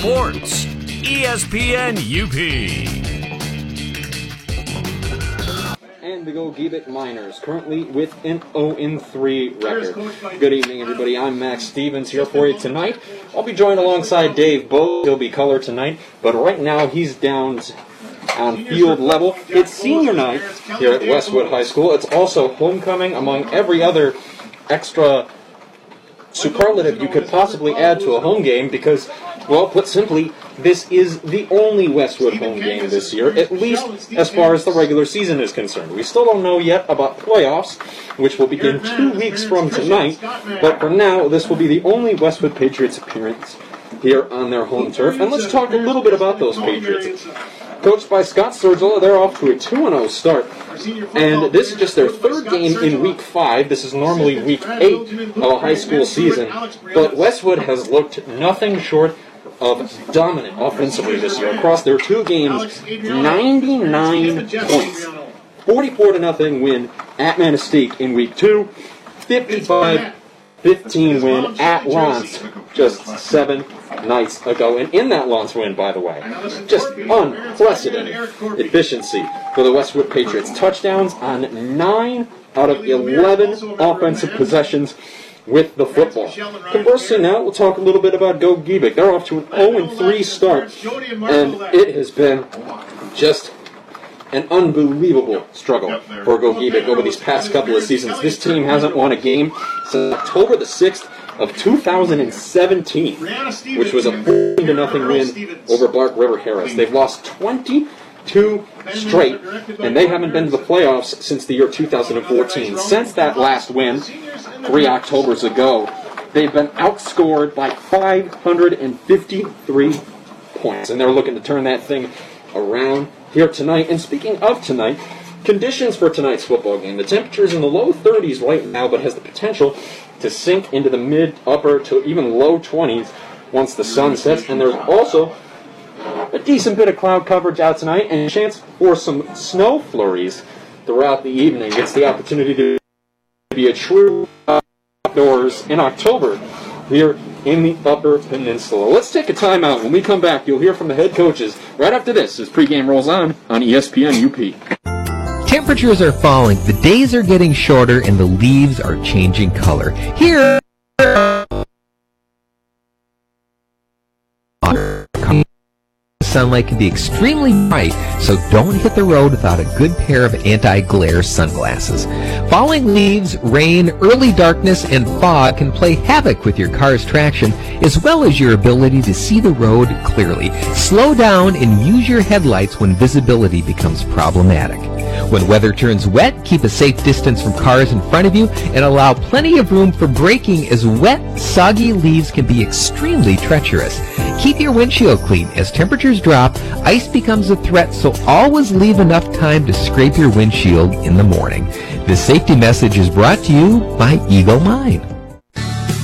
Sports, ESPN UP. And the Gogebic Miners, currently with an 0-3 record. Good evening, everybody. I'm Max Stevens here for you tonight. I'll be joined alongside Dave Bose. He'll be color tonight, but right now he's down on field level. It's senior night here at Westwood High School. It's also homecoming among every other extra superlative you could possibly add to a home game because, well, put simply, this is the only Westwood home game this year, at least as far as the regular season is concerned. We still don't know yet about playoffs, which will begin two weeks from tonight, but for now, this will be the only Westwood Patriots appearance here on their home turf. And let's talk a little bit about those Patriots. Coached by Scott Sturgill, they're off to a 2 0 start. And this is just their third game in week five. This is normally week eight of a high school season. But Westwood has looked nothing short of dominant offensively this year. Across their two games, 99 points. 44 to nothing win at Manistee in week two. 55 15 win at L'Anse just seven nights ago. And in that L'Anse win, by the way, just unprecedented efficiency for the Westwood Patriots. Touchdowns on nine out of 11 offensive possessions with the football. Conversely, now we'll talk a little bit about Gogebic. They're off to an 0-3 start, and it has been just an unbelievable struggle for Gogebic over these past couple of seasons. This team hasn't won a game since October the 6th of 2017, which was a 14 to nothing win over Bark River Harris. They've lost 22 straight, and they haven't been to the playoffs since the year 2014. Since that last win, three Octobers ago, they've been outscored by 553 points, and they're looking to turn that thing around here tonight. And speaking of tonight, conditions for tonight's football game. The temperature is in the low 30s right now, but has the potential to sink into the mid, upper, to even low 20s once the sun sets. And there's also a decent bit of cloud coverage out tonight and a chance for some snow flurries throughout the evening. It's the opportunity to be a true outdoors in October here in the Upper Peninsula. Let's take a timeout. When we come back, you'll hear from the head coaches right after this as pregame rolls on on ESPN UP. Temperatures are falling, the days are getting shorter, and the leaves are changing color. Here, sunlight can be extremely bright, so don't hit the road without a good pair of anti-glare sunglasses. Falling leaves, rain, early darkness, and fog can play havoc with your car's traction, as well as your ability to see the road clearly. Slow down and use your headlights when visibility becomes problematic. When weather turns wet, keep a safe distance from cars in front of you and allow plenty of room for braking as wet, soggy leaves can be extremely treacherous. Keep your windshield clean. As temperatures drop, ice becomes a threat, so always leave enough time to scrape your windshield in the morning. This safety message is brought to you by Eagle Mine.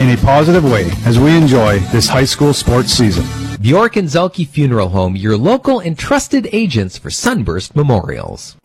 in a positive way as we enjoy this high school sports season. Bjork and Zelke Funeral Home, your local and trusted agents for Sunburst Memorials.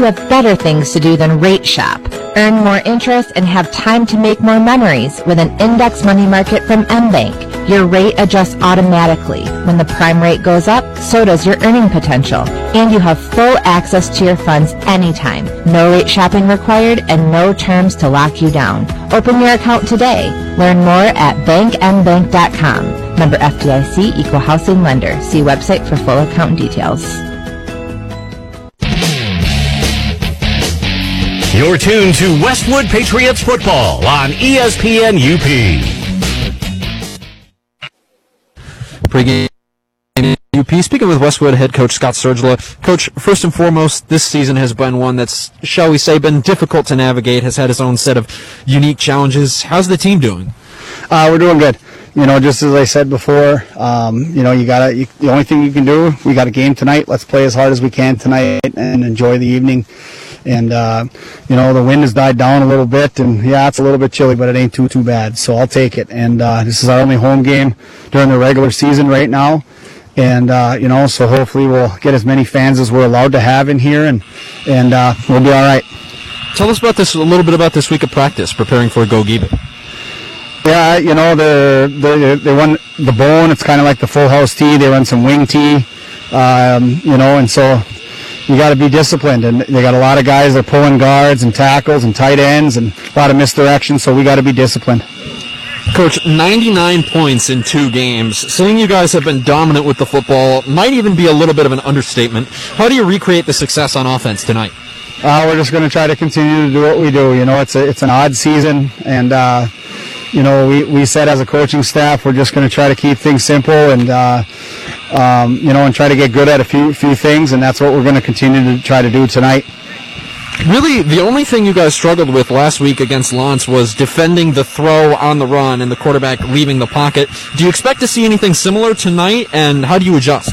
You have better things to do than rate shop. Earn more interest and have time to make more memories with an index money market from MBank. Your rate adjusts automatically. When the prime rate goes up, so does your earning potential. And you have full access to your funds anytime. No rate shopping required and no terms to lock you down. Open your account today. Learn more at bankmbank.com. Member FDIC Equal Housing Lender. See website for full account details. You're tuned to Westwood Patriots football on ESPN UP. pregame UP. Speaking with Westwood head coach Scott Sturgila, coach, first and foremost, this season has been one that's, shall we say, been difficult to navigate, has had its own set of unique challenges. How's the team doing? Uh, we're doing good. you know, just as I said before, um, you know, you gotta. You, the only thing you can do, we got a game tonight. Let's play as hard as we can tonight and enjoy the evening. And uh, you know, the wind has died down a little bit, and yeah, it's a little bit chilly, but it ain't too too bad. So I'll take it. And uh, this is our only home game during the regular season right now. And uh, you know, so hopefully we'll get as many fans as we're allowed to have in here, and and uh, we'll be all right. Tell us about this a little bit about this week of practice preparing for a Gogebic. Yeah, you know the the they run the bone. It's kind of like the full house tee. They run some wing tee, um, you know, and so you got to be disciplined. And they got a lot of guys that are pulling guards and tackles and tight ends and a lot of misdirection. So we got to be disciplined. Coach, 99 points in two games. Saying you guys have been dominant with the football might even be a little bit of an understatement. How do you recreate the success on offense tonight? Uh, we're just going to try to continue to do what we do. You know, it's a, it's an odd season, and uh, you know, we, we said as a coaching staff, we're just going to try to keep things simple and, uh, um, you know, and try to get good at a few, few things. And that's what we're going to continue to try to do tonight. Really, the only thing you guys struggled with last week against L'Anse was defending the throw on the run and the quarterback leaving the pocket. Do you expect to see anything similar tonight, and how do you adjust?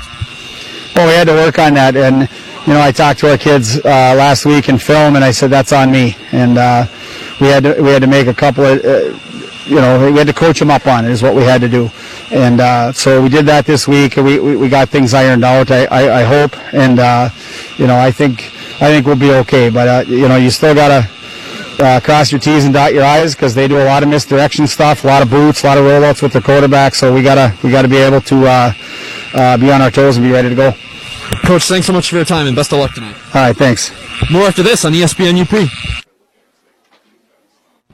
Well, we had to work on that, and you know, I talked to our kids uh, last week in film, and I said that's on me, and uh, we had to we had to make a couple of. Uh, you know, we had to coach them up on it is what we had to do. And uh, so we did that this week. We, we, we got things ironed out, I, I, I hope. And, uh, you know, I think, I think we'll be okay. But, uh, you know, you still got to uh, cross your T's and dot your I's because they do a lot of misdirection stuff, a lot of boots, a lot of rollouts with the quarterback. So we got to, we got to be able to uh, uh, be on our toes and be ready to go. Coach, thanks so much for your time and best of luck tonight. All right, thanks. More after this on ESPN UP.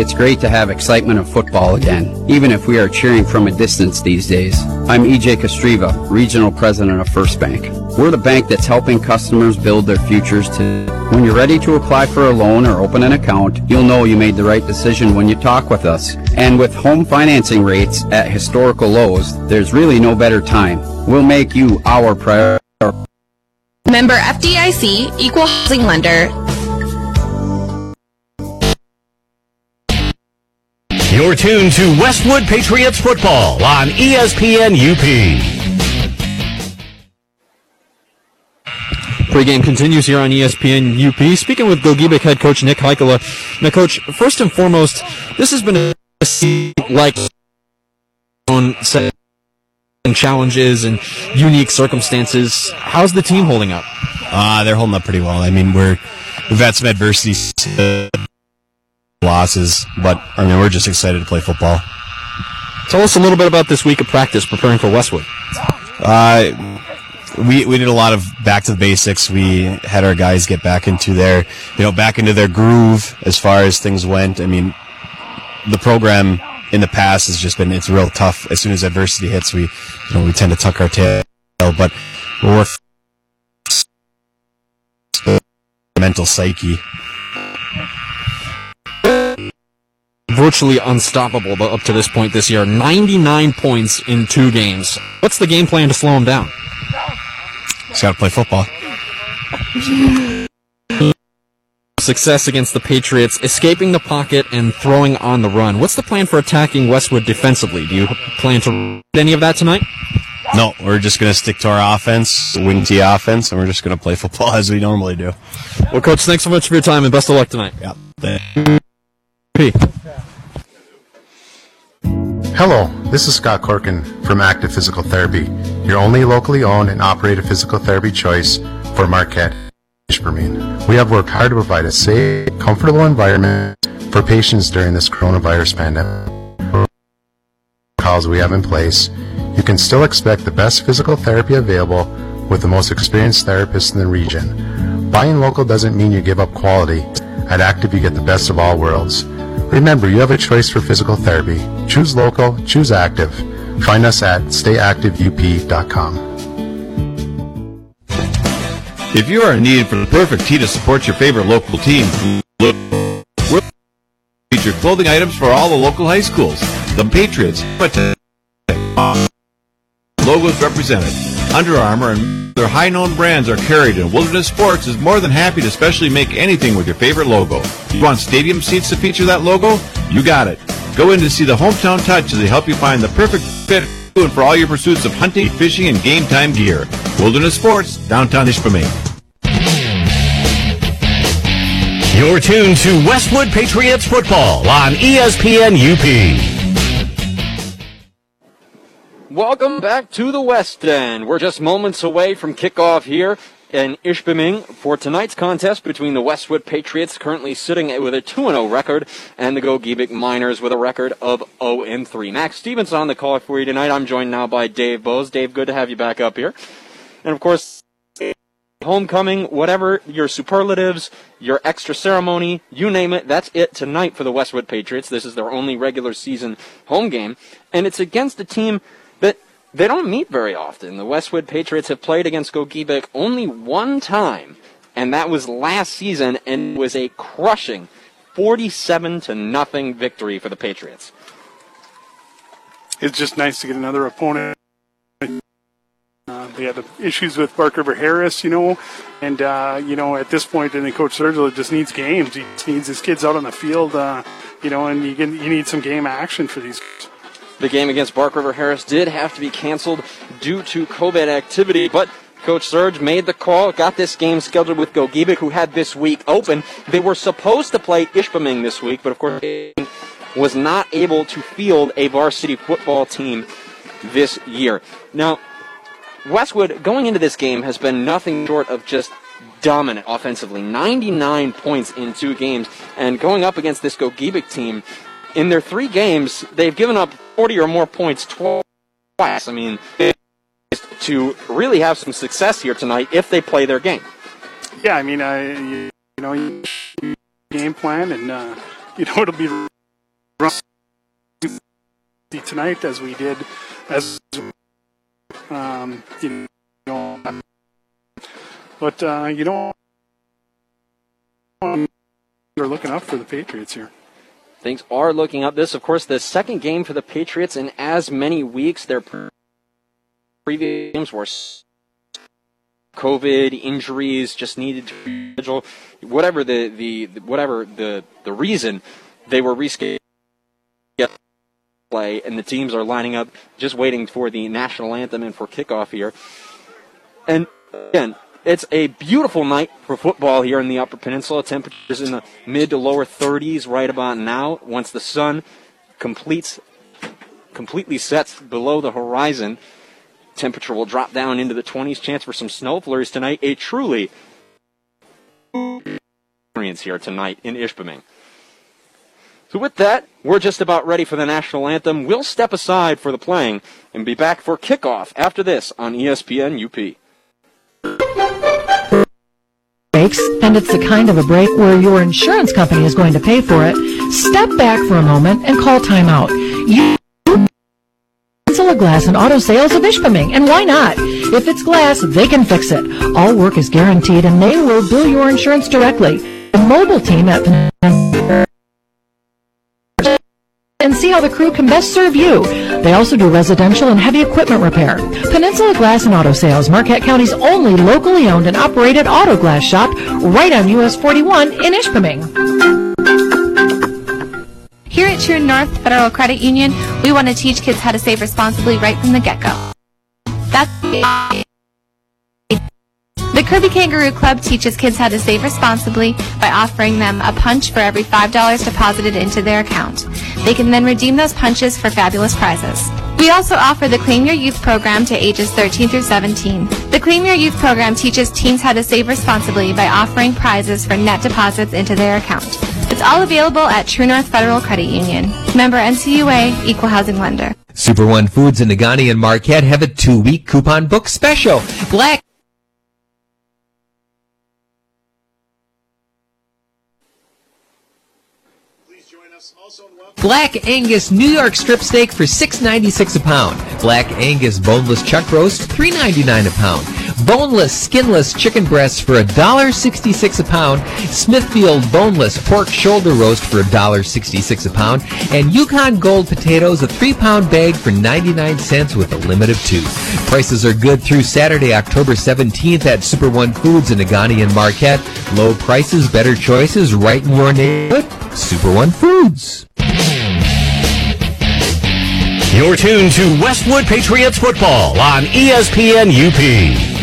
It's great to have excitement of football again, even if we are cheering from a distance these days. I'm EJ Kostriva, Regional President of First Bank. We're the bank that's helping customers build their futures today. When you're ready to apply for a loan or open an account, you'll know you made the right decision when you talk with us. And with home financing rates at historical lows, there's really no better time. We'll make you our priority. Member FDIC, Equal Housing Lender. You're tuned to Westwood Patriots football on ESPN UP. Pre-game continues here on ESPN UP. Speaking with Gogebic head coach Nick Heikela. Now, coach, first and foremost, this has been a like on set and challenges and unique circumstances. How's the team holding up? Uh, they're holding up pretty well. I mean, we're we've had some adversity, losses, but I mean, we're just excited to play football. Tell us a little bit about this week of practice preparing for Westwood. Uh, we we did a lot of back to the basics. We had our guys get back into their you know back into their groove as far as things went. I mean, the program in the past has just been it's real tough. As soon as adversity hits, we you know we tend to tuck our tail, but we're mental psyche. Virtually unstoppable up to this point this year. 99 points in two games. What's the game plan to slow him down? He's got to play football. Success against the Patriots, escaping the pocket and throwing on the run. What's the plan for attacking Westwood defensively? Do you plan to any of that tonight? No, we're just going to stick to our offense, wing T offense, and we're just going to play football as we normally do. Well, Coach, thanks so much for your time and best of luck tonight. Yeah. P. Hello, this is Scott Corkin from Active Physical Therapy, your only locally owned and operated physical therapy choice for Marquette. We have worked hard to provide a safe, comfortable environment for patients during this coronavirus pandemic. Calls we have in place, you can still expect the best physical therapy available with the most experienced therapists in the region. Buying local doesn't mean you give up quality. At Active, you get the best of all worlds. Remember, you have a choice for physical therapy. Choose local, choose active. Find us at stayactiveup.com. If you are in need for the perfect tee to support your favorite local team, we'll feature clothing items for all the local high schools. The Patriots, uh, logos represented. Under Armour and their high-known brands are carried, and Wilderness Sports is more than happy to specially make anything with your favorite logo. You want stadium seats to feature that logo? You got it. Go in to see the Hometown Touch as they help you find the perfect fit and for all your pursuits of hunting, fishing, and game time gear. Wilderness Sports, downtown Ishpeming. You're tuned to Westwood Patriots football on ESPN UP. Welcome back to the West End. We're just moments away from kickoff here in Ishpeming for tonight's contest between the Westwood Patriots, currently sitting with a 2-0 record, and the Gogebic Miners with a record of 0-3. Max Stevens on the call for you tonight. I'm joined now by Dave Bose. Dave, good to have you back up here. And of course, homecoming, whatever your superlatives, your extra ceremony, you name it, that's it tonight for the Westwood Patriots. This is their only regular season home game, and it's against a team they don't meet very often. The Westwood Patriots have played against Gogebic only one time, and that was last season, and it was a crushing 47 to nothing victory for the Patriots. It's just nice to get another opponent. Uh, they had the issues with Bark River Harris, you know, and uh, you know at this point, I think Coach Sergio just needs games. He just needs his kids out on the field, uh, you know, and you you need some game action for these. The game against Bark River Harris did have to be canceled due to COVID activity, but Coach Surge made the call, got this game scheduled with Gogebic, who had this week open. They were supposed to play Ishpeming this week, but of course was not able to field a varsity football team this year. Now, Westwood, going into this game, has been nothing short of just dominant offensively. 99 points in two games. And going up against this Gogebic team, in their three games, they've given up 40 or more points twice. I mean, to really have some success here tonight if they play their game. Yeah, I mean, I you, you know, you, game plan, and uh, you know it'll be tonight as we did as um, you know, but uh, you know, they're looking up for the Patriots here. Things are looking up. This, of course, the second game for the Patriots in as many weeks. Their previous games were COVID injuries, just needed to schedule whatever the, the whatever the the reason they were rescheduled play, and the teams are lining up, just waiting for the national anthem and for kickoff here. And again, it's a beautiful night for football here in the Upper Peninsula. Temperatures in the mid to lower 30s right about now. Once the sun completes, completely sets below the horizon, temperature will drop down into the 20s. Chance for some snow flurries tonight. A truly experience here tonight in Ishpeming. So with that, we're just about ready for the national anthem. We'll step aside for the playing and be back for kickoff after this on ESPN UP. Breaks, and it's the kind of a break where your insurance company is going to pay for it, step back for a moment and call timeout. You Peninsula Glass and Auto Sales of Ishpeming, and why not? If it's glass, they can fix it. All work is guaranteed, and they will bill your insurance directly. The mobile team at Peninsula and see how the crew can best serve you. They also do residential and heavy equipment repair. Peninsula Glass and Auto Sales, Marquette County's only locally owned and operated auto glass shop, right on US 41 in Ishpeming. Here at True North Federal Credit Union, we want to teach kids how to save responsibly right from the get-go. That's Kirby Kangaroo Club teaches kids how to save responsibly by offering them a punch for every $5 deposited into their account. They can then redeem those punches for fabulous prizes. We also offer the Claim Your Youth program to ages 13 through 17. The Claim Your Youth program teaches teens how to save responsibly by offering prizes for net deposits into their account. It's all available at True North Federal Credit Union. Member NCUA, Equal Housing Lender. Super One Foods in Negaunee and Marquette have a two-week coupon book special. Black Black Angus New York strip steak for $6.96 a pound. Black Angus boneless chuck roast, $3.99 a pound. Boneless, skinless chicken breasts for $1.66 a pound. Smithfield boneless pork shoulder roast for $1.66 a pound. And Yukon Gold potatoes, a three pound bag for 99 cents with a limit of two. Prices are good through Saturday, October 17th at Super One Foods in Negaunee and Marquette. Low prices, better choices, right in your neighborhood. Super One Foods. You're tuned to Westwood Patriots football on ESPN UP.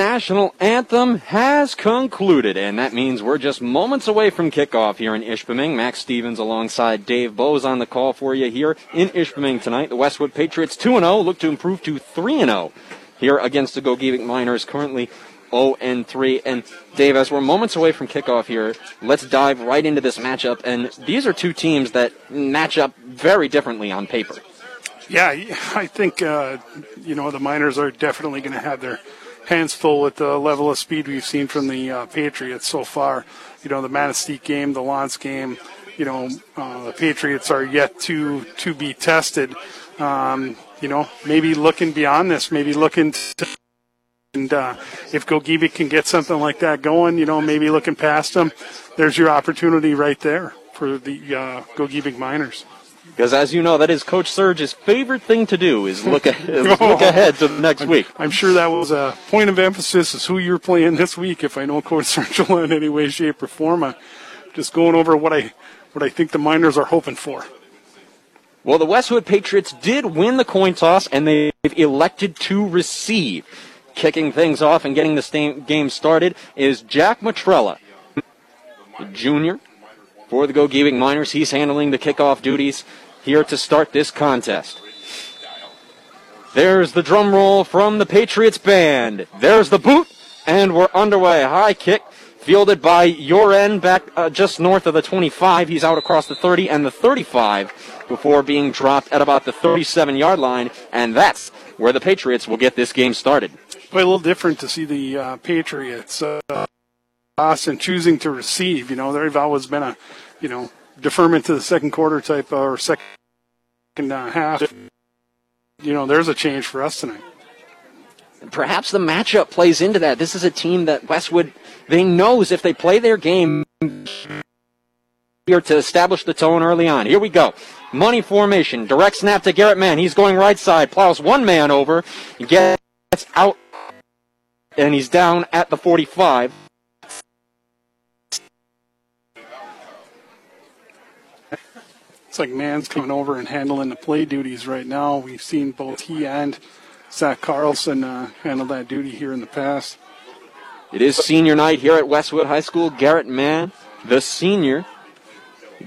National anthem has concluded, and that means we're just moments away from kickoff here in Ishpeming. Max Stevens alongside Dave Bowes on the call for you here in Ishpeming tonight. The Westwood Patriots 2-0 look to improve to 3-0 here against the Gogebic Miners, currently 0-3. And Dave, as we're moments away from kickoff here, let's dive right into this matchup. And these are two teams that match up very differently on paper. Yeah, I think uh, you know the Miners are definitely going to have their hands full with the level of speed we've seen from the uh, Patriots so far. You know, the Manistee game, the L'Anse game. You know, uh, the Patriots are yet to to be tested. Um, you know, maybe looking beyond this, maybe looking to. And uh, if Gogebic can get something like that going, you know, maybe looking past them, there's your opportunity right there for the uh, Gogebic Miners. Because as you know, that is Coach Surge's favorite thing to do is look, a- is look ahead to the next week. I'm sure that was a point of emphasis is who you're playing this week. If I know Coach Sergio in any way, shape, or form, I'm just going over what I what I think the Miners are hoping for. Well, the Westwood Patriots did win the coin toss, and they've elected to receive. Kicking things off and getting the game started is Jack Matrella, junior for the Gogebic Miners. He's handling the kickoff duties here to start this contest. There's the drum roll from the Patriots band. There's the boot, and we're underway. High kick fielded by your end back uh, just north of the 25. He's out across the 30 and the 35 before being dropped at about the 37 yard line, and that's where the Patriots will get this game started. But a little different to see the uh, Patriots uh, Austin choosing to receive. You know, they've always been a you know deferment to the second quarter type or second uh, half. You know, there's a change for us tonight. perhaps the matchup plays into that. This is a team that Westwood they knows if they play their game here to establish the tone early on. Here we go. Money formation, direct snap to Garrett Mann. He's going right side, plows one man over, gets out, and he's down at the 45. It's like Mann's coming over and handling the play duties right now. We've seen both he and Zach Carlson uh, handle that duty here in the past. It is senior night here at Westwood High School. Garrett Mann, the senior,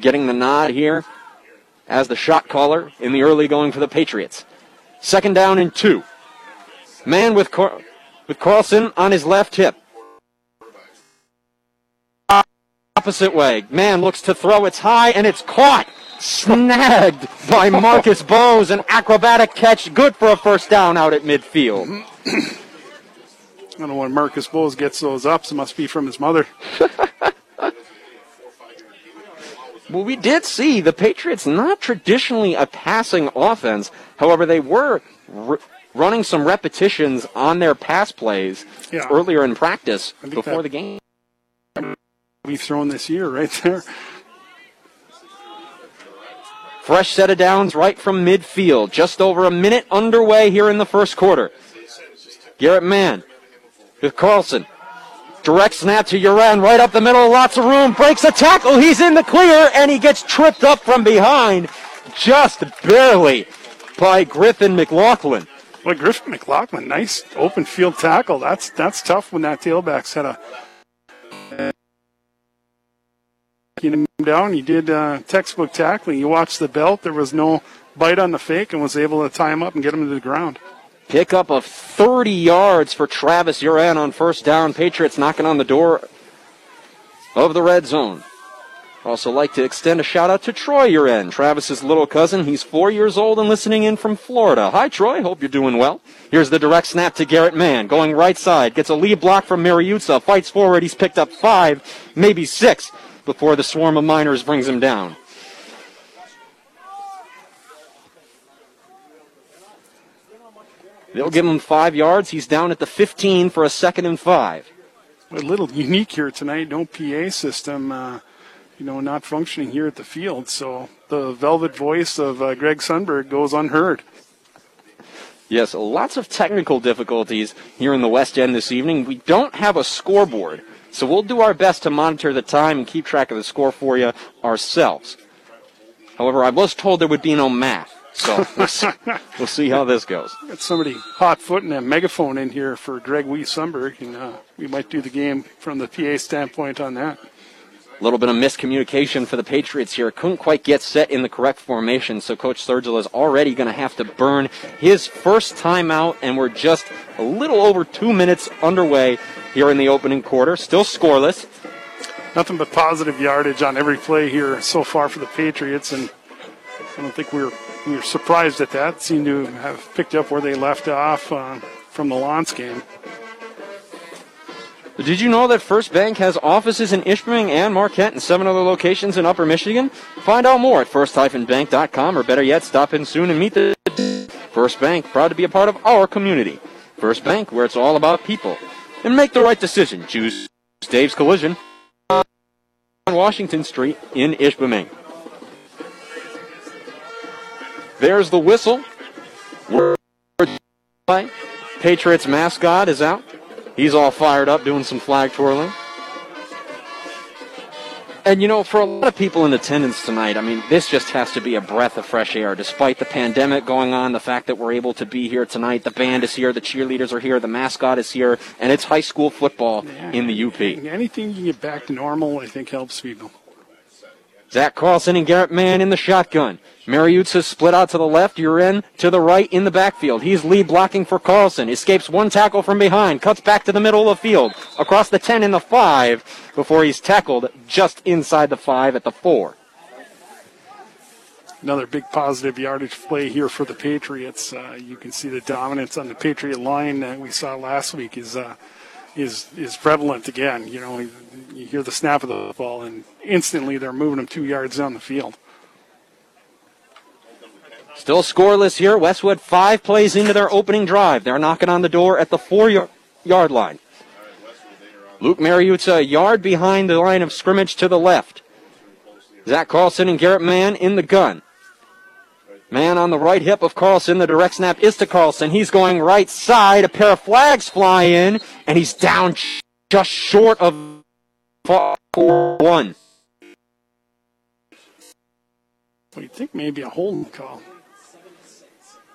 getting the nod here as the shot caller in the early going for the Patriots. Second down and two. Mann with Car- with Carlson on his left hip. Opposite way. Mann looks to throw. It's high and it's caught. Snagged by Marcus Bose. An acrobatic catch. Good for a first down out at midfield. I don't know when Marcus Bose gets those ups. It must be from his mother. Well, we did see the Patriots not traditionally a passing offense. However, they were r- running some repetitions on their pass plays Yeah. earlier in practice before that- the game. We've thrown this year right there. Fresh set of downs right from midfield. Just over a minute underway here in the first quarter. Garrett Mann with Carlson. Direct snap to Uren, right up the middle, lots of room, breaks a tackle, he's in the clear, and he gets tripped up from behind, just barely, by Griffin McLaughlin. Well, Griffin McLaughlin, nice open field tackle. That's that's tough when that tailback's had a him down. He did uh, textbook tackling. You watched the belt. There was no bite on the fake and was able to tie him up and get him to the ground. Pickup of 30 yards for Travis Uren on first down. Patriots knocking on the door of the red zone. Also like to extend a shout out to Troy Uren, Travis's little cousin. He's four years old and listening in from Florida. Hi Troy, hope you're doing well. Here's the direct snap to Garrett Mann, going right side, gets a lead block from Mariuzza, fights forward, he's picked up five, maybe six, before the swarm of miners brings him down. They'll give him five yards. He's down at the 15 for a second and five. A little unique here tonight. No PA system, uh, you know, not functioning here at the field. So the velvet voice of uh, Greg Sundberg goes unheard. Yes, lots of technical difficulties here in the West End this evening. We don't have a scoreboard, so we'll do our best to monitor the time and keep track of the score for you ourselves. However, I was told there would be no math. So we'll see, we'll see how this goes. Got somebody hot footing a megaphone in here for Greg Wee Sundberg, and uh, we might do the game from the PA standpoint on that. A little bit of miscommunication for the Patriots here. Couldn't quite get set in the correct formation, so Coach Sturgill is already going to have to burn his first timeout, and we're just a little over two minutes underway here in the opening quarter. Still scoreless. Nothing but positive yardage on every play here so far for the Patriots, and I don't think we were we were surprised at that. Seemed to have picked up where they left off uh, from the L'Anse game. Did you know that First Bank has offices in Ishpeming and Marquette and seven other locations in Upper Michigan? Find out more at first-bank.com or better yet, stop in soon and meet the First Bank, proud to be a part of our community. First Bank, where it's all about people. And make the right decision. Choose Dave's Collision on Washington Street in Ishpeming. There's the whistle. Patriots mascot is out. He's all fired up doing some flag twirling. And you know, for a lot of people in attendance tonight, I mean, this just has to be a breath of fresh air. Despite the pandemic going on, the fact that we're able to be here tonight, the band is here, the cheerleaders are here, the mascot is here, and it's high school football Yeah. in the UP. Anything you can get back to normal, I think, helps people. Zach Carlson and Garrett Mann in the shotgun. Mariuzza split out to the left. Uren to the right in the backfield. He's lead blocking for Carlson. Escapes one tackle from behind. Cuts back to the middle of the field. Across the 10 and the 5 before he's tackled just inside the 5 at the 4. Another big positive yardage play here for the Patriots. Uh, you can see the dominance on the Patriot line that we saw last week is uh, is is prevalent again. You know, you hear the snap of the ball, and instantly they're moving them two yards down the field. Still scoreless here. Westwood five plays into their opening drive. They're knocking on the door at the four yard, yard line. Luke Mariuzza a yard behind the line of scrimmage to the left. Zach Carlson and Garrett Mann in the gun. Mann on the right hip of Carlson. The direct snap is to Carlson. He's going right side. A pair of flags fly in, and he's down just short of one. Well, you think maybe a holding call.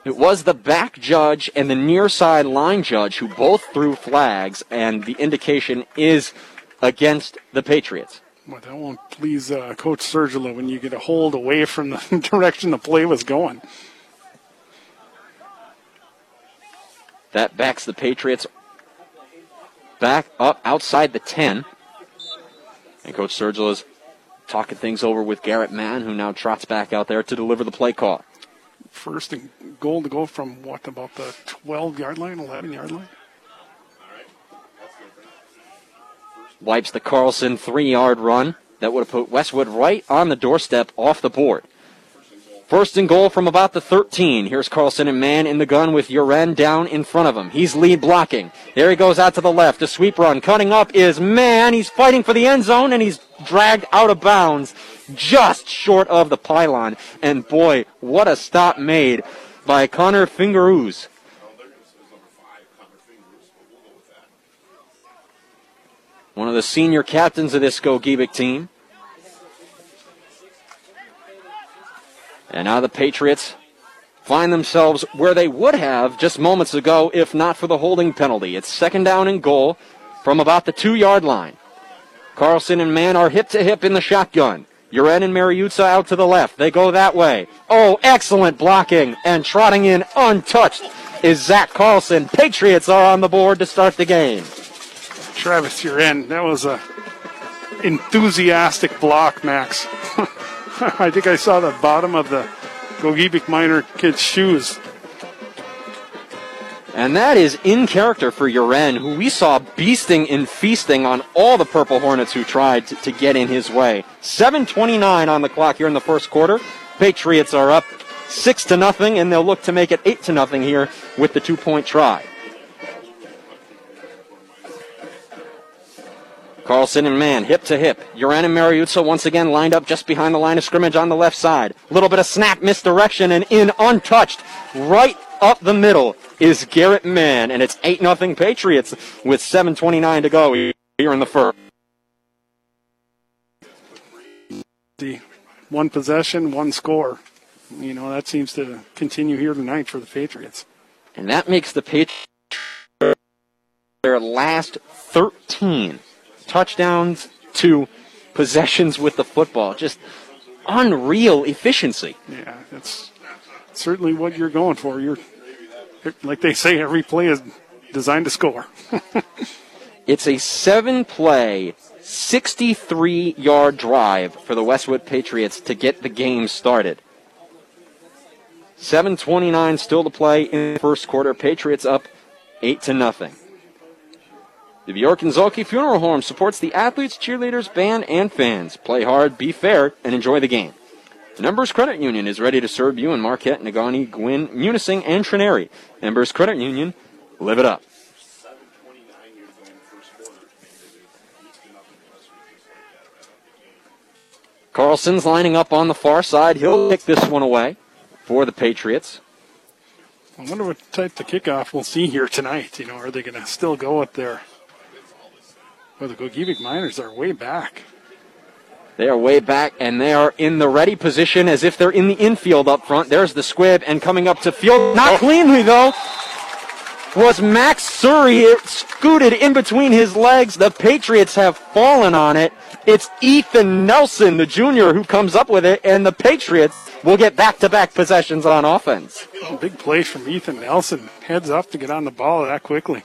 It was the back judge and the near side line judge who both threw flags, and the indication is against the Patriots. Well, that won't please uh, Coach Sergila when you get a hold away from the direction the play was going. That backs the Patriots back up outside the 10. And Coach Sergil is talking things over with Garrett Mann, who now trots back out there to deliver the play call. First and goal to go from what about the 12 yard line, 11 yard line? Wipes the Carlson three yard run. That would have put Westwood right on the doorstep off the board. First and goal from about the 13. Here's Carlson and Mann in the gun with Uren down in front of him. He's lead blocking. There he goes out to the left. A sweep run. Cutting up is Mann. He's fighting for the end zone and he's dragged out of bounds just short of the pylon. And boy, what a stop made by Connor Fingeroos. One of the senior captains of this Gogebic team. And now the Patriots find themselves where they would have just moments ago if not for the holding penalty. It's second down and goal from about the two yard line. Carlson and Mann are hip to hip in the shotgun. Uren and Mariuzza out to the left. They go that way. Oh, excellent blocking and trotting in untouched is Zach Carlson. Patriots are on the board to start the game. Travis, Uren. That was a enthusiastic block, Max. I think I saw the bottom of the Gogebic Minor kid's shoes. And that is in character for Uren, who we saw beasting and feasting on all the Purple Hornets who tried to, to get in his way. 7.29 on the clock here in the first quarter. Patriots are up 6 to nothing, and they'll look to make it 8 to nothing here with the two point try. Carlson and Mann, hip to hip. Uren and Mariuzza once again lined up just behind the line of scrimmage on the left side. Little bit of snap misdirection and in untouched. Right up the middle is Garrett Mann, and it's 8 0 Patriots with 7.29 to go here in the first. One possession, one score. You know, that seems to continue here tonight for the Patriots. And that makes the Patriots their last 13 touchdowns to possessions with the football. Just unreal efficiency. Yeah, that's certainly what you're going for. You're like they say, every play is designed to score. it's a seven play, 63 yard drive for the Westwood Patriots to get the game started. 7:29 still to play in the first quarter. Patriots up 8 to nothing. The Bjork and Zolke Funeral Home supports the athletes, cheerleaders, band, and fans. Play hard, be fair, and enjoy the game. Embers Credit Union is ready to serve you in Marquette, Negaunee, Gwinn, Munising, and Trinity. Embers Credit Union, live it up. Carlson's lining up on the far side. He'll kick this one away for the Patriots. I wonder what type of kickoff we'll see here tonight. You know, are they going to still go with their well, the Gogebic Miners are way back. They are way back, and they are in the ready position as if they're in the infield up front. There's the squib, and coming up to field, not oh. cleanly though, was Max Surrey. It scooted in between his legs. The Patriots have fallen on it. It's Ethan Nelson, the junior, who comes up with it, and the Patriots will get back-to-back possessions on offense. Oh, big play from Ethan Nelson. Heads up to get on the ball that quickly.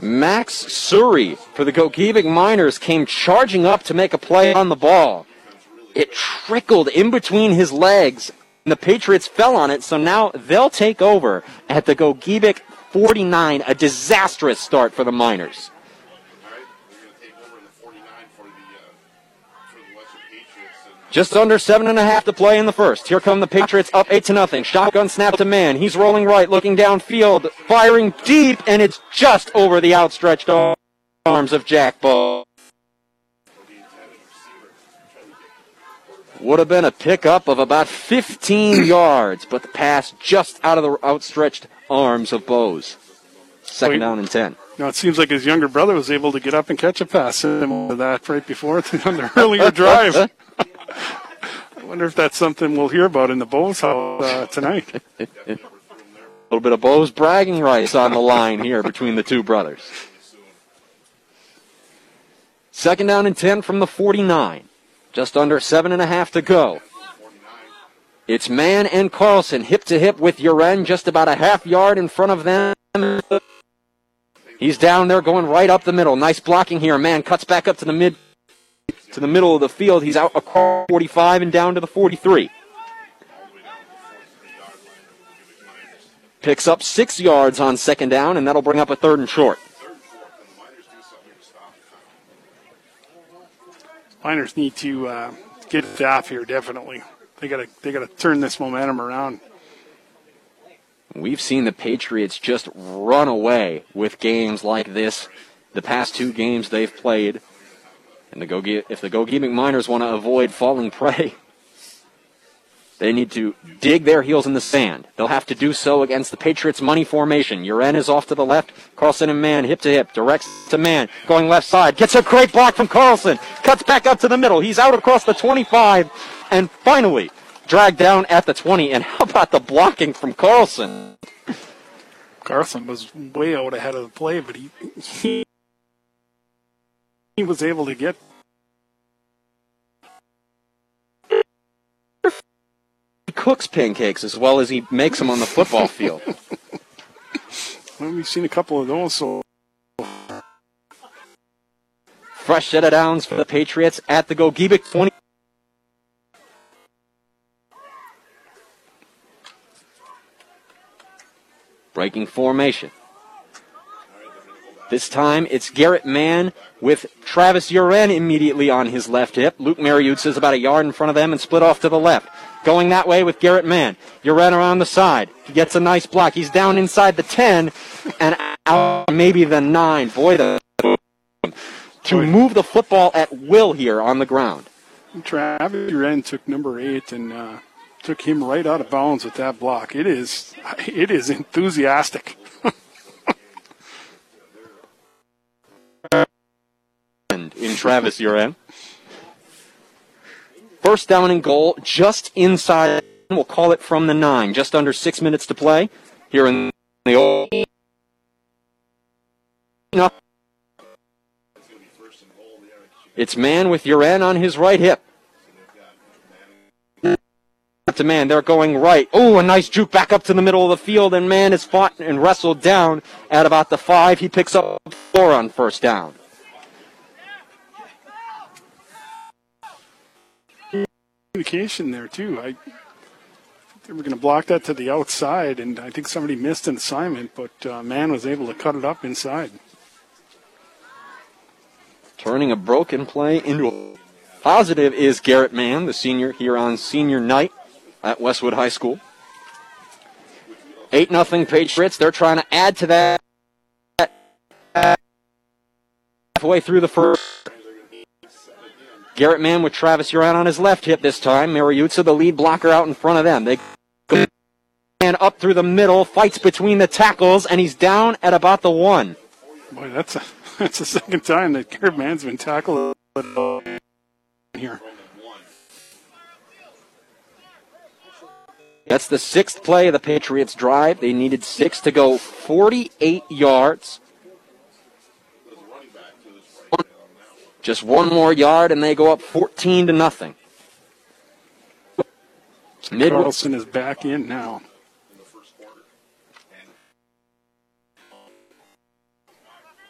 Max Suri for the Gogebic Miners came charging up to make a play on the ball. It trickled in between his legs, and the Patriots fell on it, so now they'll take over at the Gogebic 49, a disastrous start for the Miners. Just under seven and a half to play in the first. Here come the Patriots up eight to nothing. Shotgun snap to Mann. He's rolling right, looking downfield, firing deep, and it's just over the outstretched arms of Jack Bose. Would have been a pickup of about 15 yards, but the pass just out of the outstretched arms of Bose. Second down and 10. Now it seems like his younger brother was able to get up and catch a pass similar to that right before on the earlier drive. I wonder if that's something we'll hear about in the Bose house uh, tonight. a little bit of Bose bragging rights on the line here between the two brothers. Second down and 10 from the 49. Just under seven and a half to go. It's Mann and Carlson hip to hip with Uren, just about a half yard in front of them. He's down there going right up the middle. Nice blocking here. Mann cuts back up to the mid to the middle of the field. He's out across 45 and down to the 43. Picks up six yards on second down, and that'll bring up a third and short. Miners need to uh, get it off here. Definitely, they got to they got to turn this momentum around. We've seen the Patriots just run away with games like this. The past two games they've played, and the if the Gogebic Miners want to avoid falling prey, They need to dig their heels in the sand. They'll have to do so against the Patriots' money formation. Uren is off to the left. Carlson and Mann hip to hip. Directs to Mann. Going left side. Gets a great block from Carlson. Cuts back up to the middle. He's out across the 25. And finally, dragged down at the 20. And how about the blocking from Carlson? Carlson was way out ahead of the play, but he he, he was able to get He cooks pancakes as well as he makes them on the football field. well, we've seen a couple of those. So Fresh set of downs for the Patriots at the Gogebic 20. Breaking formation. This time it's Garrett Mann with Travis Uren immediately on his left hip. Luke Mariutes is about a yard in front of them and split off to the left. Going that way with Garrett Mann. Uren around the side. He gets a nice block. He's down inside the 10 and out maybe the 9. Boy, the to move the football at will here on the ground. Travis Uren took number eight and uh, took him right out of bounds with that block. It is it is enthusiastic. And in Travis Uren. First down and goal, just inside. We'll call it from the nine. Just under six minutes to play here in the old. It's Mann with Uren on his right hip. To Mann, they're going right. Oh, a nice juke back up to the middle of the field, and Mann is fought and wrestled down at about the five. He picks up four on first down. Communication there too. I they were going to block that to the outside, and I think somebody missed an assignment, but uh, Mann was able to cut it up inside. Turning a broken play into a positive is Garrett Mann, the senior here on senior night at Westwood High School. 8 nothing Patriots. They're trying to add to that halfway through the first. Garrett Mann with Travis Uren on his left hip this time. Mariutza, the lead blocker, out in front of them. They go and up through the middle, fights between the tackles, and he's down at about the one. Boy, that's a that's the second time that Garrett Mann's been tackled here. That's the sixth play of the Patriots' drive. They needed six to go 48 yards. Just one more yard, and they go up 14 to nothing. Mid- Carlson is back in now.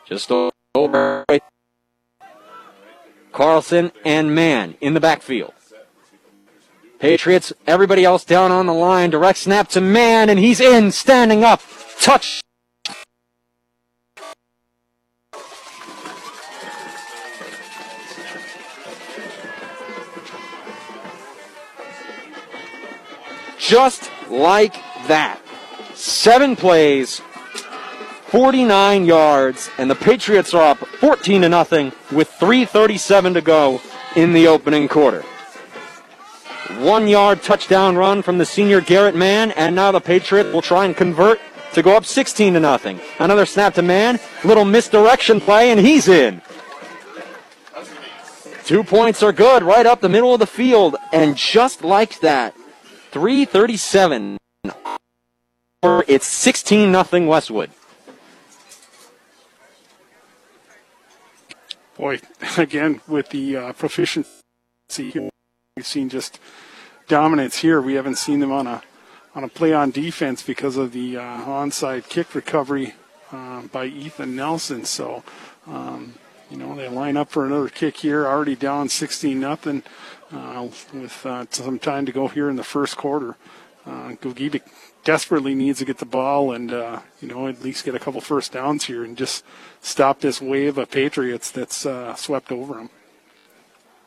Just over. Carlson and Mann in the backfield. Patriots, everybody else down on the line. Direct snap to Mann, and he's in, standing up. Touch. Just like that. Seven plays, 49 yards, and the Patriots are up 14 to nothing with 3:37 to go in the opening quarter. One yard touchdown run from the senior Garrett Mann, and now the Patriots will try and convert to go up 16 to nothing. Another snap to Mann, little misdirection play, and he's in. Two points are good right up the middle of the field, and just like that, 337. It's 16 nothing Westwood. Boy, again with the uh, proficiency we've seen just dominance here. We haven't seen them on a on a play on defense because of the uh, onside kick recovery uh, by Ethan Nelson. So, um, you know, they line up for another kick here, already down 16 nothing, uh, with uh, some time to go here in the first quarter. Uh, desperately needs to get the ball and uh, you know at least get a couple first downs here and just stop this wave of Patriots that's uh, swept over them.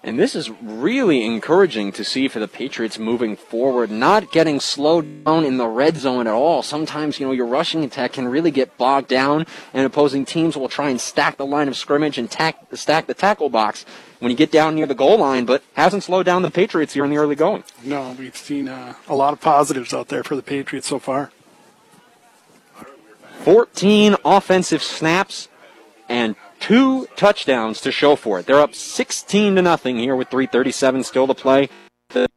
And this is really encouraging to see for the Patriots moving forward, not getting slowed down in the red zone at all. Sometimes, you know, your rushing attack can really get bogged down, and opposing teams will try and stack the line of scrimmage and tack, stack the tackle box when you get down near the goal line, but hasn't slowed down the Patriots here in the early going. No, we've seen uh, a lot of positives out there for the Patriots so far. 14 offensive snaps and two touchdowns to show for it. They're up 16 to nothing here with 337 still to play. The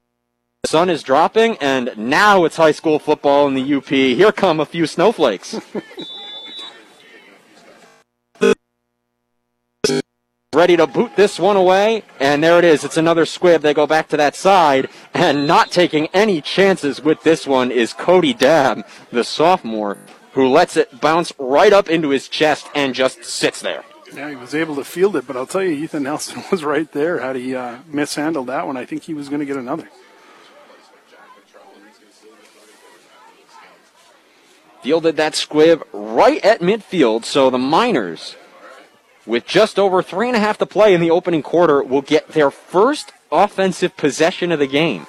sun is dropping and now it's high school football in the UP. Here come a few snowflakes. Ready to boot this one away, and there it is. It's another squib. They go back to that side, and not taking any chances with this one is Cody Dab, the sophomore, who lets it bounce right up into his chest and just sits there. Yeah, he was able to field it, but I'll tell you, Ethan Nelson was right there. Had he uh, mishandled that one, I think he was going to get another. Fielded that squib right at midfield, so the Miners, with just over three and a half to play in the opening quarter, will get their first offensive possession of the game.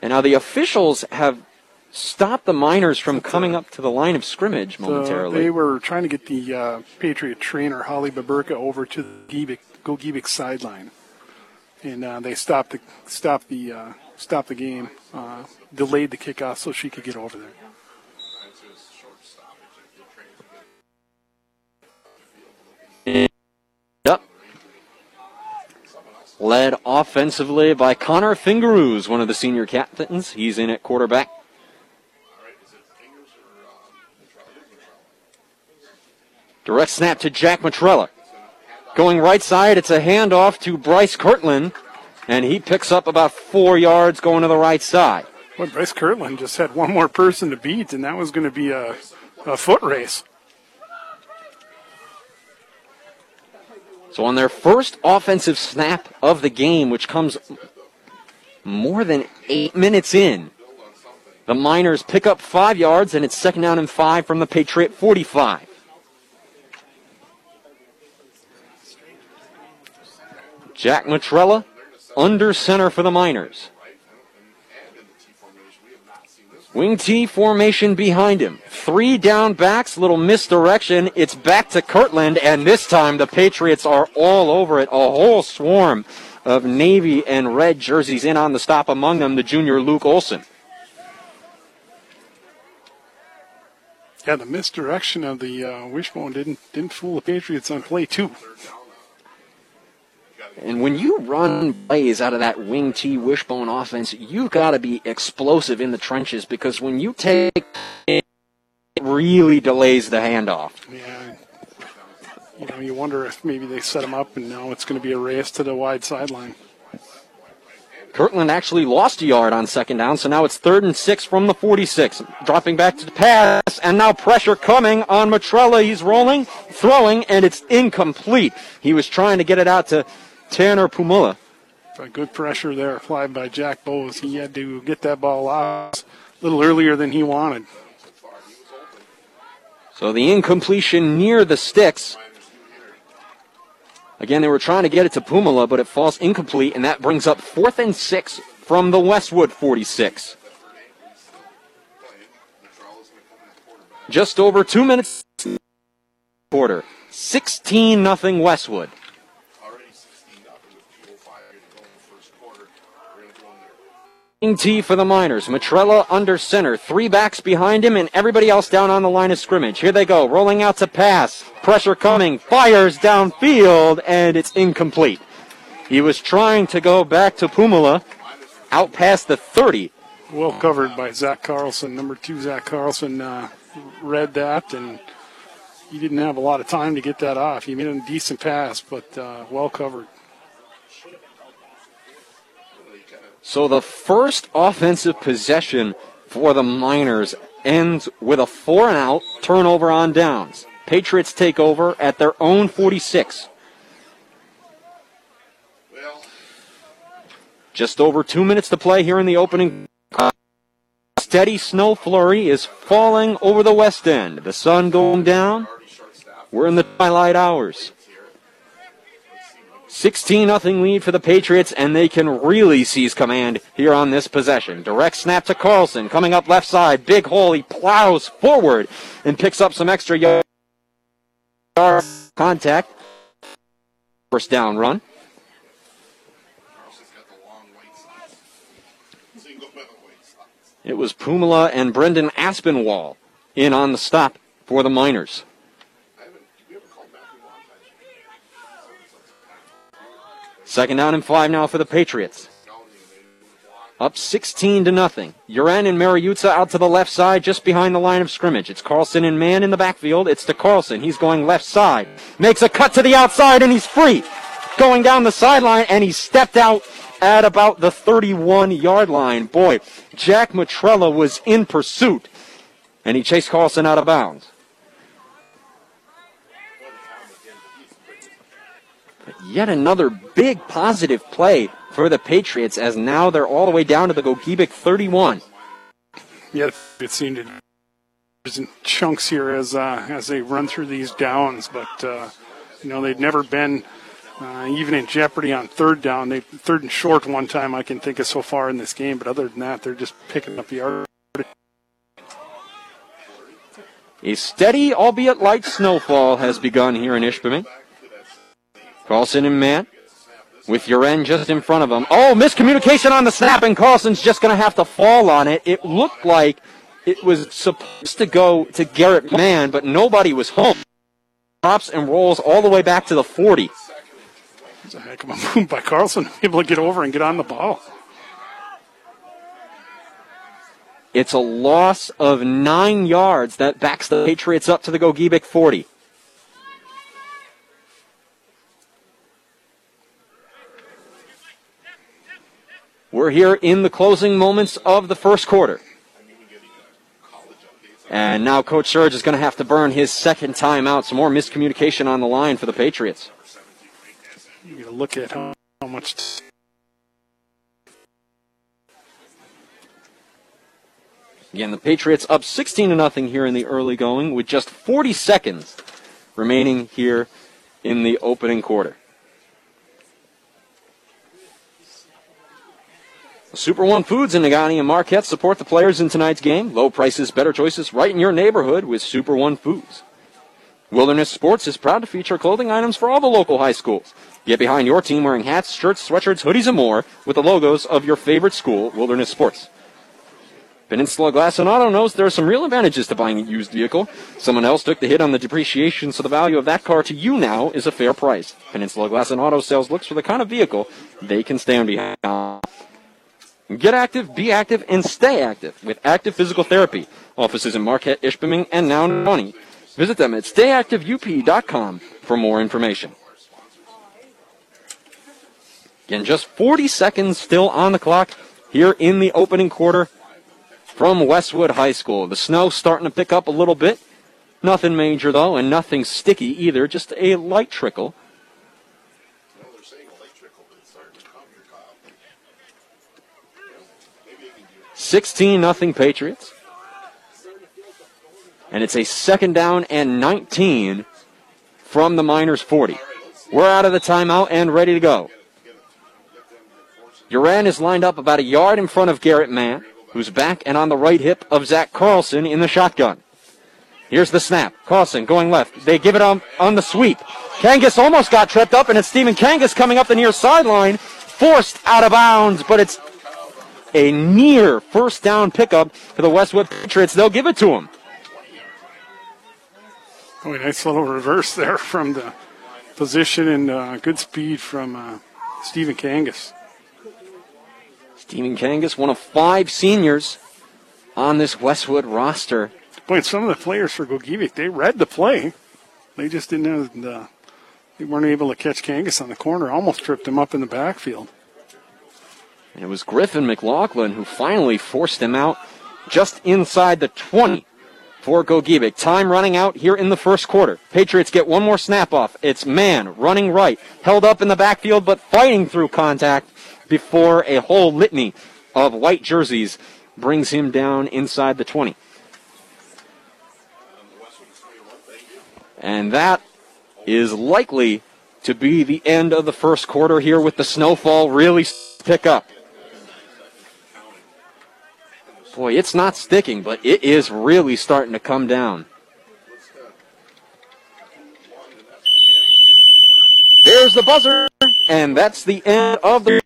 And now the officials have stopped the Miners from coming up to the line of scrimmage momentarily. So they were trying to get the uh, Patriot trainer, Holly Baburka, over to the Giebik, Gogebic sideline. And uh, they stopped the, stopped the, uh, stopped the game, uh, delayed the kickoff so she could get over there. Led offensively by Connor Fingeroos, one of the senior captains. He's in at quarterback. Direct snap to Jack Matrella. Going right side, it's a handoff to Bryce Kirtland, and he picks up about four yards going to the right side. Well, Bryce Kirtland just had one more person to beat, and that was going to be a, a foot race. So on their first offensive snap of the game, which comes more than eight minutes in, the Miners pick up five yards, and it's second down and five from the Patriot 45. Jack Matrella under center for the Miners. Wing T formation behind him. Three down backs, little misdirection. It's back to Kirtland, and this time the Patriots are all over it. A whole swarm of navy and red jerseys in on the stop, among them the junior Luke Olson. Yeah, the misdirection of the uh, wishbone didn't didn't fool the Patriots on play two. And when you run plays out of that wing T wishbone offense, you've got to be explosive in the trenches because when you take it, it really delays the handoff. Yeah. You know, you wonder if maybe they set him up and now it's going to be a race to the wide sideline. Kirtland actually lost a yard on second down, so now it's third and six from the 46. Dropping back to the pass, and now pressure coming on Matrella. He's rolling, throwing, and it's incomplete. He was trying to get it out to Tanner Pumala. A good pressure there applied by Jack Bose. He had to get that ball out a little earlier than he wanted. So the incompletion near the sticks. Again, they were trying to get it to Pumala, but it falls incomplete, and that brings up fourth and six from the Westwood 46. Just over two minutes quarter. 16 nothing Westwood. T for the Miners. Matrella under center. Three backs behind him and everybody else down on the line of scrimmage. Here they go. Rolling out to pass. Pressure coming. Fires downfield and it's incomplete. He was trying to go back to Pumala. Out past the 30. Well covered by Zach Carlson. Number two, Zach Carlson uh, read that and he didn't have a lot of time to get that off. He made a decent pass, but uh, well covered. So the first offensive possession for the Miners ends with a four and out turnover on downs. Patriots take over at their own 46. Just over two minutes to play here in the opening. Steady snow flurry is falling over the west end. The sun going down. We're in the twilight hours. 16 0 lead for the Patriots, and they can really seize command here on this possession. Direct snap to Carlson, coming up left side. Big hole. He plows forward and picks up some extra yard contact. First down run. It was Pumala and Brendan Aspinwall in on the stop for the Miners. Second down and five now for the Patriots. Up 16 to nothing. Uren and Mariutza out to the left side, just behind the line of scrimmage. It's Carlson and Mann in the backfield. It's to Carlson. He's going left side. Makes a cut to the outside and he's free. Going down the sideline and he stepped out at about the 31 yard line. Boy, Jack Matrella was in pursuit and he chased Carlson out of bounds. Yet another big positive play for the Patriots as now they're all the way down to the Gogebic 31. Yeah, it seemed there's chunks here as uh, as they run through these downs, but uh, you know they've never been uh, even in jeopardy on third down. They third and short one time I can think of so far in this game, but other than that, they're just picking up the yard. A steady, albeit light, snowfall has begun here in Ishpeming. Carlson and Matt with Uren just in front of him. Oh, miscommunication on the snap, and Carlson's just going to have to fall on it. It looked like it was supposed to go to Garrett Mann, but nobody was home. Drops and rolls all the way back to the 40. It's a heck of a move by Carlson, to be able to get over and get on the ball. It's a loss of nine yards that backs the Patriots up to the Gogebic 40. We're here in the closing moments of the first quarter. And now Coach Surge is going to have to burn his second timeout. Some more miscommunication on the line for the Patriots. You got to look at how, how much. T- Again, the Patriots up 16 to nothing here in the early going with just 40 seconds remaining here in the opening quarter. Super One Foods in Negaunee and Marquette support the players in tonight's game. Low prices, better choices, right in your neighborhood with Super One Foods. Wilderness Sports is proud to feature clothing items for all the local high schools. Get behind your team wearing hats, shirts, sweatshirts, hoodies, and more with the logos of your favorite school, Wilderness Sports. Peninsula Glass and Auto knows there are some real advantages to buying a used vehicle. Someone else took the hit on the depreciation, so the value of that car to you now is a fair price. Peninsula Glass and Auto sales looks for the kind of vehicle they can stand behind. Get active, be active, and stay active with Active Physical Therapy. Offices in Marquette, Ishpeming, and now Money. Visit them at stayactiveup.com for more information. Again, just 40 seconds still on the clock here in the opening quarter from Westwood High School. The snow starting to pick up a little bit. Nothing major, though, and nothing sticky either, just a light trickle. 16 nothing Patriots. And it's a second down and 19 from the Miners 40. We're out of the timeout and ready to go. Uren is lined up about a yard in front of Garrett Mann, who's back and on the right hip of Zach Carlson in the shotgun. Here's the snap. Carlson going left. They give it on, on the sweep. Kangas almost got tripped up, and it's Stephen Kangas coming up the near sideline, forced out of bounds, but it's a near first down pickup for the Westwood Patriots. They'll give it to him. Oh, nice little reverse there from the position and uh, good speed from uh, Stephen Kangas. Stephen Kangas, one of five seniors on this Westwood roster. Boy, some of the players for Gogebic, they read the play. They just didn't have the, they weren't able to catch Kangas on the corner. Almost tripped him up in the backfield. And it was Griffin McLaughlin who finally forced him out just inside the 20 for Gogebic. Time running out here in the first quarter. Patriots get one more snap off. It's Mann running right, held up in the backfield, but fighting through contact before a whole litany of white jerseys brings him down inside the 20. And that is likely to be the end of the first quarter here with the snowfall really pick up. Boy, it's not sticking, but it is really starting to come down. There's the buzzer, and that's the end of the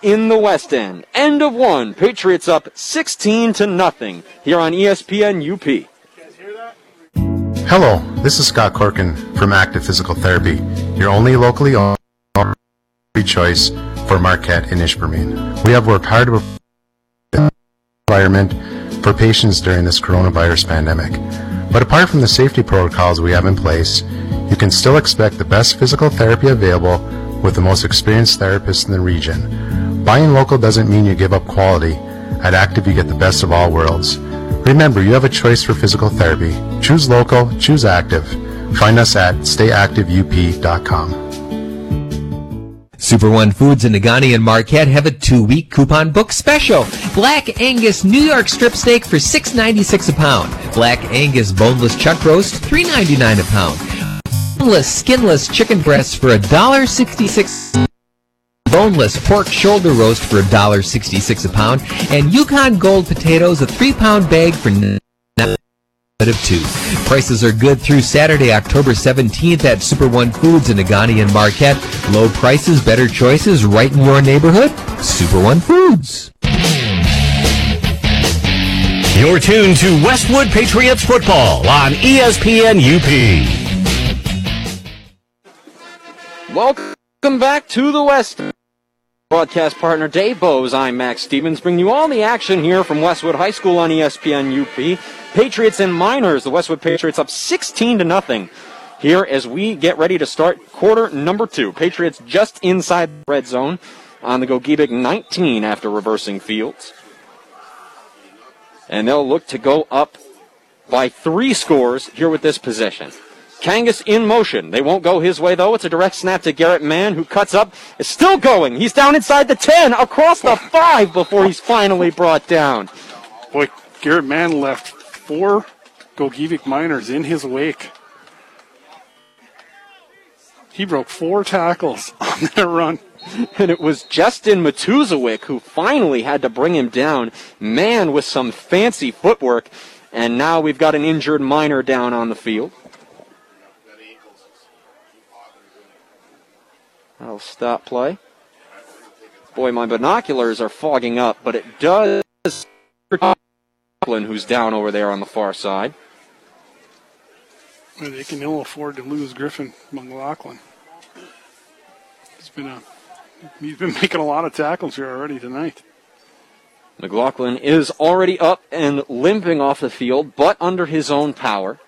in the West End. End of one. Patriots up 16 to nothing here on ESPN UP. Hello, this is Scott Corkin from Active Physical Therapy, your only locally owned choice for Marquette and Ishpeming. We have worked hard to for patients during this coronavirus pandemic. But apart from the safety protocols we have in place, you can still expect the best physical therapy available with the most experienced therapists in the region. Buying local doesn't mean you give up quality. At Active, you get the best of all worlds. Remember, you have a choice for physical therapy. Choose local, choose active. Find us at stayactiveup.com. Super One Foods in Negaunee and Marquette have a two-week coupon book special. Black Angus New York strip steak for $6.96 a pound. Black Angus boneless chuck roast, $3.99 a pound. Boneless, skinless chicken breasts for $1.66 boneless pork shoulder roast for $1.66 a pound, and Yukon Gold potatoes, a three-pound bag for n- of two. Prices are good through Saturday, October 17th at Super One Foods in Negaunee and Marquette. Low prices, better choices, right in your neighborhood. Super One Foods. You're tuned to Westwood Patriots football on ESPN UP. Welcome back to the West. Broadcast partner Dave Bose. I'm Max Stevens, bringing you all the action here from Westwood High School on ESPN UP. Patriots and Miners. The Westwood Patriots up 16 to nothing here as we get ready to start quarter number two. Patriots just inside the red zone on the Gogebic 19 after reversing fields. And they'll look to go up by three scores here with this possession. Kangas in motion. They won't go his way though. It's a direct snap to Garrett Mann who cuts up. Is still going. He's down inside the 10, across the 5 before he's finally brought down. Boy, Garrett Mann left four Gogebic miners in his wake. He broke four tackles on that run. And it was Justin Matuzowick who finally had to bring him down. Mann with some fancy footwork. And now we've got an injured miner down on the field. That'll stop play. Boy, my binoculars are fogging up, but it does. McLaughlin who's down over there on the far side. Well, They can ill afford to lose Griffin McLaughlin. He's been a he's been making a lot of tackles here already tonight. McLaughlin is already up and limping off the field, but under his own power,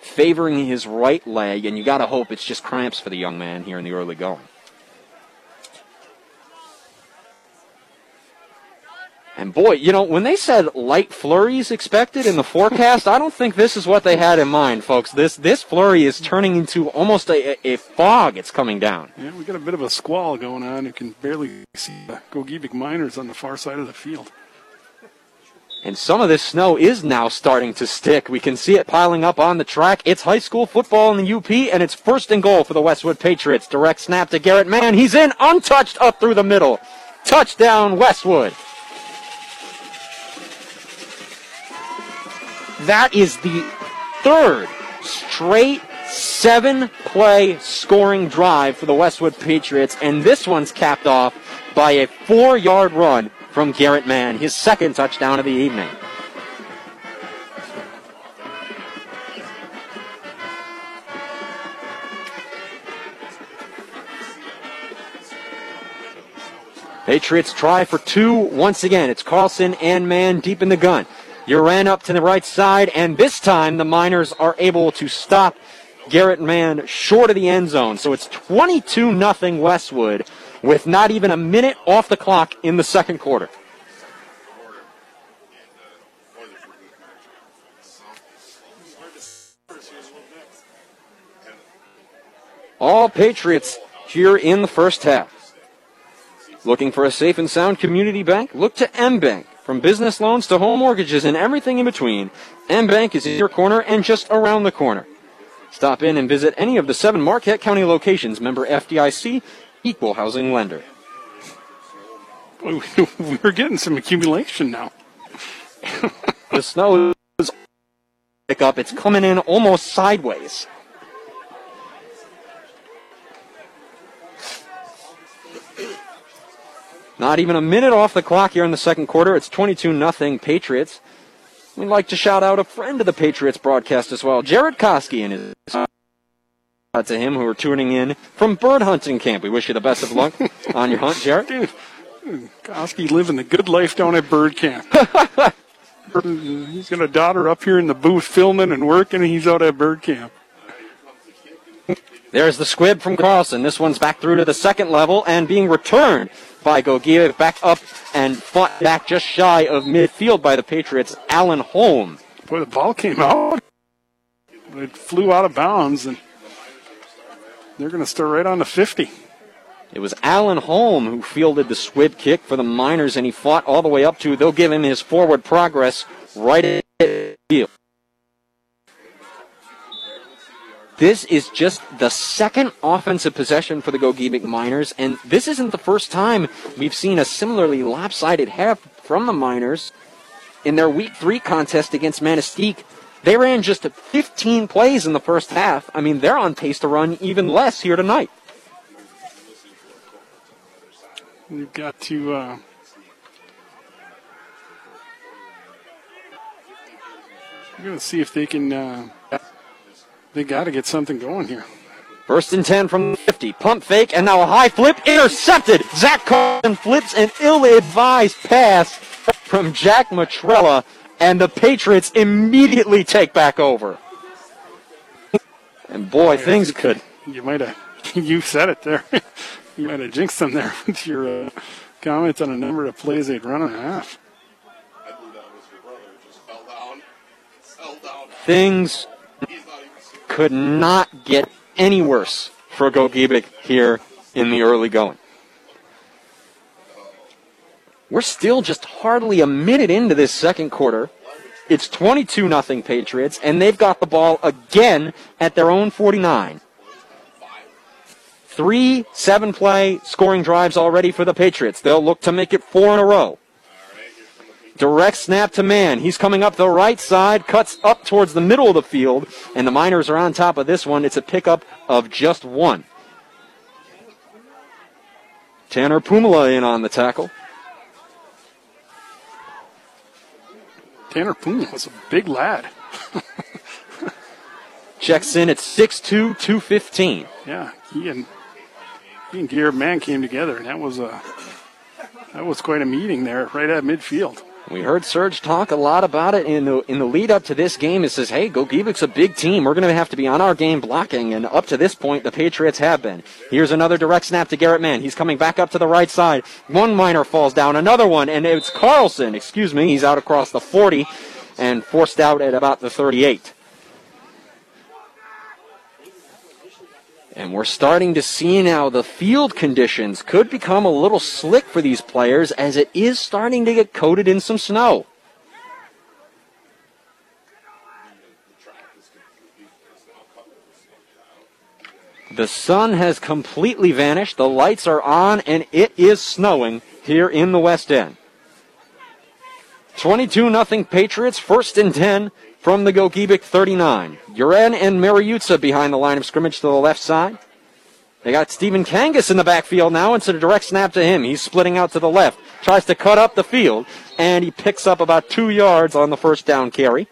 favoring his right leg, and you got to hope it's just cramps for the young man here in the early going. And boy, you know, when they said light flurries expected in the forecast, I don't think this is what they had in mind, folks. This this flurry is turning into almost a, a fog. It's coming down. Yeah, we got a bit of a squall going on. You can barely see the Gogebic miners on the far side of the field. And some of this snow is now starting to stick. We can see it piling up on the track. It's high school football in the UP, and it's first and goal for the Westwood Patriots. Direct snap to Garrett Mann. He's in, untouched, up through the middle. Touchdown, Westwood. That is the third straight seven play scoring drive for the Westwood Patriots, and this one's capped off by a four yard run from Garrett Mann, his second touchdown of the evening. Patriots try for two once again. It's Carlson and Mann deep in the gun. You ran up to the right side, and this time the Miners are able to stop Garrett Mann short of the end zone. So it's 22 nothing Westwood with not even a minute off the clock in the second quarter. All Patriots here in the first half. Looking for a safe and sound community bank? Look to M Bank. From business loans to home mortgages and everything in between, M Bank is in your corner and just around the corner. Stop in and visit any of the seven Marquette County locations. Member FDIC, equal housing lender. We're getting some accumulation now. the snow is pick up. It's coming in almost sideways. Not even a minute off the clock here in the second quarter. It's 22 nothing Patriots. We'd like to shout out a friend of the Patriots broadcast as well, Jared Koski and his out to him who are tuning in from bird hunting camp. We wish you the best of luck on your hunt, Jared. Dude, Koski living the good life down at bird camp. he's got a daughter up here in the booth filming and working, and he's out at bird camp. There's the squib from Carlson. This one's back through to the second level and being returned by Gogia. Back up and fought back just shy of midfield by the Patriots, Allen Holm. Boy, the ball came out. It flew out of bounds, and they're going to start right on the 50. It was Allen Holm who fielded the squib kick for the Miners, and he fought all the way up to. They'll give him his forward progress right at the field. This is just the second offensive possession for the Gogebic Miners, and this isn't the first time we've seen a similarly lopsided half from the Miners in their Week 3 contest against Manistee. They ran just 15 plays in the first half. I mean, they're on pace to run even less here tonight. We've got to. Uh, I'm going to see if they can. Uh, they got to get something going here. First and 10 from the 50. Pump fake, and now a high flip. Intercepted. Zach Carlson flips an ill advised pass from Jack Matrella, and the Patriots immediately take back over. And boy, things could. You might have. You said it there. you might have jinxed them there with your uh, comments on a number of plays they'd run and a half. Things could not get any worse for Gogebic here in the early going. We're still just hardly a minute into this second quarter. It's 22 nothing Patriots, and they've got the ball again at their own 49. Three seven play scoring drives already for the Patriots. They'll look to make it four in a row. Direct snap to Mann. He's coming up the right side, cuts up towards the middle of the field, and the Miners are on top of this one. It's a pickup of just one. Tanner Pumala in on the tackle. Tanner Pumala was a big lad. Checks in at 6'2", 215. Yeah, he and he and Garrett Mann came together, and that was a that was quite a meeting there, right at midfield. We heard Serge talk a lot about it in the in the lead up to this game. It says, "Hey, Gogebic's a big team. We're going to have to be on our game blocking." And up to this point, the Patriots have been. Here's another direct snap to Garrett Mann. He's coming back up to the right side. One miner falls down, another one, and it's Carlson. Excuse me. He's out across the 40 and forced out at about the 38. And we're starting to see now the field conditions could become a little slick for these players as it is starting to get coated in some snow. The sun has completely vanished, the lights are on, and it is snowing here in the West End. 22 0 Patriots, first and 10 from the Gogebic 39. Uren and Mariutza behind the line of scrimmage to the left side. They got Stephen Kangas in the backfield now. It's a direct snap to him. He's splitting out to the left. Tries to cut up the field, and he picks up about two yards on the first down carry.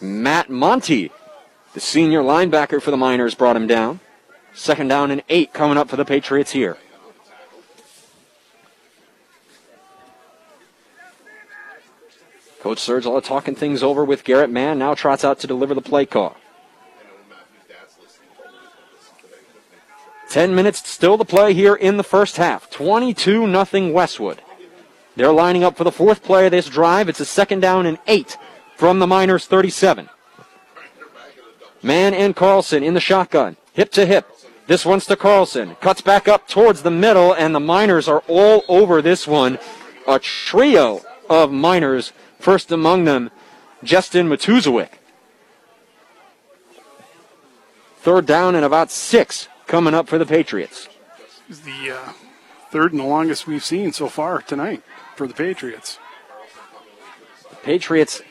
Matt Monty, the senior linebacker for the Miners, brought him down. Second down and eight coming up for the Patriots here. Coach Sergela talking things over with Garrett Mann. Now trots out to deliver the play call. Ten minutes still to play here in the first half. 22 nothing Westwood. They're lining up for the fourth play of this drive. It's a second down and eight from the Miners 37. Mann and Carlson in the shotgun, hip to hip. This one's to Carlson. Cuts back up towards the middle, and the Miners are all over this one. A trio of Miners. First among them, Justin Matuzowick. Third down and about six coming up for the Patriots. This Is the uh, third and the longest we've seen so far tonight for the Patriots. The Patriots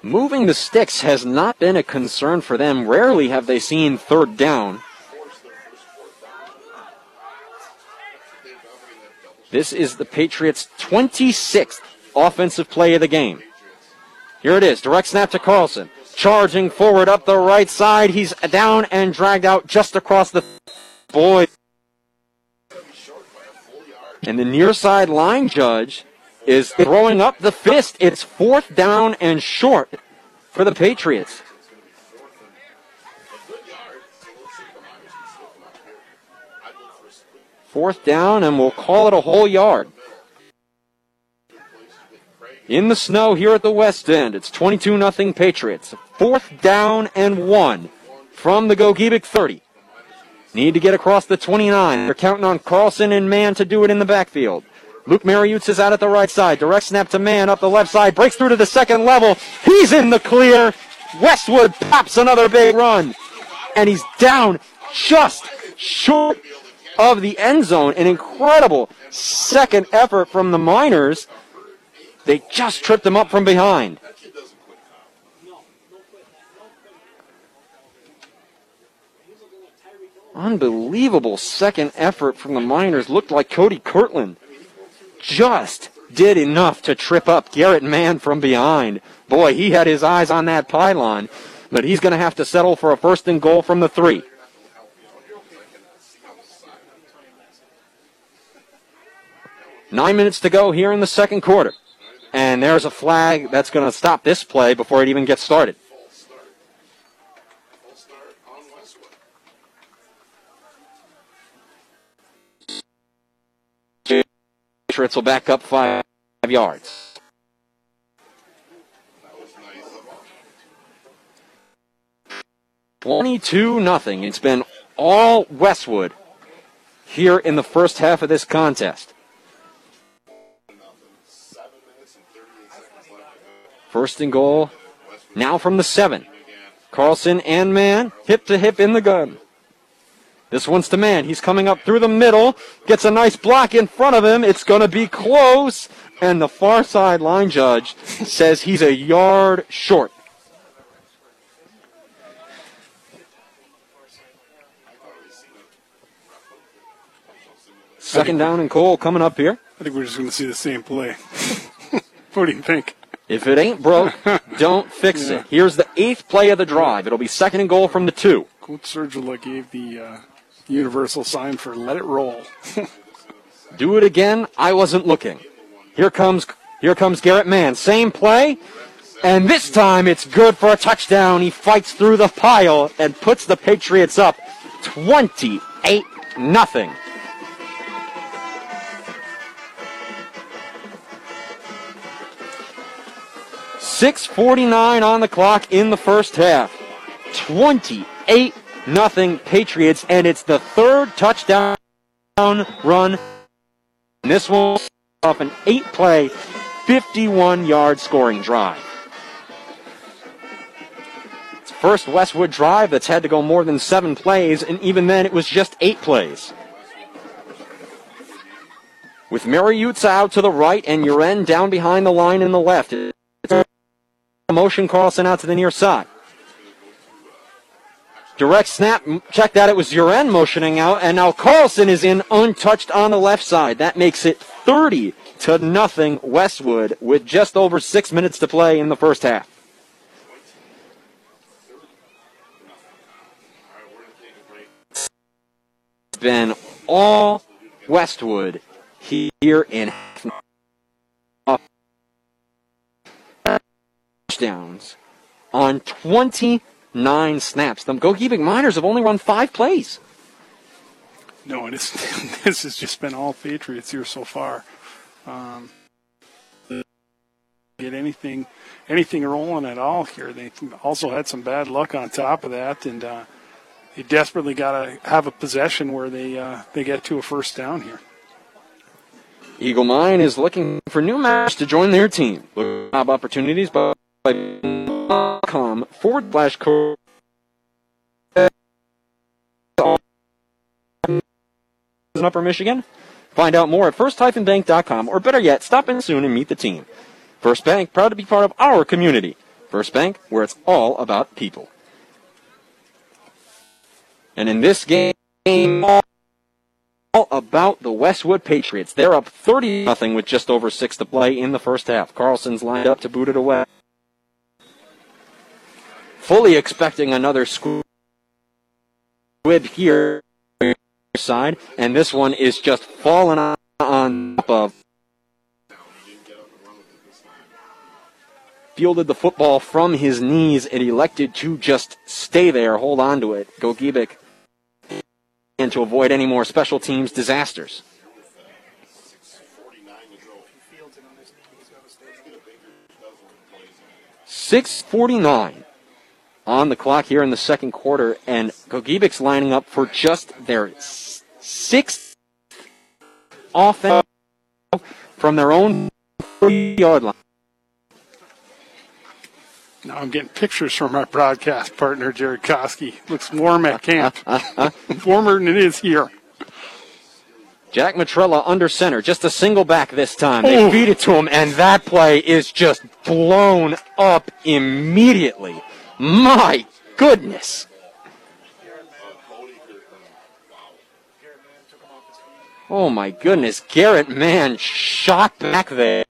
moving the sticks has not been a concern for them. Rarely have they seen third down. This is the Patriots' 26th offensive play of the game. Here it is. Direct snap to Carlson. Charging forward up the right side. He's down and dragged out just across the boy. And the near side line judge is throwing up the fist. It's fourth down and short for the Patriots. Fourth down, and we'll call it a whole yard. In the snow here at the West End, it's 22 0 Patriots. Fourth down and one from the Gogebic 30. Need to get across the 29. They're counting on Carlson and Mann to do it in the backfield. Luke Mariutes is out at the right side. Direct snap to Mann up the left side. Breaks through to the second level. He's in the clear. Westwood pops another big run. And he's down just short of the end zone. An incredible second effort from the Miners. They just tripped him up from behind. Unbelievable second effort from the Miners. Looked like Cody Kirtland just did enough to trip up Garrett Mann from behind. Boy, he had his eyes on that pylon, but he's going to have to settle for a first and goal from the three. Nine minutes to go here in the second quarter. And there's a flag that's going to stop this play before it even gets started. Patriots will back up five yards. Twenty-two nothing. It's been all Westwood here in the first half of this contest. First and goal. Now from the seven. Carlson and Mann, hip to hip in the gun. This one's to Mann. He's coming up through the middle, gets a nice block in front of him. It's going to be close, and the far side line judge says he's a yard short. Second down and Cole coming up here. I think we're just going to see the same play. what do you think? If it ain't broke, don't fix Yeah. it. Here's the eighth play of the drive. It'll be second and goal from the two. Coach Sergila gave the uh, universal sign for let it roll. Do it again. I wasn't looking. Here comes here comes Garrett Mann. Same play. And this time it's good for a touchdown. He fights through the pile and puts the Patriots up 28 nothing. Six forty-nine on the clock in the first half. Twenty-eight nothing Patriots, and it's the third touchdown run. And this one off an eight-play, 51-yard scoring drive. It's first Westwood drive that's had to go more than seven plays, and even then it was just eight plays. With Mariutza out to the right and Uren down behind the line in the left. It's motion Carlson out to the near side. Direct snap. Check that. It was Uren motioning out, and now Carlson is in untouched on the left side. That makes it 30 to nothing Westwood with just over six minutes to play in the first half. It's been all Westwood here in touchdowns on 29 snaps. The Gogebic Miners have only run five plays. No, it is, this has just been all Patriots here so far. Um, get anything anything rolling at all here. They also had some bad luck on top of that, and uh, they desperately got to have a possession where they uh, they get to a first down here. Eagle Mine is looking for new members to join their team. Look job opportunities by com forward slash in Upper Michigan? Find out more at first-bank.com or better yet, stop in soon and meet the team. First Bank, proud to be part of our community. First Bank, where it's all about people. And in this game, all about the Westwood Patriots. They're up 30 nothing with just over six to play in the first half. Carlson's lined up to boot it away. Fully expecting another squib here side, and this one is just falling on, on top of. Fielded the football from his knees and elected to just stay there, hold on to it. Gogebic. And to avoid any more special teams disasters. 649 on the clock here in the second quarter, and Gogebic's lining up for just their sixth offense from their own yard line. Now I'm getting pictures from our broadcast partner, Jared Koski. Looks warm at camp. Warmer than it is here. Jack Matrella under center, just a single back this time. They feed it to him, and that play is just blown up immediately. My goodness. Oh my goodness, Garrett Mann shot back there.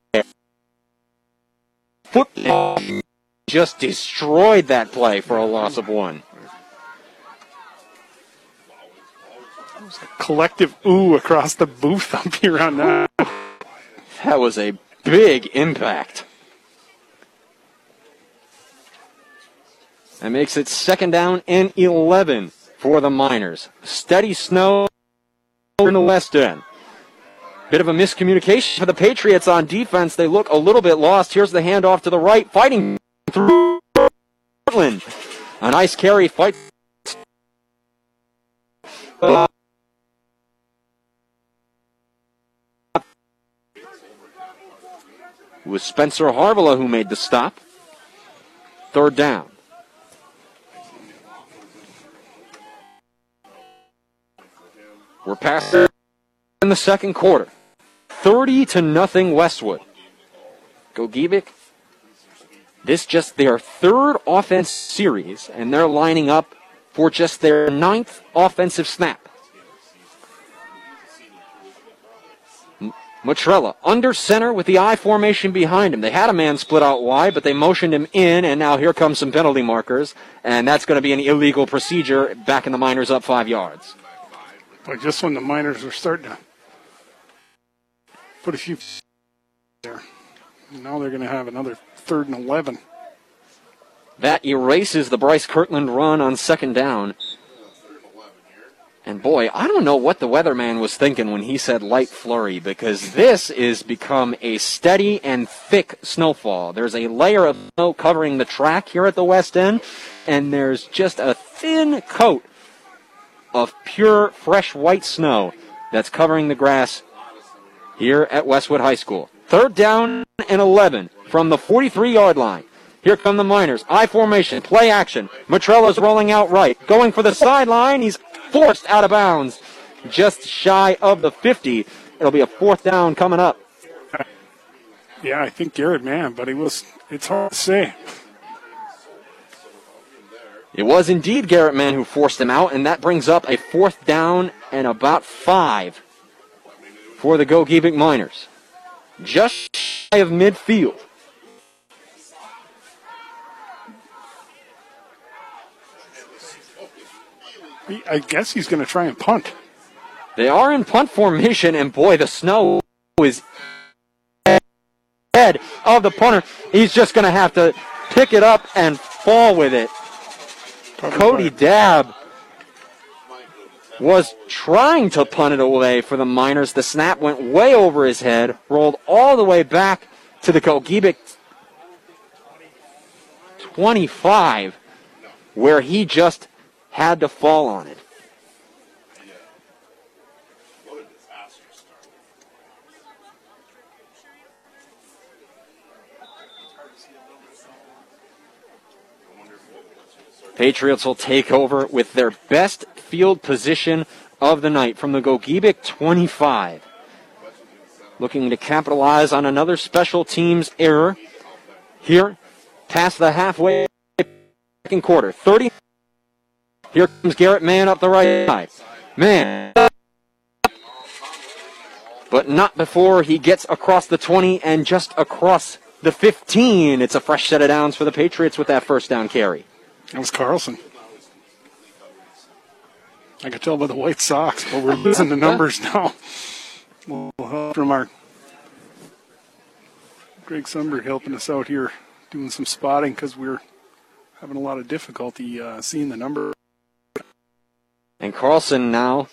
Football just destroyed that play for a loss of one. Collective ooh across the booth up here on that. That was a big impact. That makes it second down and 11 for the Miners. Steady snow in the west end. Bit of a miscommunication for the Patriots on defense. They look a little bit lost. Here's the handoff to the right, fighting through Portland. A nice carry, fight. Uh, It was Spencer Harvilla who made the stop. Third down. We're past in the second quarter. 30 to nothing Westwood. Go Gogebic. This just their third offense series, and they're lining up for just their ninth offensive snap. Matrella under center with the I formation behind him. They had a man split out wide, but they motioned him in, and now here comes some penalty markers, and that's going to be an illegal procedure backing the Miners up five yards. But just when the miners were starting to put a few there, now they're going to have another third and 11. That erases the Bryce Kirtland run on second down. And boy, I don't know what the weatherman was thinking when he said light flurry because this is become a steady and thick snowfall. There's a layer of snow covering the track here at the west end, and there's just a thin coat of pure fresh white snow that's covering the grass here at Westwood High School. Third down and 11 from the 43 yard line. Here come the Miners. I formation, play action. Matrella's rolling out right. Going for the sideline. He's forced out of bounds. Just shy of the 50. It'll be a fourth down coming up. Yeah, I think Garrett Mann, but he was, it's hard to say. It was indeed Garrett Mann who forced him out, and that brings up a fourth down and about five for the Gogebic Miners. Just shy of midfield. I guess he's going to try and punt. They are in punt formation, and boy, the snow is head of the punter. He's just going to have to pick it up and fall with it. Cody Dabb was trying to punt it away for the Miners. The snap went way over his head, rolled all the way back to the Gogebic 25, where he just had to fall on it. Patriots will take over with their best field position of the night from the Gogebic 25. Looking to capitalize on another special teams error here past the halfway second quarter. 30. Here comes Garrett Mann up the right side. Man. But not before he gets across the 20 and just across the 15. It's a fresh set of downs for the Patriots with that first down carry. That was Carlson. I could tell by the white socks, but we're losing the numbers now. Well, help from our Greg Sunberg helping us out here, doing some spotting because we're having a lot of difficulty uh, seeing the number. And Carlson now,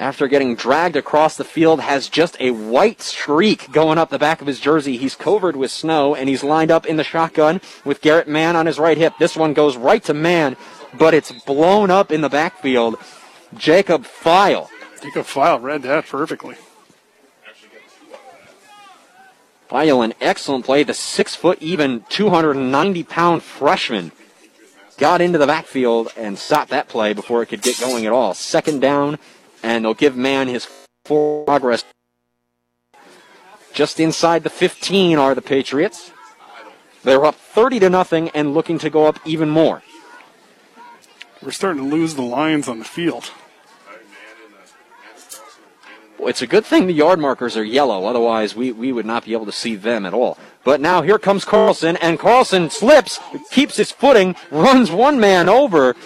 after getting dragged across the field, has just a white streak going up the back of his jersey. He's covered with snow, and he's lined up in the shotgun with Garrett Mann on his right hip. This one goes right to Mann, but it's blown up in the backfield. Jacob File. Jacob File read that perfectly. File, an excellent play. The six foot, even 290 pound freshman got into the backfield and stopped that play before it could get going at all. Second down, and they'll give Mann his progress. Just inside the 15 are the Patriots. They're up 30 to nothing and looking to go up even more. We're starting to lose the lines on the field. It's a good thing the yard markers are yellow, otherwise we, we would not be able to see them at all. But now here comes Carlson, and Carlson slips, keeps his footing, runs one man over,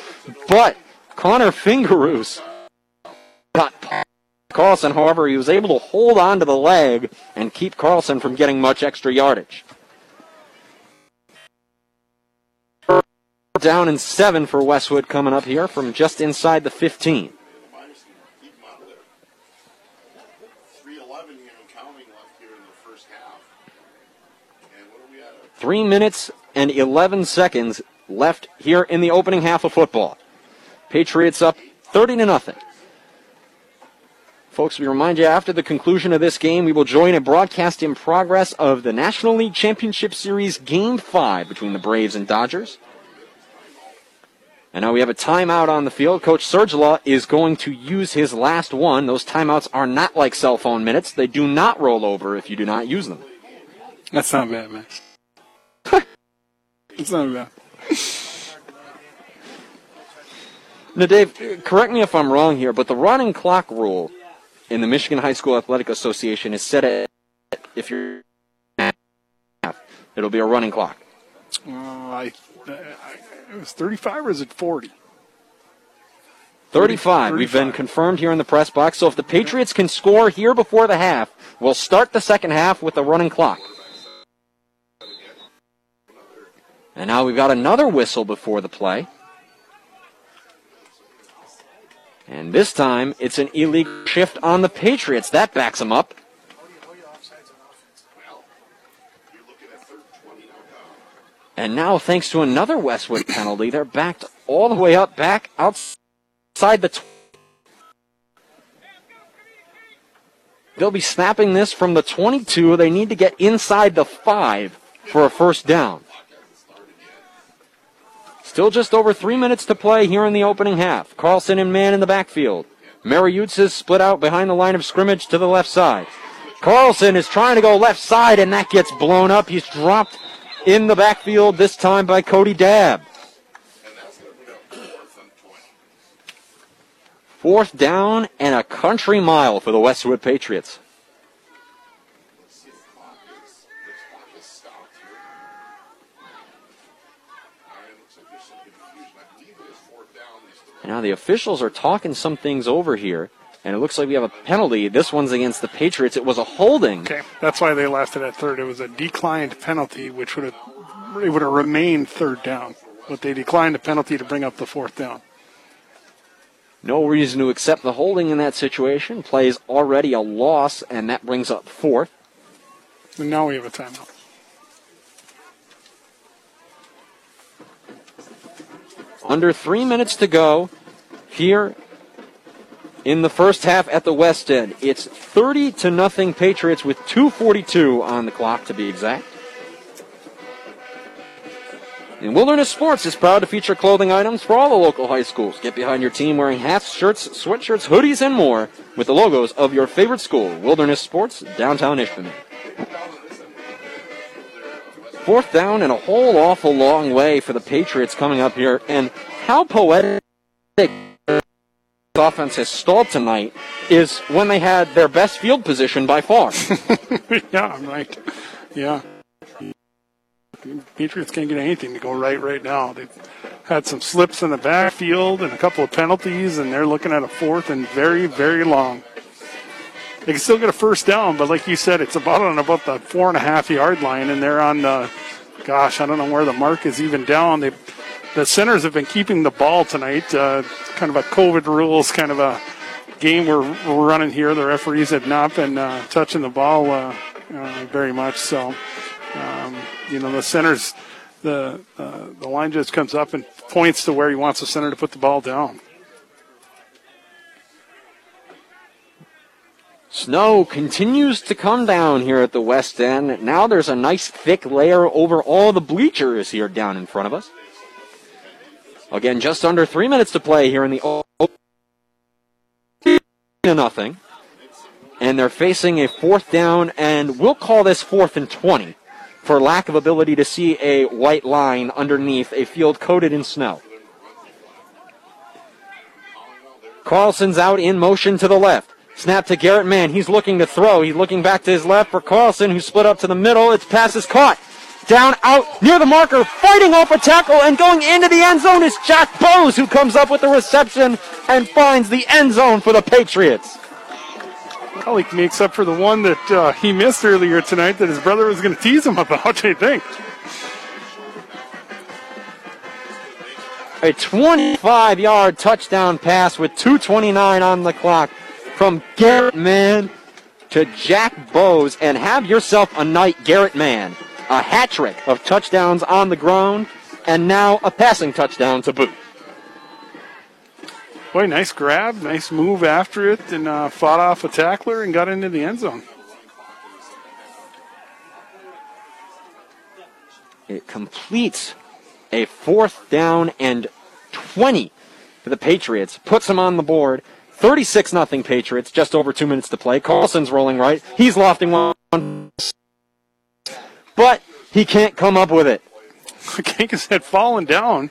but Connor Fingeroos got Carlson. However, he was able to hold on to the leg and keep Carlson from getting much extra yardage. Down in seven for Westwood coming up here from just inside the 15. Three minutes and 11 seconds left here in the opening half of football. Patriots up 30 to nothing. Folks, we remind you after the conclusion of this game, we will join a broadcast in progress of the National League Championship Series Game 5 between the Braves and Dodgers. And now we have a timeout on the field. Coach Sergila is going to use his last one. Those timeouts are not like cell phone minutes. They do not roll over if you do not use them. That's not bad, man. it's not bad. Now, Dave, correct me if I'm wrong here, but the running clock rule in the Michigan High School Athletic Association is set at if you're half, it'll be a running clock. Uh, I, I, it was 35 or is it 40? 35. We've been confirmed here in the press box. So if the Patriots can score here before the half, we'll start the second half with a running clock. And now we've got another whistle before the play. And this time it's an illegal shift on the Patriots. That backs them up. And now, thanks to another Westwood penalty, they're backed all the way up, back outside the. Tw- They'll be snapping this from the 22. They need to get inside the 5 for a first down. Still just over three minutes to play here in the opening half. Carlson and Mann in the backfield. Mariutes is split out behind the line of scrimmage to the left side. Carlson is trying to go left side, and that gets blown up. He's dropped in the backfield this time by Cody Dabb. Fourth down and a country mile for the Westwood Patriots. And now the officials are talking some things over here, and it looks like we have a penalty. This one's against the Patriots. It was a holding. Okay, that's why they it at third. It was a declined penalty, which would have it would have remained third down, but they declined the penalty to bring up the fourth down. No reason to accept the holding in that situation. Plays already a loss, and that brings up fourth. And now we have a timeout. Under three minutes to go here in the first half at the West End. It's 30 to nothing Patriots with 2:42 on the clock to be exact. And Wilderness Sports is proud to feature clothing items for all the local high schools. Get behind your team wearing hats, shirts, sweatshirts, hoodies, and more with the logos of your favorite school. Wilderness Sports, downtown Ishpeming. Fourth down and a whole awful long way for the Patriots coming up here. And how poetic offense has stalled tonight is when they had their best field position by far. yeah, I'm right. Yeah. Patriots can't get anything to go right right now. They've had some slips in the backfield and a couple of penalties, and they're looking at a fourth and very, very long. They can still get a first down, but like you said, it's about on about the four and a half yard line, and they're on the, gosh, I don't know where the mark is even down. They, the centers have been keeping the ball tonight. Uh, kind of a COVID rules kind of a game we're, we're running here. The referees have not been uh, touching the ball uh, uh very much, so um, you know the centers. The uh, the line just comes up and points to where he wants the center to put the ball down. Snow continues to come down here at the west end. Now there's a nice thick layer over all the bleachers here down in front of us. Again, just under three minutes to play here in the nothing, and they're facing a fourth down, and we'll call this fourth and twenty for lack of ability to see a white line underneath a field coated in snow. Carlson's out in motion to the left. Snap to Garrett Mann. He's looking to throw. He's looking back to his left for Carlson, who split up to the middle. Its pass is caught. Down, out, near the marker, fighting off a tackle and going into the end zone is Jack Bose, who comes up with the reception and finds the end zone for the Patriots. Well, he makes up for the one that uh, he missed earlier tonight that his brother was going to tease him about, I think. A 25 yard touchdown pass with 2.29 on the clock from Garrett Mann to Jack Bose. And have yourself a night, Garrett Mann. A hat trick of touchdowns on the ground, and now a passing touchdown to boot. Boy, nice grab, nice move after it, and uh, fought off a tackler and got into the end zone. It completes a fourth down and 20 for the Patriots, puts them on the board. 36 nothing Patriots, just over two minutes to play. Carlson's rolling right. He's lofting one but he can't come up with it. Kangas had fallen down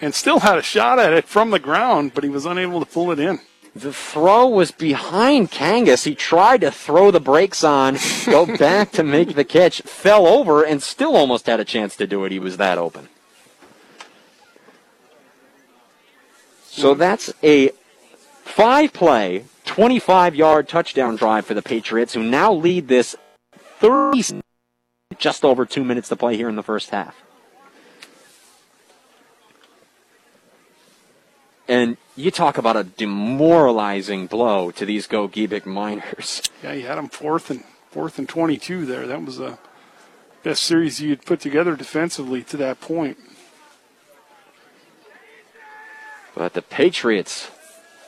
and still had a shot at it from the ground, but he was unable to pull it in. The throw was behind Kangas. He tried to throw the brakes on, go back to make the catch, fell over, and still almost had a chance to do it. He was that open. So that's a five play, 25 yard touchdown drive for the Patriots, who now lead this 30 just over two minutes to play here in the first half. And you talk about a demoralizing blow to these Gogebic Miners. Yeah, you had them fourth and fourth and twenty-two there. That was the best series you'd put together defensively to that point. But the Patriots,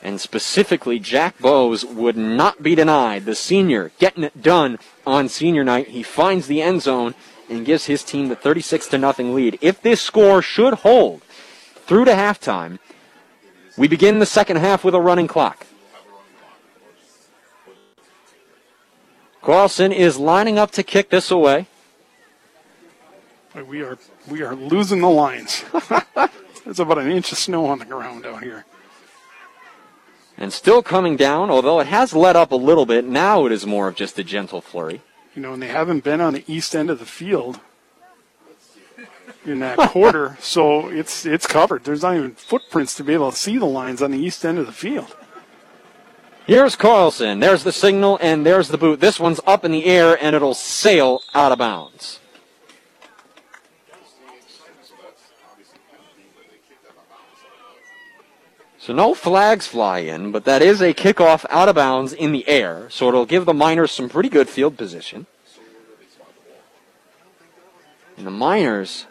and specifically Jack Bose, would not be denied. The senior getting it done on senior night. He finds the end zone and gives his team the 36 to nothing lead. If this score should hold through to halftime, we begin the second half with a running clock. Carlson is lining up to kick this away. We are we are losing the lines. There's about an inch of snow on the ground out here. And still coming down, although it has let up a little bit. Now it is more of just a gentle flurry. You know, and they haven't been on the east end of the field in that quarter, so it's it's covered. There's not even footprints to be able to see the lines on the east end of the field. Here's Carlson. There's the signal, and there's the boot. This one's up in the air, and it'll sail out of bounds. So no flags fly in, but that is a kickoff out of bounds in the air, so it'll give the Miners some pretty good field position. And the Miners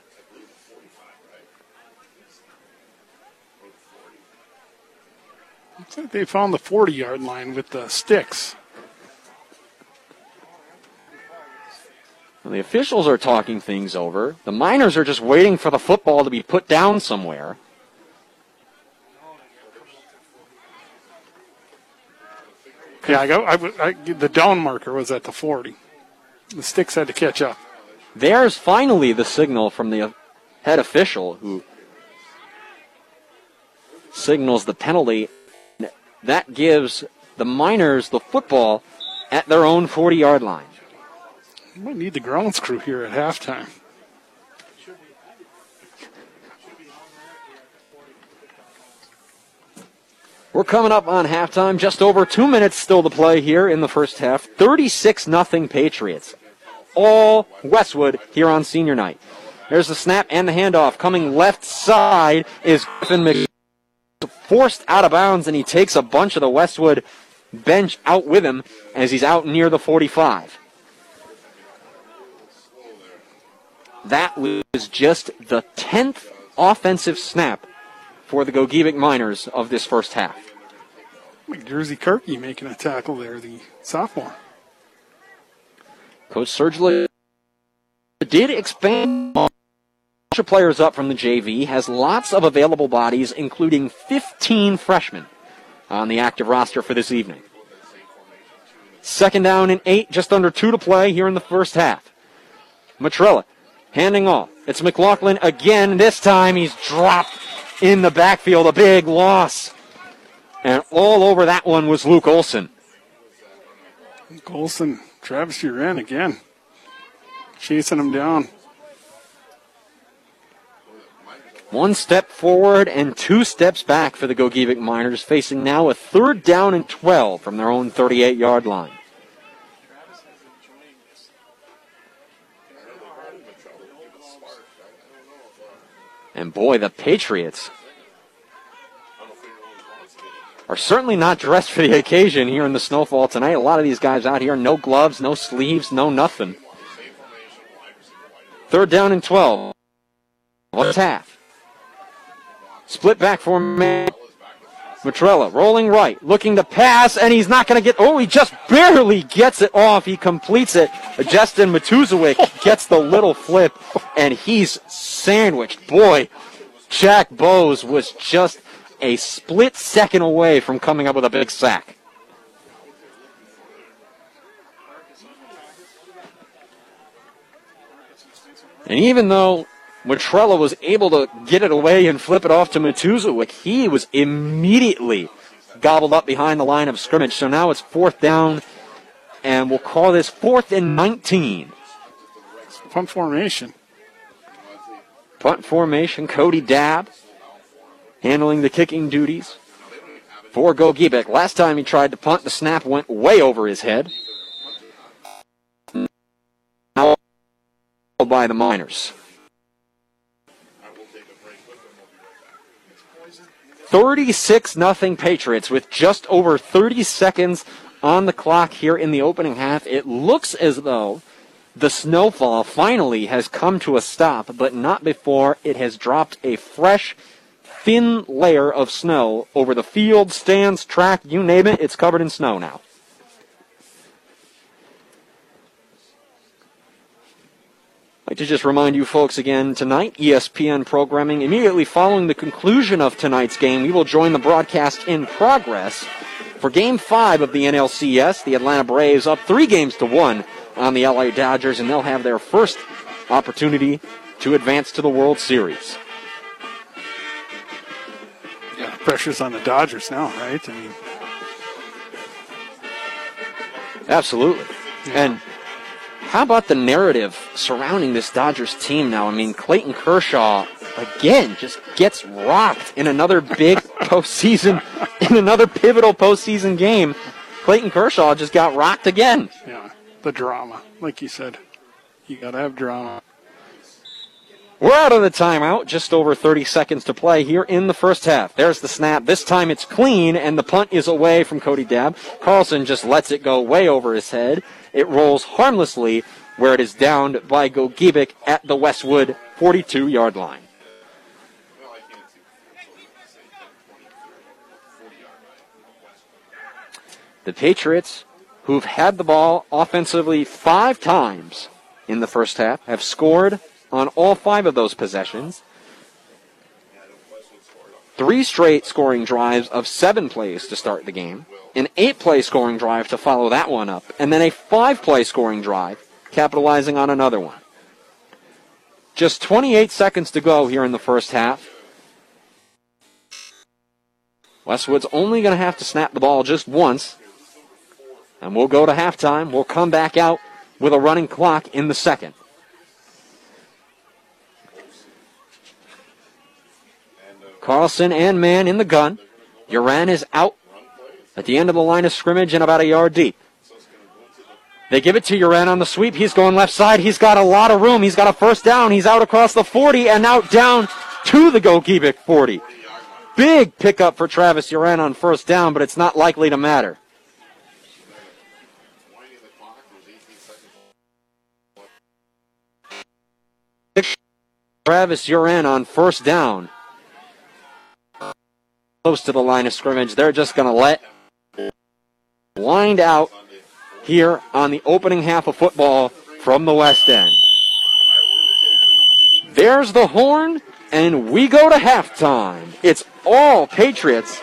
Looks like they found the 40 yard line with the sticks. The officials are talking things over. The Miners are just waiting for the football to be put down somewhere. Yeah, I go. I, I, the down marker was at the 40. The sticks had to catch up. There's finally the signal from the head official who signals the penalty. That gives the Miners the football at their own 40 yard line. We might need the grounds crew here at halftime. We're coming up on halftime. Just over two minutes still to play here in the first half. 36 nothing Patriots. All Westwood here on senior night. There's the snap and the handoff. Coming left side is Griffin Mc forced out of bounds, and he takes a bunch of the Westwood bench out with him as he's out near the 45. That was just the 10th offensive snap for the Gogebic Miners of this first half. Jersey Kirky making a tackle there, the sophomore. Coach Surgely did expand a of players up from the JV, has lots of available bodies, including 15 freshmen on the active roster for this evening. Second down and eight, just under two to play here in the first half. Matrella handing off. It's McLaughlin again. This time he's dropped in the backfield. A big loss. And all over that one was Luke Olson. Luke Olson, Travis Uren again. Chasing him down. One step forward and two steps back for the Gogebic Miners, facing now a third down and 12 from their own 38 yard line. And boy, the Patriots are certainly not dressed for the occasion here in the snowfall tonight. A lot of these guys out here, no gloves, no sleeves, no nothing. Third down and 12. What's half? Split back for man. Matrella rolling right, looking to pass, and he's not going to get. Oh, he just barely gets it off. He completes it. Justin Matuzowick gets the little flip, and he's sandwiched. Boy, Jack Bose was just a split second away from coming up with a big sack. And even though Matrella was able to get it away and flip it off to Matuzowick, he was immediately gobbled up behind the line of scrimmage. So now it's fourth down, and we'll call this fourth and 19. Punt formation. Punt formation, Cody Dabb handling the kicking duties for Gogebic. Last time he tried to punt, the snap went way over his head. Now by the Miners. 36 nothing Patriots with just over 30 seconds on the clock here in the opening half. It looks as though the snowfall finally has come to a stop, but not before it has dropped a fresh, thin layer of snow over the field, stands, track, you name it, it's covered in snow now. I'd like to just remind you folks again tonight, ESPN programming. Immediately following the conclusion of tonight's game, we will join the broadcast in progress for game five of the NLCS. The Atlanta Braves up three games to one on the LA Dodgers, and they'll have their first opportunity to advance to the World Series. Yeah, pressure's on the Dodgers now, right? I mean, Absolutely. And how about the narrative surrounding this Dodgers team now? I mean, Clayton Kershaw, again, just gets rocked in another big postseason, in another pivotal postseason game. Clayton Kershaw just got rocked again. yeah, the drama, like you said, you got to have drama. We're out of the timeout. Just over 30 seconds to play here in the first half. There's the snap. This time it's clean, and the punt is away from Cody Dabb. Carlson just lets it go way over his head. It rolls harmlessly where it is downed by Gogebic at the Westwood 42 yard line. The Patriots, who've had the ball offensively five times in the first half have scored on all five of those possessions. Three straight scoring drives of seven plays to start the game, an eight play scoring drive to follow that one up, and then a five play scoring drive, capitalizing on another one. Just 28 seconds to go here in the first half. Westwood's only going to have to snap the ball just once. And we'll go to halftime. We'll come back out with a running clock in the second. Carlson and Mann in the gun. Uren is out at the end of the line of scrimmage and about a yard deep. They give it to Uren on the sweep. He's going left side. He's got a lot of room. He's got a first down. He's out across the 40 and out down to the Gogebic 40. Big pickup for Travis Uren on first down, but it's not likely to matter. Travis Uren on first down. Close to the line of scrimmage. They're just going to let wind out here on the opening half of football from the West End. There's the horn, and we go to halftime. It's all Patriots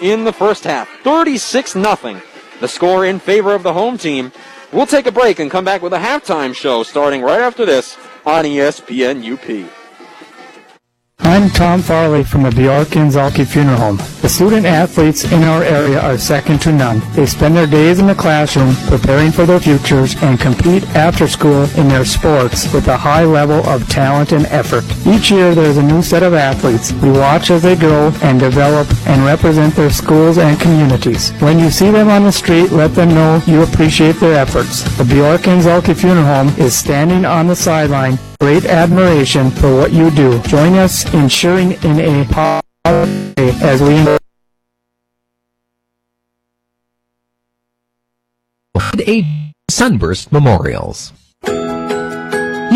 in the first half. 36 0 the score in favor of the home team. We'll take a break and come back with a halftime show starting right after this on ESPN UP. I'm Tom Farley from the Bjork and Zhulkie Funeral Home. The student athletes in our area are second to none. They spend their days in the classroom preparing for their futures and compete after school in their sports with a high level of talent and effort. Each year there's a new set of athletes. We watch as they grow and develop and represent their schools and communities. When you see them on the street, let them know you appreciate their efforts. The Bjork and Zhulkie Funeral Home is standing on the sideline great admiration for what you do. Join us in cheering in a positive way as we A Sunburst Memorials.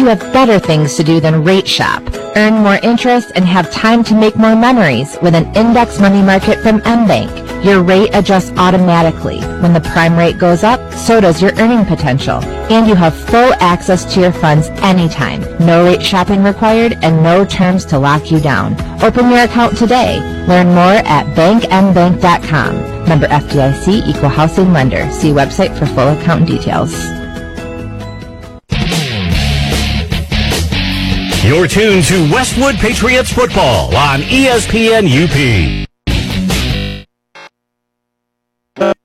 You have better things to do than rate shop. Earn more interest and have time to make more memories with an index money market from MBank. Your rate adjusts automatically. When the prime rate goes up, so does your earning potential. And you have full access to your funds anytime. No rate shopping required and no terms to lock you down. Open your account today. Learn more at bankmbank.com. Member FDIC Equal Housing Lender. See website for full account details. You're tuned to Westwood Patriots football on ESPN UP.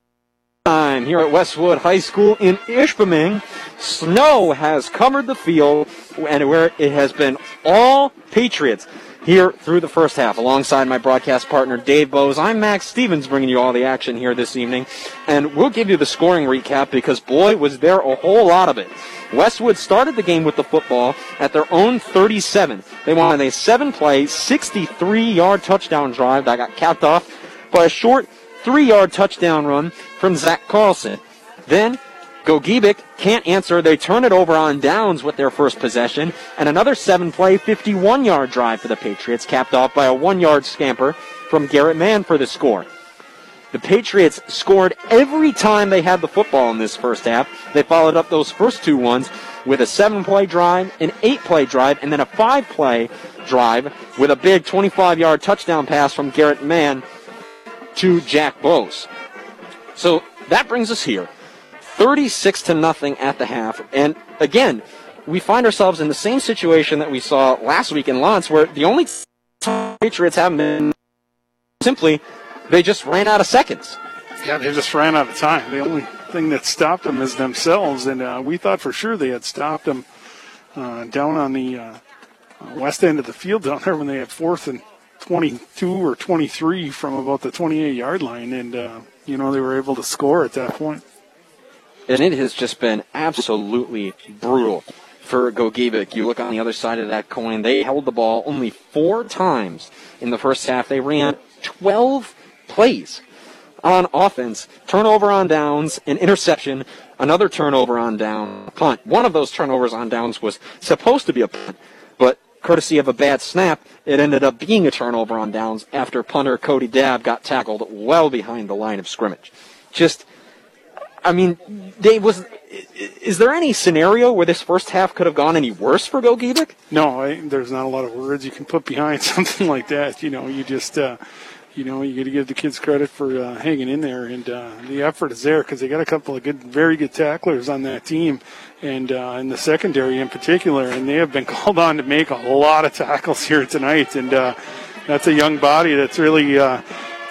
Time here at Westwood High School in Ishpeming. Snow has covered the field, and where it has been all Patriots here through the first half. Alongside my broadcast partner Dave Bose, I'm Max Stevens bringing you all the action here this evening, and we'll give you the scoring recap because boy was there a whole lot of it. Westwood started the game with the football at their own 37. They won a seven-play, 63-yard touchdown drive that got capped off by a short three-yard touchdown run from Zach Carlson. Then Gogebic can't answer. They turn it over on downs with their first possession, and another seven-play, 51-yard drive for the Patriots, capped off by a one-yard scamper from Garrett Mann for the score. The Patriots scored every time they had the football in this first half. They followed up those first two ones with a seven-play drive, an eight-play drive, and then a five-play drive with a big 25-yard touchdown pass from Garrett Mann to Jack Bose. So that brings us here. 36 to nothing at the half. And again, we find ourselves in the same situation that we saw last week in L'Anse, where the only time Patriots haven't been simply they just ran out of seconds. Yeah, they just ran out of time. The only thing that stopped them is themselves, and uh, we thought for sure they had stopped them uh, down on the uh, west end of the field down there when they had fourth and 22 or 23 from about the 28 yard line, and uh, you know they were able to score at that point. And it has just been absolutely brutal for Gogebic. You look on the other side of that coin, they held the ball only four times in the first half. They ran 12 plays on offense, turnover on downs, an interception, another turnover on down, punt. One of those turnovers on downs was supposed to be a punt, but courtesy of a bad snap, it ended up being a turnover on downs after punter Cody Dabb got tackled well behind the line of scrimmage. Just, I mean, they was is there any scenario where this first half could have gone any worse for Gogebic? No, I, there's not a lot of words you can put behind something like that. You know, you just, uh, you know, you got to give the kids credit for uh, hanging in there, and uh, the effort is there because they got a couple of good, very good tacklers on that team, and uh, in the secondary in particular, and they have been called on to make a lot of tackles here tonight, and uh, that's a young body that's really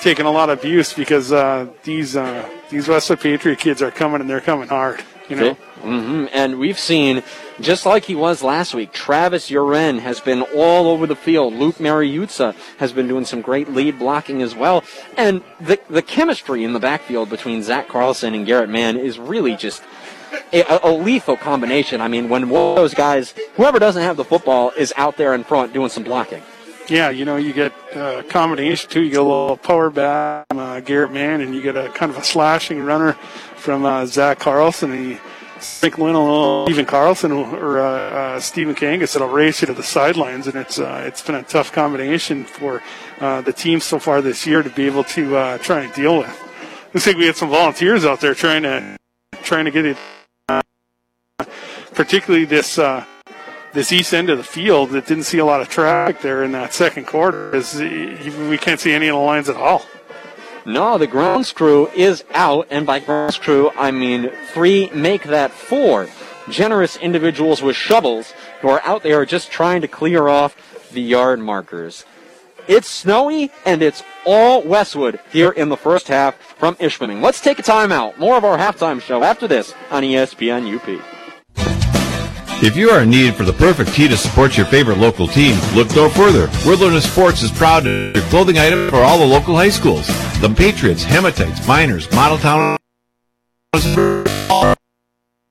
taken a lot of abuse because uh, these uh, these Westwood Patriot kids are coming and they're coming hard. You know. hmm And we've seen, just like he was last week, Travis Uren has been all over the field. Luke Mariuzza has been doing some great lead blocking as well. And the, the chemistry in the backfield between Zach Carlson and Garrett Mann is really just a, a lethal combination. I mean, when one of those guys, whoever doesn't have the football, is out there in front doing some blocking. Yeah, you know, you get a combination too. You get a little power back from uh, Garrett Mann, and you get a kind of a slashing runner from uh, Zach Carlson, and you sprinkle in a little Stephen Carlson or uh, uh, Stephen Kangas that'll race you to the sidelines, and it's uh, it's been a tough combination for uh, the team so far this year to be able to uh, try and deal with. Looks like we had some volunteers out there trying to trying to get it, uh, particularly this. Uh, this east end of the field that didn't see a lot of traffic there in that second quarter is we can't see any of the lines at all. No, the grounds crew is out, and by grounds crew, I mean three make that four. Generous individuals with shovels who are out there just trying to clear off the yard markers. It's snowy, and it's all Westwood here in the first half from Ishpeming. Let's take a timeout. More of our halftime show after this on ESPN UP. If you are in need for the perfect tee to support your favorite local team, look no further. Wilderness Sports is proud to your clothing item for all the local high schools. The Patriots, Hematites, Miners, Model Town,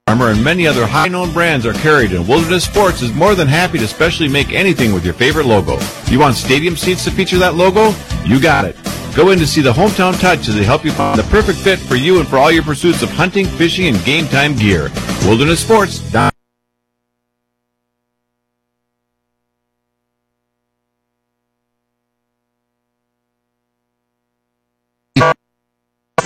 Armor, and many other high-known brands are carried, and Wilderness Sports is more than happy to specially make anything with your favorite logo. You want stadium seats to feature that logo? You got it. Go in to see the Hometown Touch as they help you find the perfect fit for you and for all your pursuits of hunting, fishing, and game time gear. Wilderness Sports.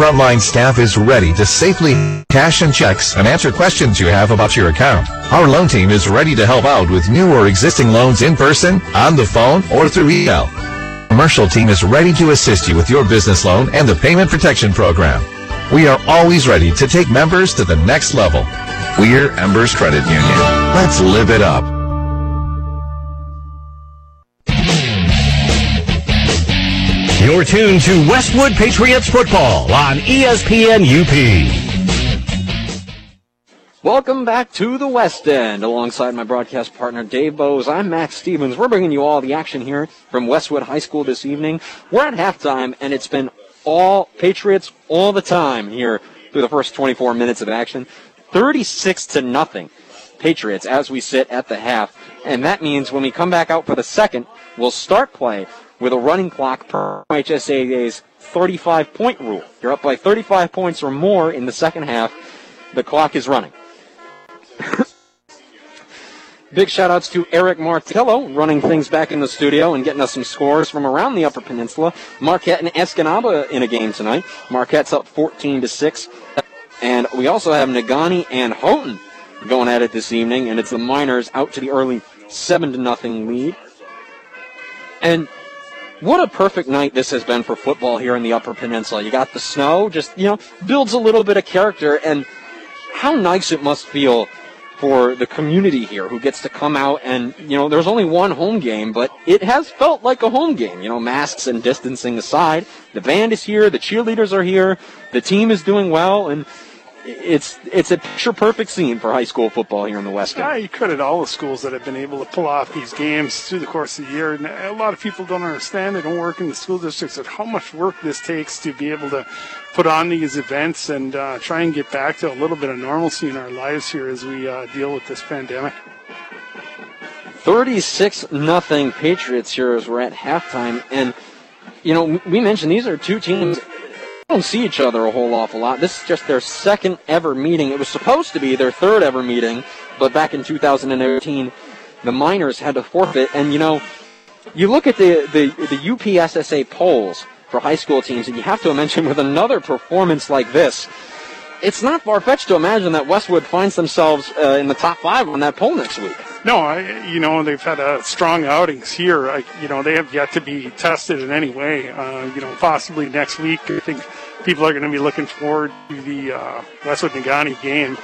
Frontline staff is ready to safely cash and checks and answer questions you have about your account. Our loan team is ready to help out with new or existing loans in person, on the phone, or through email. Commercial team is ready to assist you with your business loan and the payment protection program. We are always ready to take members to the next level. We're Embers Credit Union. Let's live it up. You're tuned to Westwood Patriots football on ESPN UP. Welcome back to the West End. Alongside my broadcast partner Dave Bose, I'm Max Stevens. We're bringing you all the action here from Westwood High School this evening. We're at halftime, and it's been all Patriots all the time here through the first 24 minutes of action. 36 to nothing. Patriots as we sit at the half. And that means when we come back out for the second, we'll start play with a running clock per HSAA's 35 point rule. You're up by 35 points or more in the second half. The clock is running. Big shout outs to Eric Martello running things back in the studio and getting us some scores from around the Upper Peninsula. Marquette and Escanaba in a game tonight. Marquette's up 14 to 6. And we also have Negaunee and Houghton going at it this evening, and it's the Miners out to the early 7 to nothing lead. And what a perfect night this has been for football here in the Upper Peninsula. You got the snow, just, you know, builds a little bit of character, and how nice it must feel for the community here who gets to come out and, you know, there's only one home game, but it has felt like a home game. You know, masks and distancing aside, the band is here, the cheerleaders are here, the team is doing well, and it's it's a picture perfect scene for high school football here in the West End. Yeah, you credit all the schools that have been able to pull off these games through the course of the year. And a lot of people don't understand. They don't work in the school districts of how much work this takes to be able to put on these events and uh, try and get back to a little bit of normalcy in our lives here as we uh, deal with this pandemic. 36 nothing Patriots here as we're at halftime. And, you know, we mentioned these are two teams don't see each other a whole awful lot. This is just their second ever meeting. It was supposed to be their third ever meeting, but back in 2018, the Miners had to forfeit. And, you know, you look at the, the, the UPSSA polls for high school teams, and you have to imagine with another performance like this, it's not far fetched to imagine that Westwood finds themselves uh, in the top five on that poll next week. No, I, you know they've had a strong outings here. I, you know they have yet to be tested in any way. Uh, you know, possibly next week. I think people are going to be looking forward to the uh, Westwood Negaunee game.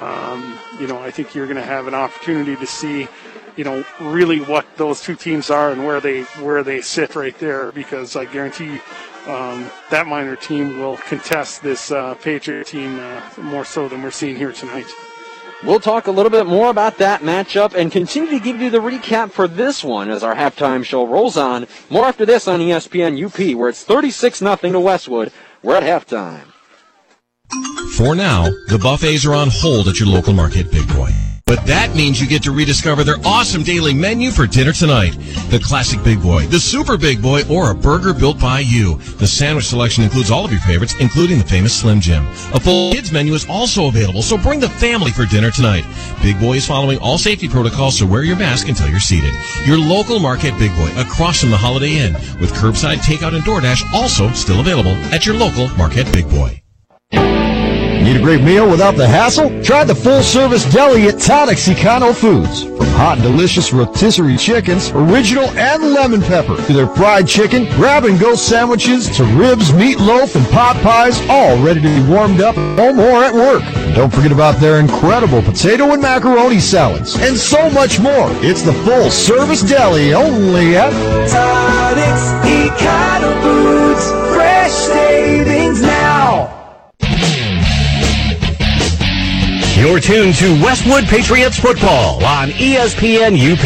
Um, you know, I think you're going to have an opportunity to see, you know, really what those two teams are and where they where they sit right there. Because I guarantee um, that Miner team will contest this uh, Patriot team uh, more so than we're seeing here tonight. We'll talk a little bit more about that matchup and continue to give you the recap for this one as our halftime show rolls on. More after this on ESPN UP, where it's 36 0 to Westwood. We're at halftime. For now, the buffets are on hold at your local market, Big Boy. But that means you get to rediscover their awesome daily menu for dinner tonight. The classic Big Boy, the super Big Boy, or a burger built by you. The sandwich selection includes all of your favorites, including the famous Slim Jim. A full kids menu is also available, so bring the family for dinner tonight. Big Boy is following all safety protocols, so wear your mask until you're seated. Your local Marquette Big Boy, across from the Holiday Inn, with curbside takeout and DoorDash also still available at your local Marquette Big Boy. Need a great meal without the hassle? Try the full-service deli at Tonic Econo Foods. From hot and delicious rotisserie chickens, original and lemon pepper, to their fried chicken, grab-and-go sandwiches, to ribs, meatloaf, and pot pies, all ready to be warmed up at home or at work. And don't forget about their incredible potato and macaroni salads, and so much more. It's the full-service deli only at Tonic's Econo Foods. Fresh savings now. You're tuned to Westwood Patriots football on ESPN UP.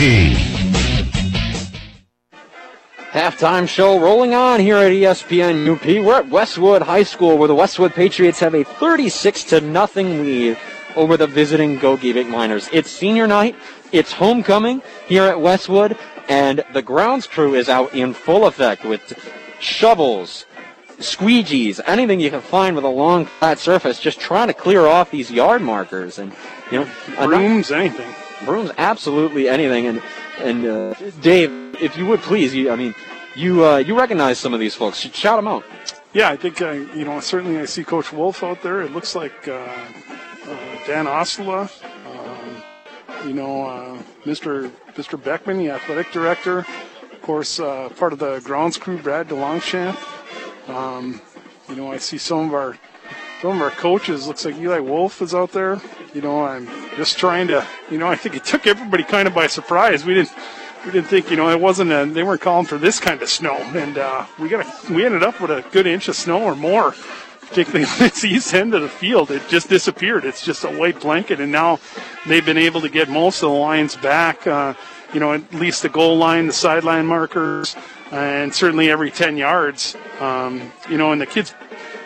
Halftime show rolling on here at ESPN UP. We're at Westwood High School where the Westwood Patriots have a 36 to nothing lead over the visiting Gogebic Miners. It's senior night. It's homecoming here at Westwood and the grounds crew is out in full effect with shovels, squeegees, anything you can find with a long flat surface, just trying to clear off these yard markers and you know brooms, anything. Brooms, absolutely anything. And and uh, Dave, if you would please, you, I mean, you uh, you recognize some of these folks. Shout them out. Yeah, I think uh, you know. Certainly, I see Coach Wolf out there. It looks like uh, uh, Dan Osula, um, you know, uh, Mr. Mr. Beckman, the athletic director. Of course, uh, part of the grounds crew, Brad DeLongchamp. Um, you know, I see some of our some of our coaches. Looks like Eli Wolf is out there. You know, I'm just trying to. You know, I think it took everybody kind of by surprise. We didn't. We didn't think, you know, it wasn't. A, they weren't calling for this kind of snow, and uh, we got. A, we ended up with a good inch of snow or more. Particularly on its east end of the field, it just disappeared. It's just a white blanket, and now they've been able to get most of the lines back. Uh, you know, at least the goal line, the sideline markers, and certainly every 10 yards. Um, you know, and the kids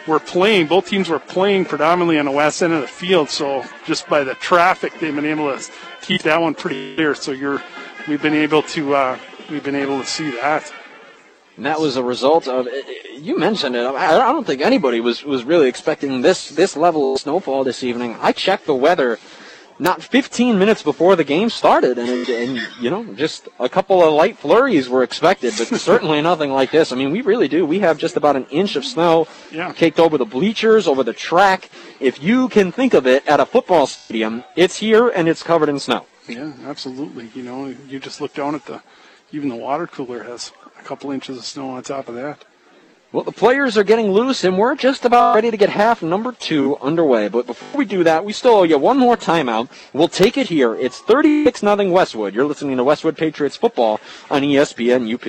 were playing, both teams were playing predominantly on the west end of the field, so just by the traffic, they've been able to keep that one pretty clear. So you're, we've been able to, uh, we've been able to see that. And that was a result of you mentioned it. I I don't think anybody was was really expecting this this level of snowfall this evening. I checked the weather not 15 minutes before the game started, and and you know just a couple of light flurries were expected, but certainly nothing like this. I mean, we really do. We have just about an inch of snow Yeah. caked over the bleachers, over the track. If you can think of it at a football stadium, it's here and it's covered in snow. Yeah, absolutely. You know, you just look down at the, even the water cooler has a couple inches of snow on top of that. Well, the players are getting loose, and we're just about ready to get half number two underway. But before we do that, we still owe you one more timeout. We'll take it here. It's 36 0 Westwood. You're listening to Westwood Patriots football on ESPN UP.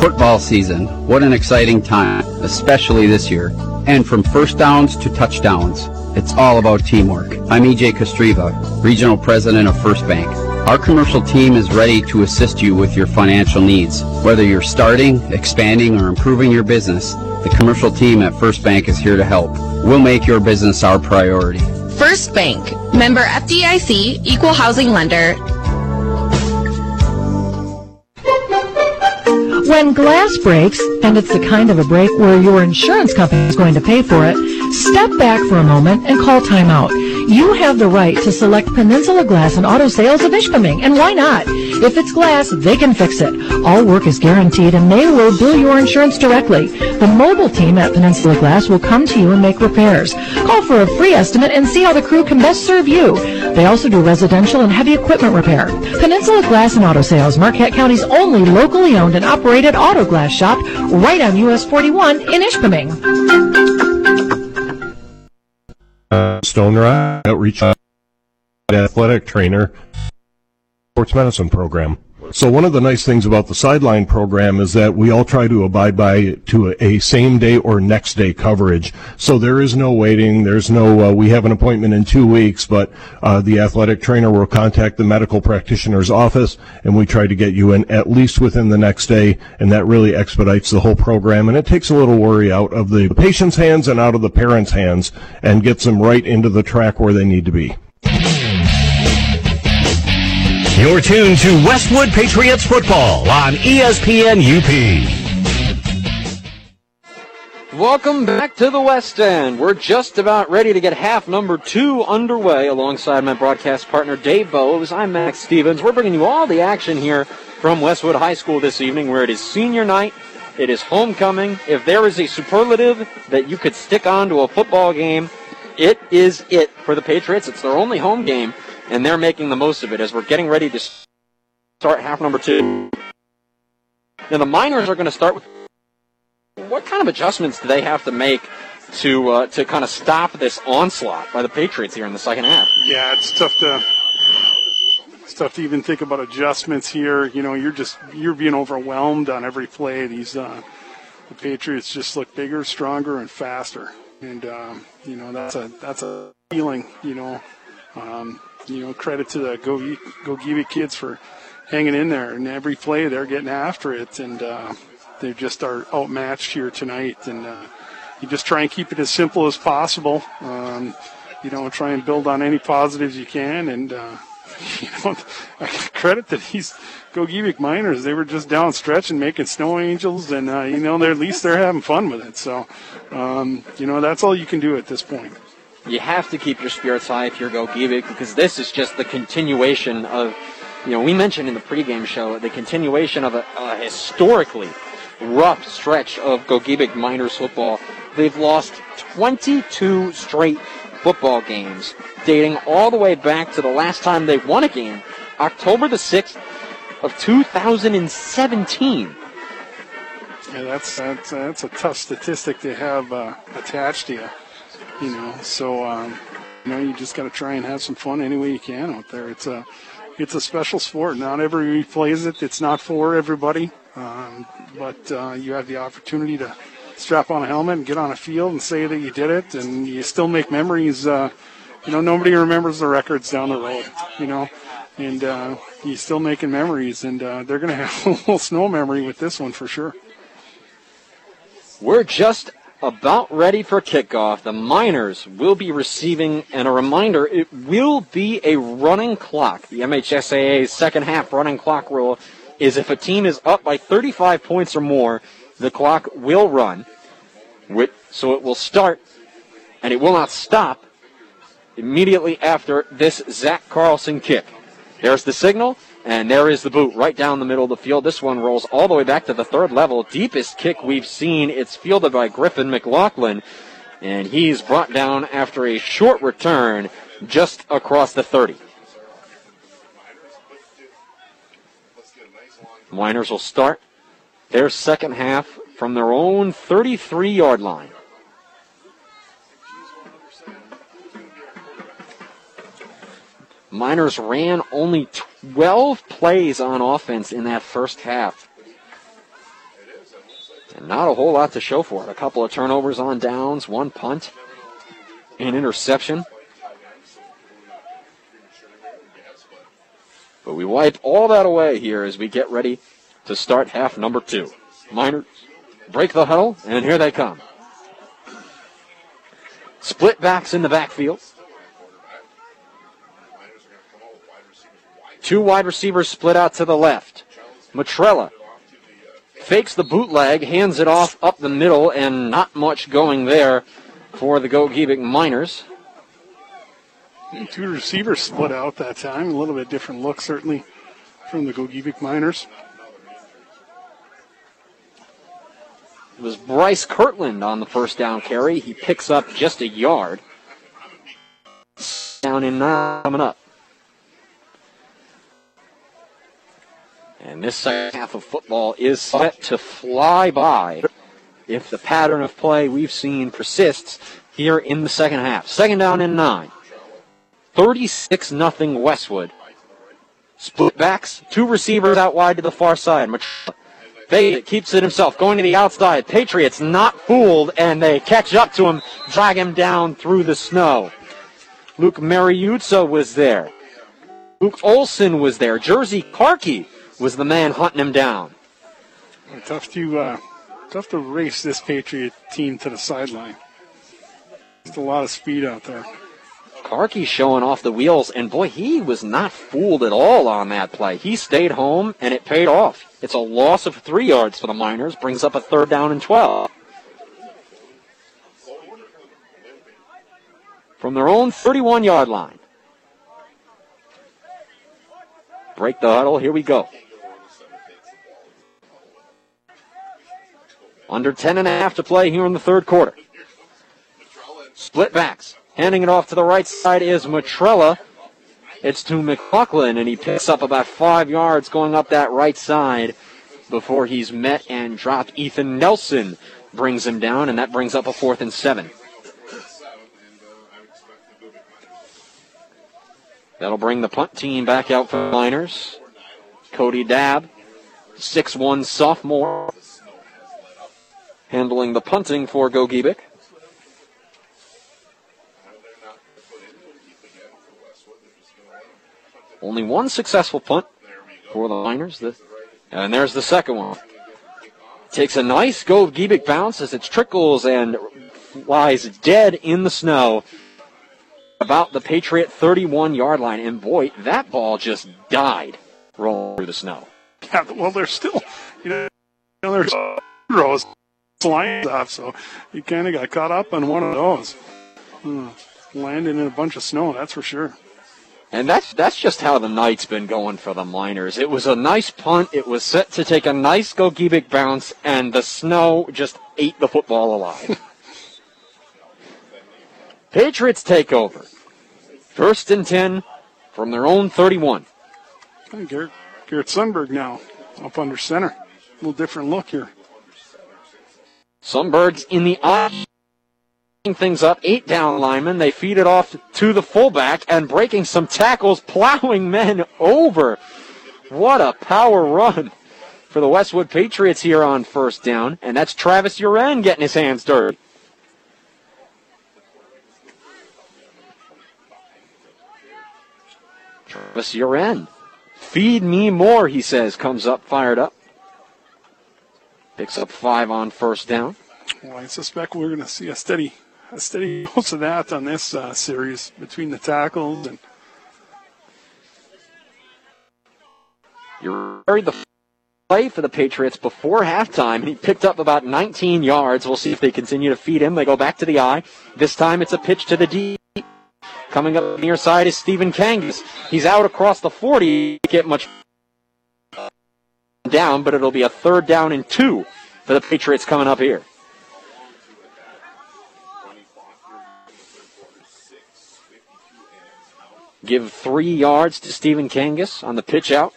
Football season. What an exciting time, especially this year. And from first downs to touchdowns, it's all about teamwork. I'm EJ Kostriva, Regional President of First Bank. Our commercial team is ready to assist you with your financial needs. Whether you're starting, expanding, or improving your business, the commercial team at First Bank is here to help. We'll make your business our priority. First Bank, member FDIC, equal housing lender. When glass breaks, and it's the kind of a break where your insurance company is going to pay for it, Step back for a moment and call timeout. You have the right to select Peninsula Glass and Auto Sales of Ishpeming, and why not? If it's glass, they can fix it. All work is guaranteed and they will bill your insurance directly. The mobile team at Peninsula Glass will come to you and make repairs. Call for a free estimate and see how the crew can best serve you. They also do residential and heavy equipment repair. Peninsula Glass and Auto Sales, Marquette County's only locally owned and operated auto glass shop, right on US 41 in Ishpeming. Stone Rock Outreach Athletic Trainer Sports Medicine Program. So one of the nice things about the sideline program is that we all try to abide by to a, a same day or next day coverage. So there is no waiting. There's no uh, we have an appointment in two weeks, but uh, the athletic trainer will contact the medical practitioner's office, and we try to get you in at least within the next day, and that really expedites the whole program, and it takes a little worry out of the patient's hands and out of the parents' hands, and gets them right into the track where they need to be. You're tuned to Westwood Patriots football on ESPN UP. Welcome back to the West End. We're just about ready to get half number two underway alongside my broadcast partner Dave Bose. I'm Max Stevens. We're bringing you all the action here from Westwood High School this evening where it is senior night. It is homecoming. If there is a superlative that you could stick on to a football game, it is it for the Patriots. It's their only home game, and they're making the most of it as we're getting ready to start half number two. Now, the Miners are going to start with what kind of adjustments do they have to make to uh, to kind of stop this onslaught by the Patriots here in the second half? Yeah, it's tough to it's tough to even think about adjustments here. You know, you're just you're being overwhelmed on every play. These uh, the Patriots just look bigger, stronger, and faster, and um, you know that's a that's a feeling. You know, um, you know credit to the Go Go kids for hanging in there, and every play they're getting after it, and uh, they just are outmatched here tonight, and. Uh, you just try and keep it as simple as possible. Um, you know, try and build on any positives you can. And, uh, you know, credit that these Gogebic miners, they were just down stretching, making snow angels, and, uh, you know, they're at least they're having fun with it. So, um, you know, that's all you can do at this point. You have to keep your spirits high if you're Gogebic because this is just the continuation of, you know, we mentioned in the pregame show the continuation of a, a historically rough stretch of Gogebic Miners football. They've lost 22 straight football games, dating all the way back to the last time they won a game, October the 6th of 2017. Yeah, that's that's that's a tough statistic to have uh, attached to you. You know, so um, you know you just got to try and have some fun any way you can out there. It's a it's a special sport. Not everybody plays it. It's not for everybody. Um, but uh, you have the opportunity to strap on a helmet and get on a field and say that you did it, and you still make memories. Uh, you know, nobody remembers the records down the road. You know, and uh, you're still making memories, and uh, they're going to have a little snow memory with this one for sure. We're just about ready for kickoff. The Miners will be receiving, and a reminder, it will be a running clock. The MHSAA's second half running clock rule is if a team is up by 35 points or more, the clock will run. So it will start, and it will not stop immediately after this Zach Carlson kick. There's the signal, and there is the boot right down the middle of the field. This one rolls all the way back to the third level. Deepest kick we've seen. It's fielded by Griffin McLaughlin, and he's brought down after a short return just across the 30. Miners will start their second half from their own 33 yard line. Miners ran only 12 plays on offense in that first half. And not a whole lot to show for it. A couple of turnovers on downs, one punt, an interception. But we wipe all that away here as we get ready to start half number two. Miners break the huddle, and here they come. Split backs in the backfield. Two wide receivers split out to the left. Matrella fakes the bootleg, hands it off up the middle, and not much going there for the Gogebic Miners. Two receivers split out that time. A little bit different look, certainly, from the Gogebic Miners. It was Bryce Kirtland on the first down carry. He picks up just a yard. Down in nine coming up. And this second half of football is set to fly by if the pattern of play we've seen persists here in the second half. Second down and nine. 36 0 Westwood. Split backs, two receivers out wide to the far side. Fade keeps it himself, going to the outside. Patriots not fooled, and they catch up to him, drag him down through the snow. Luke Mariuzzo was there. Luke Olson was there. Jersey Karki was the man hunting him down. Tough to uh, tough to race this Patriot team to the sideline. Just a lot of speed out there. Karki showing off the wheels, and boy, he was not fooled at all on that play. He stayed home, and it paid off. It's a loss of three yards for the Miners, brings up a third down and 12. From their own 31 yard line. Break the huddle, here we go. Under 10 and a half to play here in the third quarter. Split backs. Handing it off to the right side is Matrella. It's to McLaughlin, and he picks up about five yards going up that right side before he's met and dropped. Ethan Nelson brings him down, and that brings up a fourth and seven. That'll bring the punt team back out for the Miners. Cody Dabb, 6'1 sophomore, handling the punting for Gogebic. Only one successful punt for the Miners. And there's the second one. Takes a nice Gogebic bounce as it trickles and lies dead in the snow about the Patriot 31 yard line. And boy, that ball just died rolling through the snow. Yeah, well, they're still, you know, there's rows lines off, so he kind of got caught up on one of those. Hmm. Landing in a bunch of snow, that's for sure. And that's that's just how the night's been going for the Miners. It was a nice punt. It was set to take a nice Gogebic bounce, and the snow just ate the football alive. Patriots take over. First and 10 from their own 31. Hey, Garrett, Garrett Sundberg now up under center. A little different look here. Sundberg's in the I. Things up, eight down linemen. They feed it off to the fullback and breaking some tackles, plowing men over. What a power run for the Westwood Patriots here on first down. And that's Travis Uren getting his hands dirty. Travis Uren. Feed me more, he says, comes up, fired up. Picks up five on first down. Well, I suspect we're going to see a steady, a steady dose of that on this uh, series between the tackles and. You buried the play for the Patriots before halftime, and he picked up about 19 yards. We'll see if they continue to feed him. They go back to the I. This time it's a pitch to the deep. Coming up near side is Stephen Kangas. He's out across the 40. Get much down, but it'll be a third down and two for the Patriots coming up here. Give three yards to Stephen Kangas on the pitch out.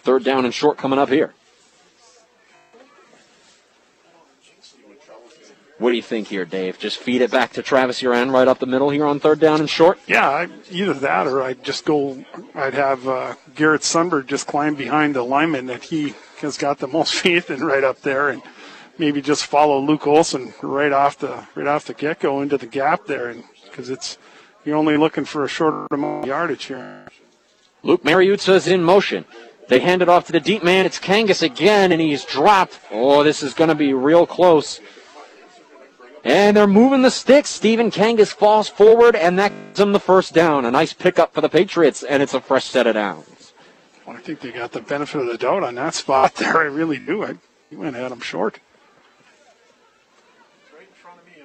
Third down and short coming up here. What do you think here, Dave? Just feed it back to Travis Uren right up the middle here on third down and short? Yeah, I, either that or I'd just go, I'd have uh, Garrett Sundberg just climb behind the lineman that he has got the most faith in right up there and maybe just follow Luke Olson right off the right off the get go into the gap there and because it's you're only looking for a short amount of yardage here. Luke is in motion. They hand it off to the deep man. It's Kangas again, and he's dropped. Oh, this is going to be real close. And they're moving the sticks. Stephen Kangas falls forward, and that gives them the first down. A nice pickup for the Patriots, and it's a fresh set of downs. Well, I think they got the benefit of the doubt on that spot there. I really do. I, he went at him short.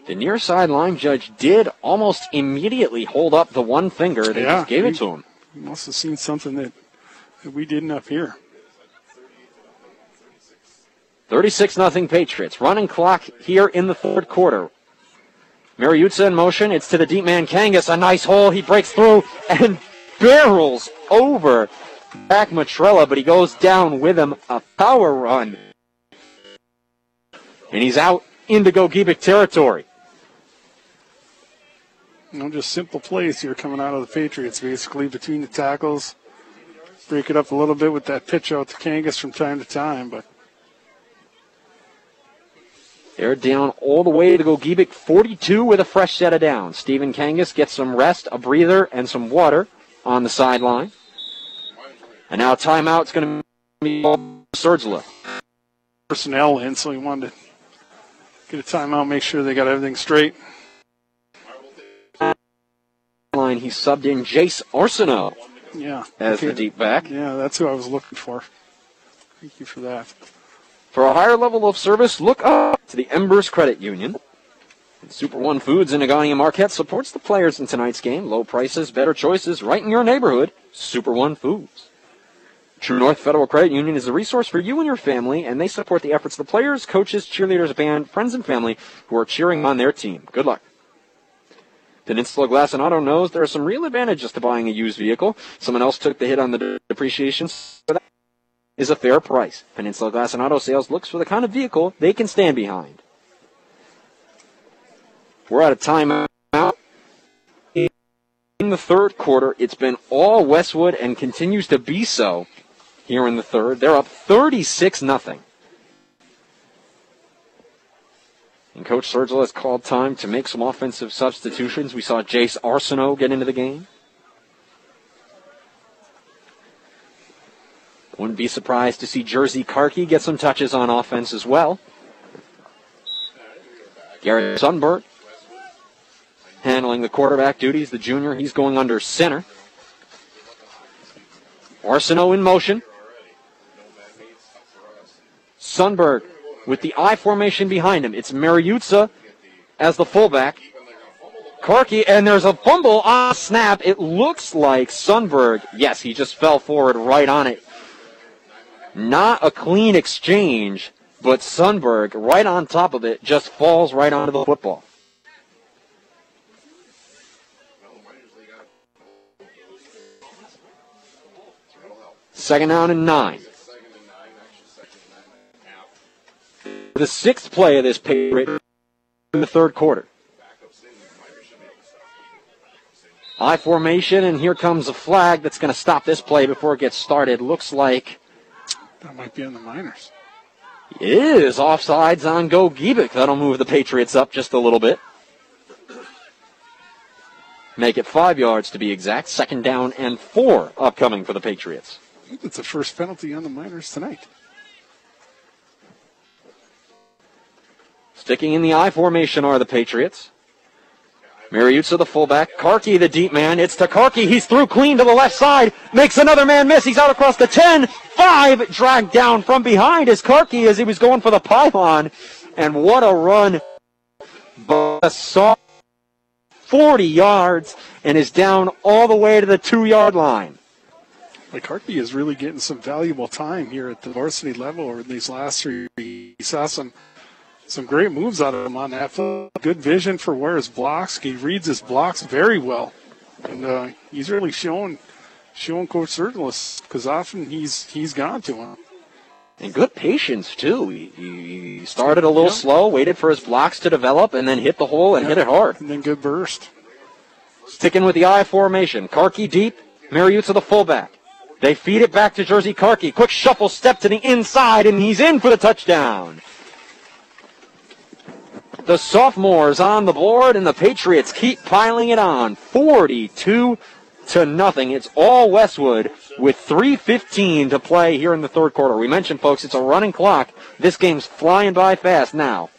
The near sideline judge did almost immediately hold up the one finger. They Yeah, just gave it to him. He must have seen something that, that we didn't up here. 36 nothing Patriots. Running clock here in the third quarter. Mariutza in motion. It's to the deep man Kangas. A nice hole. He breaks through and barrels over back Matrella, but he goes down with him. A power run. And he's out into Gogebic territory. Know, just simple plays here coming out of the Patriots, basically between the tackles. Break it up a little bit with that pitch out to Kangas from time to time, but They're down all the way to go Gogebic 42 with a fresh set of downs. Stephen Kangas gets some rest, a breather, and some water on the sideline. And now timeout's going to be Sergila. personnel in, so he wanted to get a timeout, make sure they got everything straight. Line, he subbed in Jace Arsenault Yeah. as the deep back. Yeah, that's who I was looking for. Thank you for that. For a higher level of service, look up to the Embers Credit Union. Super One Foods in Negaunee and Marquette supports the players in tonight's game. Low prices, better choices, right in your neighborhood. Super One Foods. True North Federal Credit Union is a resource for you and your family, and they support the efforts of the players, coaches, cheerleaders, band, friends, and family who are cheering on their team. Good luck. Peninsula Glass and Auto knows there are some real advantages to buying a used vehicle. Someone else took the hit on the depreciation. So that is a fair price. Peninsula Glass and Auto Sales looks for the kind of vehicle they can stand behind. We're out of timeout. In the third quarter, it's been all Westwood and continues to be so here in the third. They're up 36 nothing. And Coach Sergila has called time to make some offensive substitutions. We saw Jace Arsenault get into the game. Wouldn't be surprised to see Jersey Karki get some touches on offense as well. Garrett Sunbert handling the quarterback duties. The junior, he's going under center. Arsenault in motion. Sunberg with the I formation behind him. It's Mariutza as the fullback. Karki, and there's a fumble on snap. It looks like Sunberg. Yes, he just fell forward right on it. Not a clean exchange, but Sunberg, right on top of it, just falls right onto the football. Second down and nine. The sixth play of this period in the third quarter. I formation, and here comes a flag that's going to stop this play before it gets started. Looks like That might be on the Miners. it is offsides on Gogebic. That'll move the Patriots up just a little bit. Make it five yards to be exact. Second down and four upcoming for the Patriots. It's the first penalty on the Miners tonight. Sticking in the I formation are the Patriots. Mariutza, the fullback. Karki, the deep man. It's to Karki. He's through clean to the left side. Makes another man miss. He's out across the 10. Five dragged down from behind is Karki as he was going for the pylon. And what a run. But saw 40 yards and is down all the way to the two yard line. Hartby is really getting some valuable time here at the varsity level over these last three. He saw some some great moves out of him on that. Good vision for where his blocks. He reads his blocks very well, and uh, he's really showing showing Coach Sergelis because often he's he's gone to him. And good patience, too. He, he started a little Yeah. slow, waited for his blocks to develop, and then hit the hole and hit it hard. And then good burst. Sticking with the I formation. Karki deep. Mariutza the fullback. They feed it back to Jersey Karki. Quick shuffle step to the inside, and he's in for the touchdown. The sophomores on the board, and the Patriots keep piling it on. 42 to nothing. It's all Westwood with 3.15 to play here in the third quarter. We mentioned, folks, it's a running clock. This game's flying by fast now.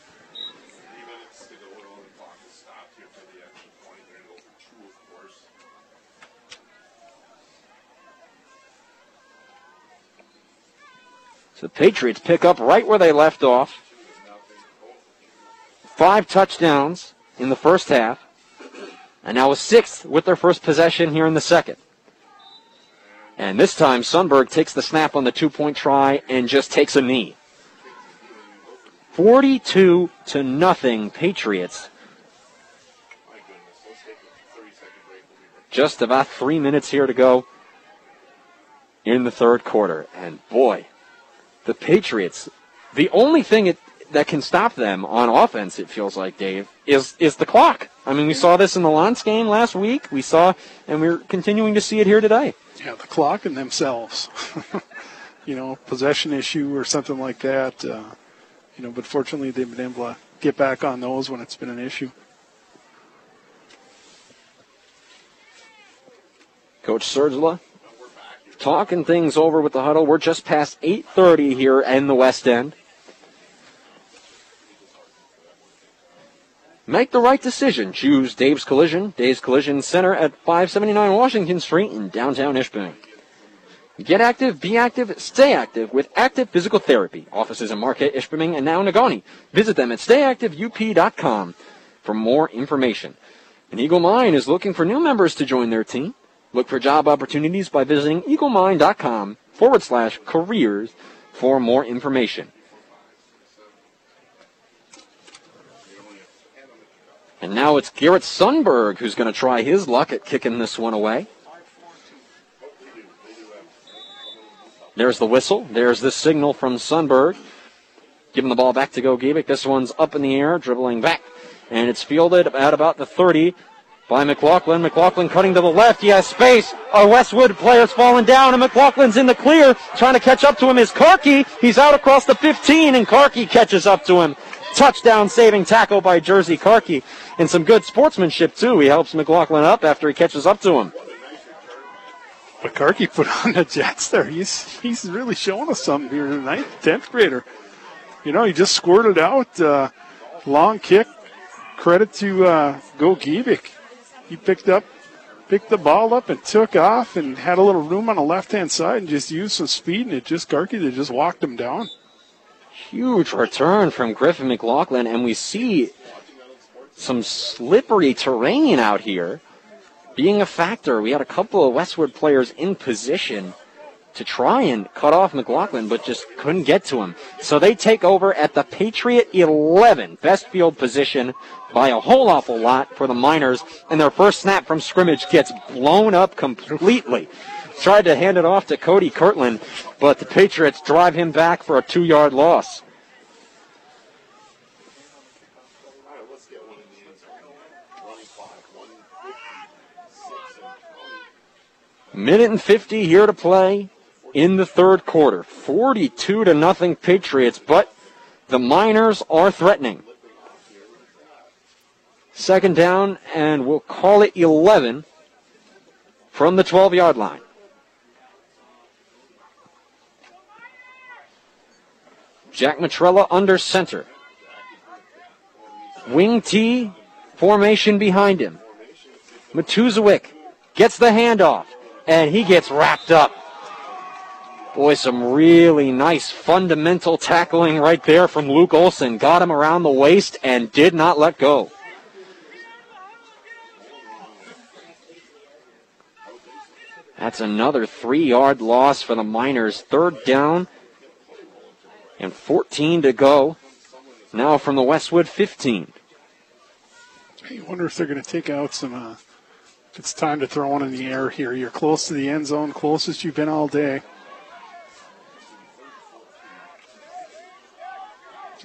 So the Patriots pick up right where they left off. Five touchdowns in the first half, and now a sixth with their first possession here in the second. And this time, Sunberg takes the snap on the two point try and just takes a knee. 42 to nothing, Patriots. Just about three minutes here to go in the third quarter. And boy, the Patriots, the only thing it, that can stop them on offense, it feels like, Dave, is, is the clock. I mean, we saw this in the L'Anse game last week. We saw, and we're continuing to see it here today. Yeah, the clock and themselves. you know, possession issue or something like that. Uh, you know, but fortunately they've been able to get back on those when it's been an issue. Coach Sergela talking things over with the huddle. We're just past 8:30 here in the West End. Make the right decision. Choose Dave's Collision, Dave's Collision Center at 579 Washington Street in downtown Ishpeming. Get active, be active, stay active with Active Physical Therapy. Offices in Marquette, Ishpeming, and now Negaunee. Visit them at stayactiveup.com for more information. And Eagle Mine is looking for new members to join their team. Look for job opportunities by visiting eaglemine.com forward slash careers for more information. And now it's Garrett Sunberg who's going to try his luck at kicking this one away. There's the whistle. There's the signal from Sunberg. Giving the ball back to Gogebic. This one's up in the air, dribbling back. And it's fielded at about the 30 by McLaughlin. McLaughlin cutting to the left. He has space. A Westwood player's falling down, and McLaughlin's in the clear. Trying to catch up to him is Karki. He's out across the 15, and Karki catches up to him. Touchdown saving tackle by Jersey Karki. And some good sportsmanship, too. He helps McLaughlin up after he catches up to him. But Karki put on the Jets there. He's he's really showing us something here tonight. Tenth grader. You know, he just squirted out. Uh, long kick. Credit to uh, Gogebic. He picked up picked the ball up and took off and had a little room on the left hand side and just used some speed and it just Karki that just walked him down. Huge return from Griffin McLaughlin, and we see some slippery terrain out here being a factor. We had a couple of Westwood players in position to try and cut off McLaughlin, but just couldn't get to him. So they take over at the Patriot 11, best field position by a whole awful lot for the Miners, and their first snap from scrimmage gets blown up completely. Tried to hand it off to Cody Kirtland, but the Patriots drive him back for a two yard loss. Minute and 50 here to play in the third quarter. 42 to nothing Patriots, but the Miners are threatening. Second down, and we'll call it 11 from the 12 yard line. Jack Matrella under center. Wing T formation behind him. Matuzowick gets the handoff, and he gets wrapped up. Boy, some really nice fundamental tackling right there from Luke Olson. Got him around the waist and did not let go. That's another three yard loss for the Miners. Third down and 14 to go. Now from the Westwood 15. I wonder if they're going to take out some. Uh, if it's time to throw one in the air here. You're close to the end zone, closest you've been all day.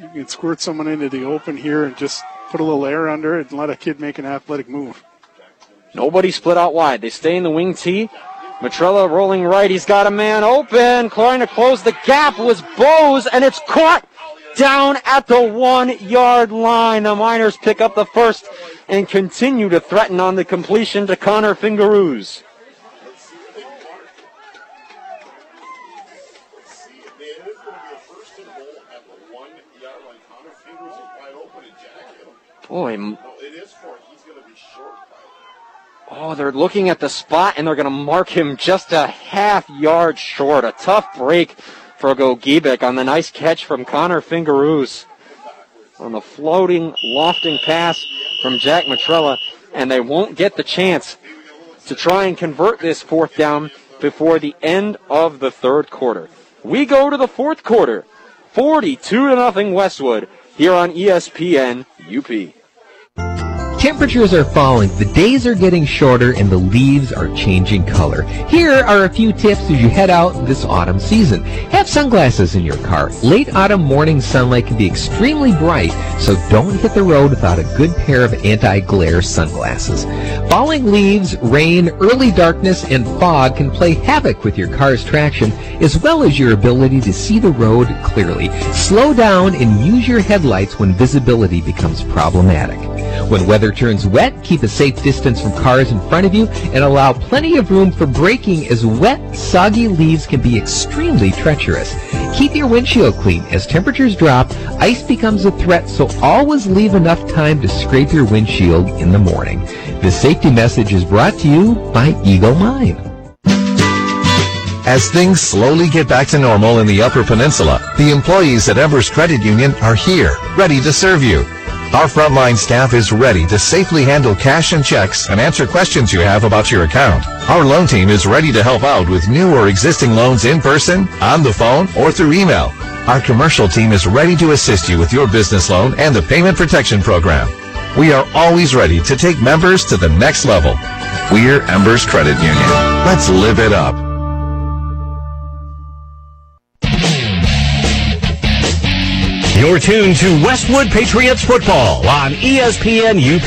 You can squirt someone into the open here and just put a little air under it and let a kid make an athletic move. Nobody split out wide. They stay in the wing T. Matrella rolling right. He's got a man open. Trying to close the gap was Bose, and it's caught down at the one yard line. The Miners pick up the first and continue to threaten on the completion to Connor Fingeroos. Boy, Oh, they're looking at the spot and they're going to mark him just a half yard short. A tough break for Gogebic on the nice catch from Connor Fingeroos. On the floating, lofting pass from Jack Matrella, and they won't get the chance to try and convert this fourth down before the end of the third quarter. We go to the fourth quarter. 42 to nothing Westwood here on ESPN UP. Temperatures are falling, the days are getting shorter, and the leaves are changing color. Here are a few tips as you head out this autumn season. Have sunglasses in your car. Late autumn morning sunlight can be extremely bright, so don't hit the road without a good pair of anti-glare sunglasses. Falling leaves, rain, early darkness, and fog can play havoc with your car's traction, as well as your ability to see the road clearly. Slow down and use your headlights when visibility becomes problematic. When weather turns wet, keep a safe distance from cars in front of you and allow plenty of room for braking as wet, soggy leaves can be extremely treacherous. Keep your windshield clean. As temperatures drop, ice becomes a threat, so always leave enough time to scrape your windshield in the morning. This safety message is brought to you by Eagle Mine. As things slowly get back to normal in the Upper Peninsula, the employees at Embers Credit Union are here, ready to serve you. Our frontline staff is ready to safely handle cash and checks and answer questions you have about your account. Our loan team is ready to help out with new or existing loans in person, on the phone, or through email. Our commercial team is ready to assist you with your business loan and the payment protection program. We are always ready to take members to the next level. We're Embers Credit Union. Let's live it up. You're tuned to Westwood Patriots football on ESPN UP.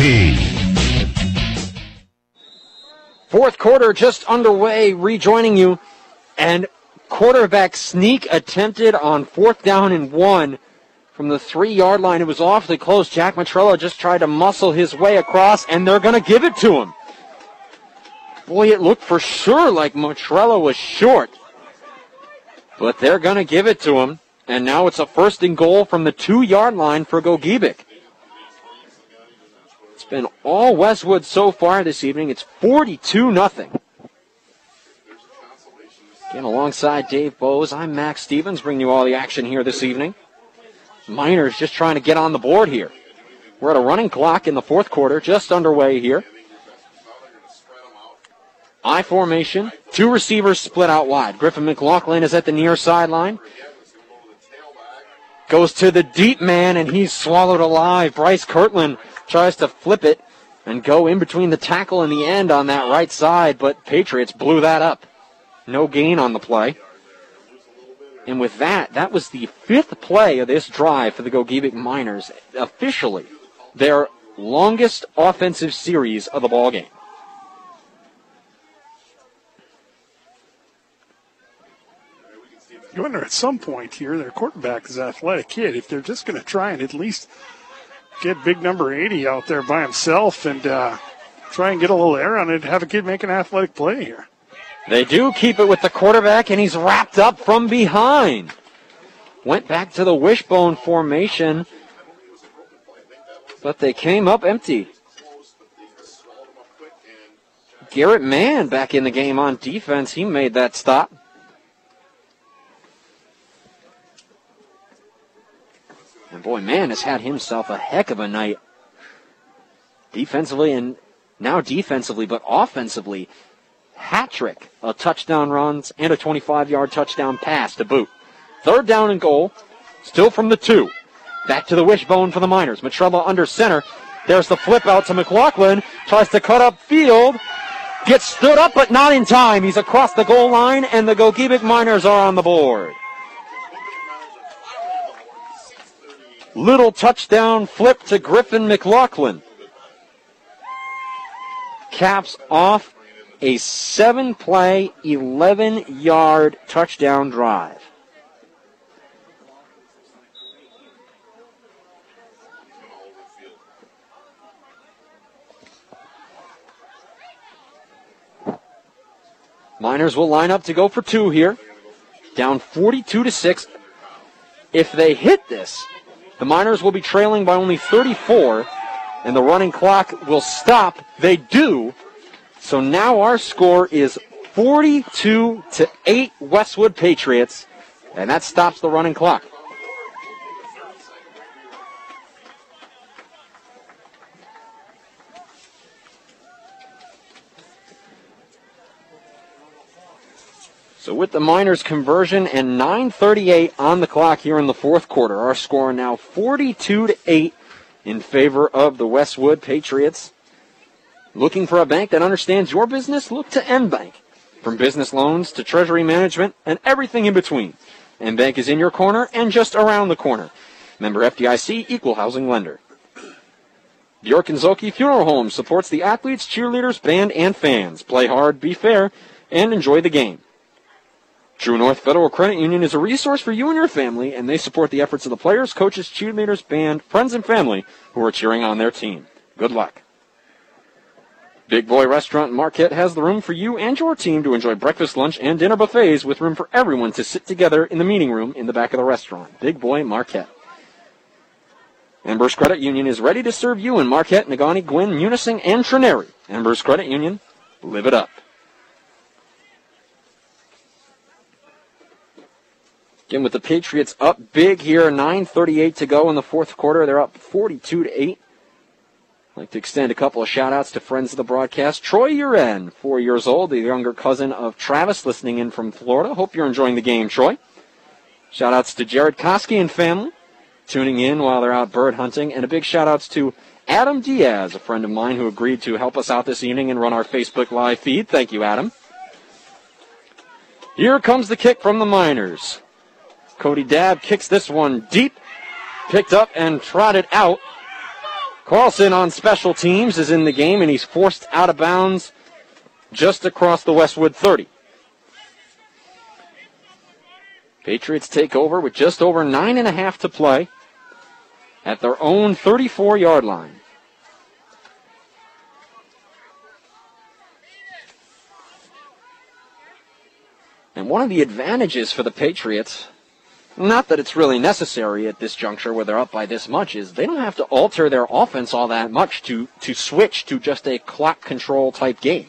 Fourth quarter just underway, rejoining you, and quarterback sneak attempted on fourth down and one from the three yard line. It was awfully close. Jack Matrella just tried to muscle his way across, and they're going to give it to him. Boy, it looked for sure like Matrella was short, but they're going to give it to him. And now it's a first and goal from the two yard line for Gogebic. It's been all Westwood so far this evening. It's 42 nothing. Again, alongside Dave Bose, I'm Max Stevens, bringing you all the action here this evening. Miners just trying to get on the board here. We're at a running clock in the fourth quarter, just underway here. I formation, two receivers split out wide. Griffin McLaughlin is at the near sideline. Goes to the deep man, and he's swallowed alive. Bryce Kirtland tries to flip it and go in between the tackle and the end on that right side, but Patriots blew that up. No gain on the play. And with that, that was the fifth play of this drive for the Gogebic Miners. Officially, their longest offensive series of the ball game. You wonder at some point here, their quarterback is an athletic kid. If they're just going to try and at least get big number 80 out there by himself and uh, try and get a little air on it, have a kid make an athletic play here. They do keep it with the quarterback, and he's wrapped up from behind. Went back to the wishbone formation, but they came up empty. Garrett Mann back in the game on defense. He made that stop. Boy, Mann has had himself a heck of a night defensively and now defensively, but offensively. Hat trick a touchdown runs and a 25 yard touchdown pass to boot. Third down and goal, still from the two. Back to the wishbone for the Miners. Matrella under center. There's the flip out to McLaughlin. Tries to cut up field. Gets stood up, but not in time. He's across the goal line, and the Gogebic Miners are on the board. Little touchdown flip to Griffin McLaughlin. Caps off a seven play, 11 yard touchdown drive. Miners will line up to go for two here. Down 42 to 6. If they hit this, the Miners will be trailing by only 34, and the running clock will stop. They do. So now our score is 42 to 8 Westwood Patriots, and that stops the running clock. So with the Miners conversion and 9:38 on the clock here in the fourth quarter, our score now 42 to 8 in favor of the Westwood Patriots. Looking for a bank that understands your business? Look to mBank. From business loans to treasury management and everything in between. mBank is in your corner and just around the corner. Member FDIC equal housing lender. Bjork and Zhulkie Funeral Home supports the athletes, cheerleaders, band, and fans. Play hard, be fair, and enjoy the game. True North Federal Credit Union is a resource for you and your family, and they support the efforts of the players, coaches, cheerleaders, band, friends, and family who are cheering on their team. Good luck. Big Boy Restaurant in Marquette has the room for you and your team to enjoy breakfast, lunch, and dinner buffets with room for everyone to sit together in the meeting room in the back of the restaurant. Big Boy Marquette. Embers Credit Union is ready to serve you in Marquette, Negaunee, Gwinn, Munising, and Trenary. Embers Credit Union, live it up. Again, with the Patriots up big here, 9.38 to go in the fourth quarter. They're up 42 to 8. I'd like to extend a couple of shout outs to friends of the broadcast. Troy Uren, four years old, the younger cousin of Travis, listening in from Florida. Hope you're enjoying the game, Troy. Shout outs to Jared Koski and family, tuning in while they're out bird hunting. And a big shout outs to Adam Diaz, a friend of mine who agreed to help us out this evening and run our Facebook Live feed. Thank you, Adam. Here comes the kick from the Miners. Cody Dabb kicks this one deep, picked up and trotted out. Carlson on special teams is in the game and he's forced out of bounds just across the Westwood 30. Patriots take over with just over nine and a half to play at their own 34 yard line. And one of the advantages for the Patriots not that it's really necessary at this juncture where they're up by this much, is they don't have to alter their offense all that much to, to switch to just a clock control type game.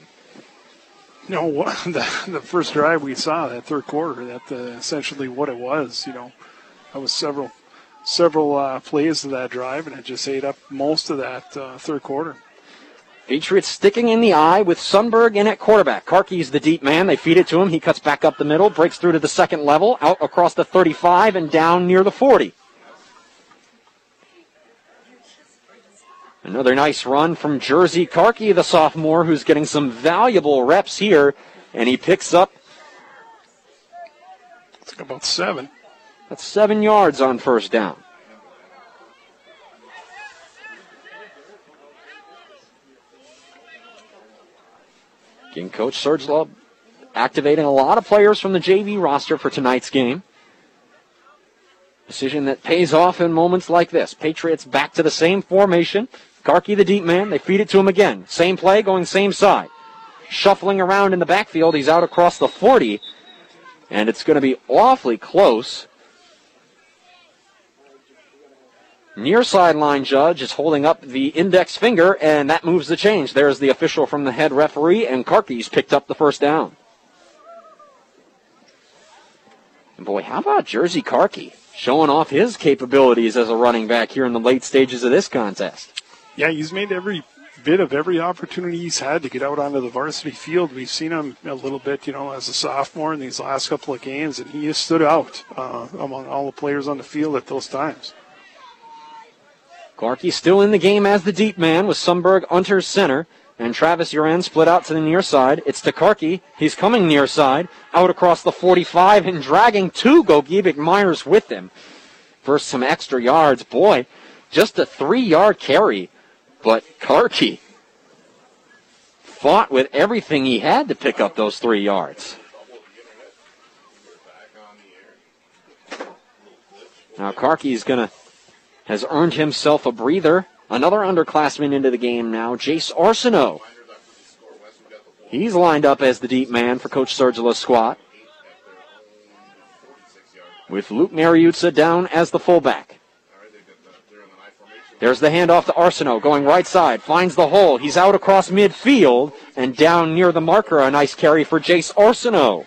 No, the, the first drive we saw that third quarter, that uh, essentially what it was. You know, that was several several uh, plays of that drive, and it just ate up most of that uh, third quarter. Patriots sticking in the I with Sundberg in at quarterback. Karki's the deep man. They feed it to him. He cuts back up the middle, breaks through to the second level, out across the 35 and down near the 40. Another nice run from Jersey Karki, the sophomore, who's getting some valuable reps here, and he picks up. It's about seven. That's seven yards on first down. Again, Coach Serge activating a lot of players from the JV roster for tonight's game. Decision that pays off in moments like this. Patriots back to the same formation. Karki, the deep man, they feed it to him again. Same play, going same side. Shuffling around in the backfield, he's out across the 40, and it's going to be awfully close. Near sideline judge is holding up the index finger, and that moves the change. There's the official from the head referee, and Karki's picked up the first down. And boy, how about Jersey Karki showing off his capabilities as a running back here in the late stages of this contest? Yeah, he's made every bit of every opportunity he's had to get out onto the varsity field. We've seen him a little bit, you know, as a sophomore in these last couple of games, and he has stood out uh, among all the players on the field at those times. Clarkey still in the game as the deep man with Sundberg under center. And Travis Uren split out to the near side. It's to Karki. He's coming near side. Out across the 45 and dragging two Gogebic Miners with him. For some extra yards. Boy, just a three yard carry. But Karki fought with everything he had to pick up those three yards. Now Karki's going to has earned himself a breather. Another underclassman into the game now, Jace Arsenault. He's lined up as the deep man for Coach Sergula's squad. With Luke Mariuzza down as the fullback. There's the handoff to Arsenault going right side, finds the hole. He's out across midfield and down near the marker. A nice carry for Jace Arsenault.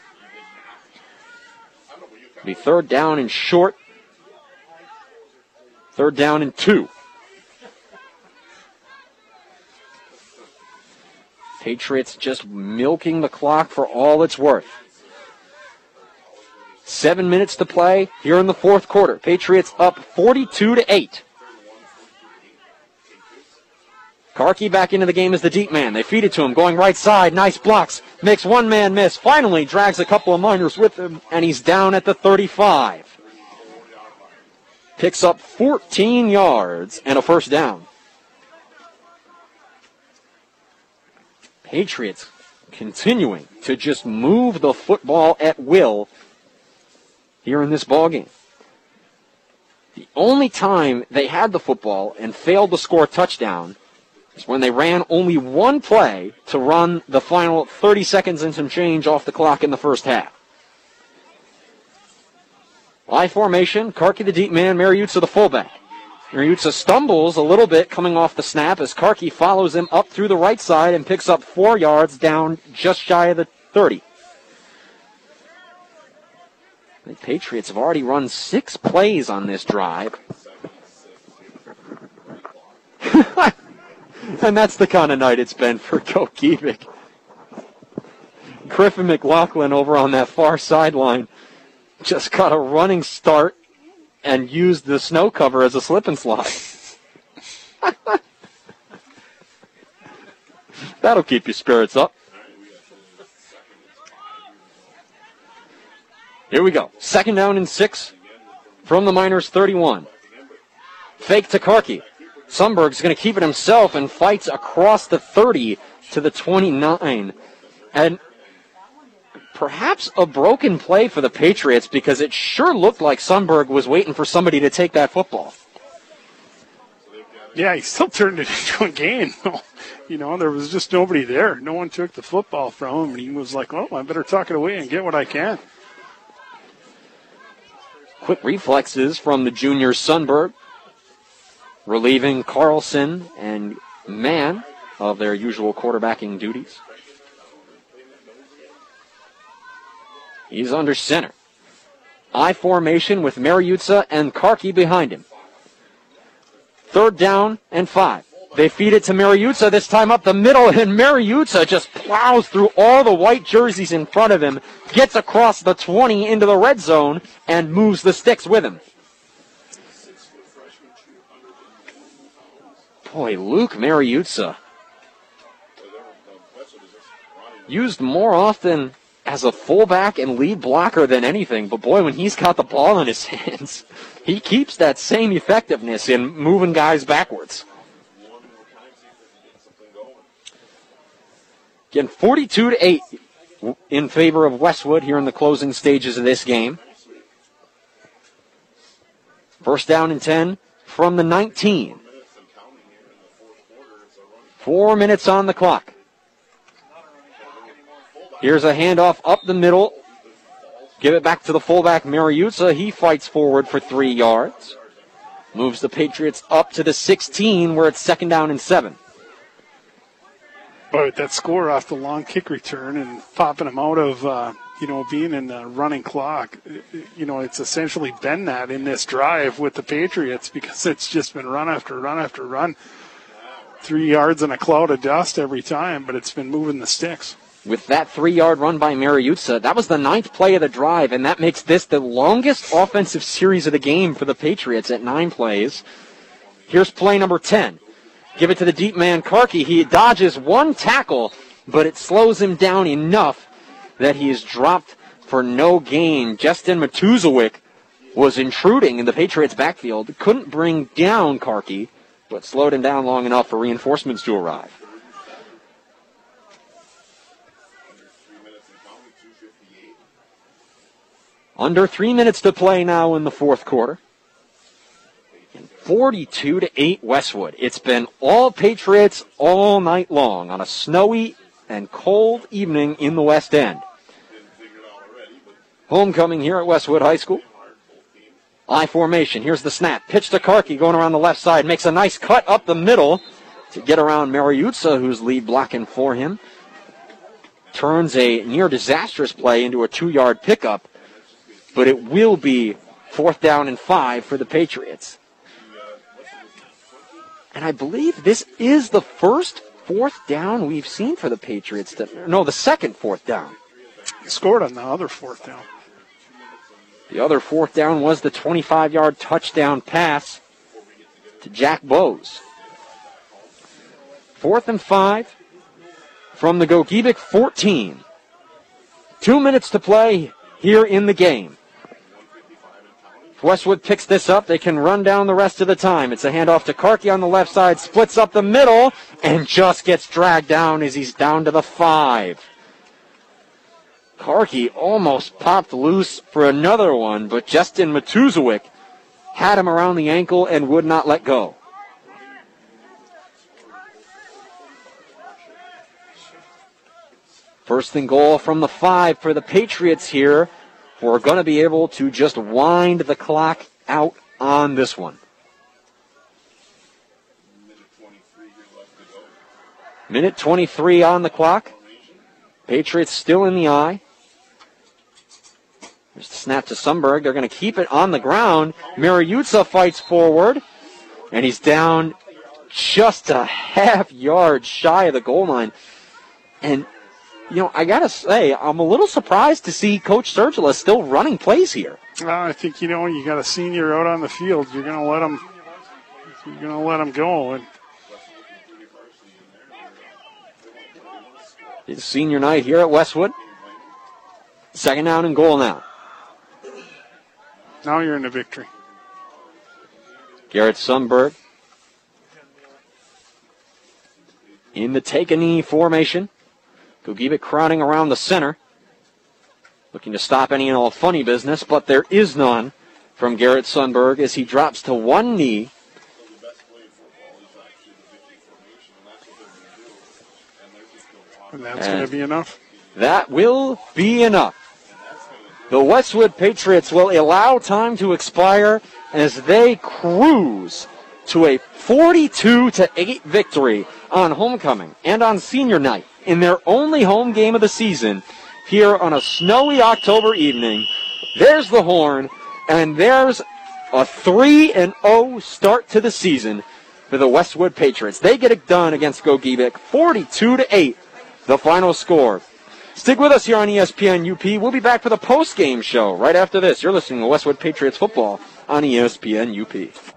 The third down and short Third down and two. Patriots just milking the clock for all it's worth. Seven minutes to play here in the fourth quarter. Patriots up 42 to 8. Karki back into the game as the deep man. They feed it to him, going right side. Nice blocks. Makes one man miss. Finally drags a couple of miners with him, and he's down at the 35. Picks up 14 yards and a first down. Patriots continuing to just move the football at will here in this ball game. The only time they had the football and failed to score a touchdown is when they ran only one play to run the final 30 seconds and some change off the clock in the first half. I formation, Karki the deep man, Mariutza the fullback. Mariutza stumbles a little bit coming off the snap as Karki follows him up through the right side and picks up four yards down just shy of the 30. The Patriots have already run six plays on this drive. and that's the kind of night it's been for Gogebic. Griffin McLaughlin over on that far sideline just got a running start and used the snow cover as a slip and slide. That'll keep your spirits up. Here we go. Second down and six from the Miners 31. Fake to Karki. Sundberg's going to keep it himself and fights across the 30 to the 29. And perhaps a broken play for the Patriots because it sure looked like Sundberg was waiting for somebody to take that football. Yeah, he still turned it into a game. you know, there was just nobody there. No one took the football from him, and he was like, "Oh, I better tuck it away and get what I can." Quick reflexes from the junior Sundberg, relieving Carlson and Mann of their usual quarterbacking duties. He's under center. I formation with Mariutza and Karki behind him. Third down and five. They feed it to Mariutza, this time up the middle, and Mariutza just plows through all the white jerseys in front of him, gets across the 20 into the red zone, and moves the sticks with him. Boy, Luke Mariutza used more often as a fullback and lead blocker than anything, but boy, when he's got the ball in his hands, he keeps that same effectiveness in moving guys backwards. Again, 42 to 8 in favor of Westwood here in the closing stages of this game. First down and 10 from the 19. Four minutes on the clock. Here's a handoff up the middle. Give it back to the fullback, Mariutza. He fights forward for three yards. Moves the Patriots up to the 16 where it's second down and seven. But that score off the long kick return and popping him out of, uh, you know, being in the running clock, you know, it's essentially been that in this drive with the Patriots because it's just been run after run after run. Three yards in a cloud of dust every time, but it's been moving the sticks with that three yard run by Mariutza. That was the ninth play of the drive, and that makes this the longest offensive series of the game for the Patriots at nine plays. Here's play number 10. Give it to the deep man, Karki. He dodges one tackle, but it slows him down enough that he is dropped for no gain. Justin Matuzowick was intruding in the Patriots' backfield. Couldn't bring down Karki, but slowed him down long enough for reinforcements to arrive. Under three minutes to play now in the fourth quarter. 42 to 8 Westwood. It's been all Patriots all night long on a snowy and cold evening in the West End. Homecoming here at Westwood High School. I formation. Here's the snap. Pitch to Karki going around the left side. Makes a nice cut up the middle to get around Mariutza, who's lead blocking for him. Turns a near disastrous play into a two yard pickup but it will be fourth down and five for the Patriots. And I believe this is the first fourth down we've seen for the Patriots. To, no, the second fourth down. He scored on the other fourth down. The other fourth down was the 25 yard touchdown pass to Jack Bose. Fourth and five from the Gogebic 14. Two minutes to play here in the game. Westwood picks this up, they can run down the rest of the time. It's a handoff to Karki on the left side, splits up the middle, and just gets dragged down as he's down to the five. Karki almost popped loose for another one, but Justin Matuzowick had him around the ankle and would not let go. First and goal from the five for the Patriots here. We're going to be able to just wind the clock out on this one. Minute 23 on the clock. Patriots still in the I. There's the snap to Sundberg. They're going to keep it on the ground. Mariutza fights forward, and he's down just a half yard shy of the goal line. And, you know, I got to say, I'm a little surprised to see Coach Sergila still running plays here. Uh, I think you know you got a senior out on the field, you're to let him. You're to let him go, and It's senior night here at Westwood. Second down and goal now. now you're in a victory. Garrett Sundberg in the take a knee formation. Gogebic crowding around the center. Looking to stop any and all funny business, but there is none from Garrett Sundberg as he drops to one knee. And that's going to be enough. That will be enough. The Westwood Patriots will allow time to expire as they cruise to a 42 to 8 victory on homecoming and on senior night in their only home game of the season here on a snowy October evening. There's the horn and there's a 3 and 0 start to the season for the Westwood Patriots. They get it done against Gogebic 42 to 8 the final score. Stick with us here on ESPN UP. We'll be back for the post-game show right after this. You're listening to Westwood Patriots football on ESPN UP.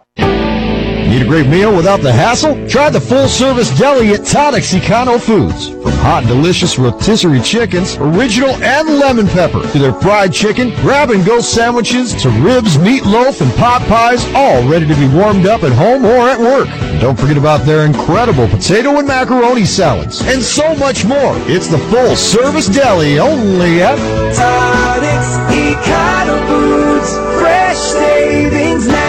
Need a great meal without the hassle? Try the full service deli at Econo Foods. From hot, delicious rotisserie chickens, original and lemon pepper, to their fried chicken, grab and go sandwiches, to ribs, meatloaf, and pot pies, all ready to be warmed up at home or at work. And don't forget about their incredible potato and macaroni salads, and so much more. It's the full service deli only at Econo Foods. Fresh savings now.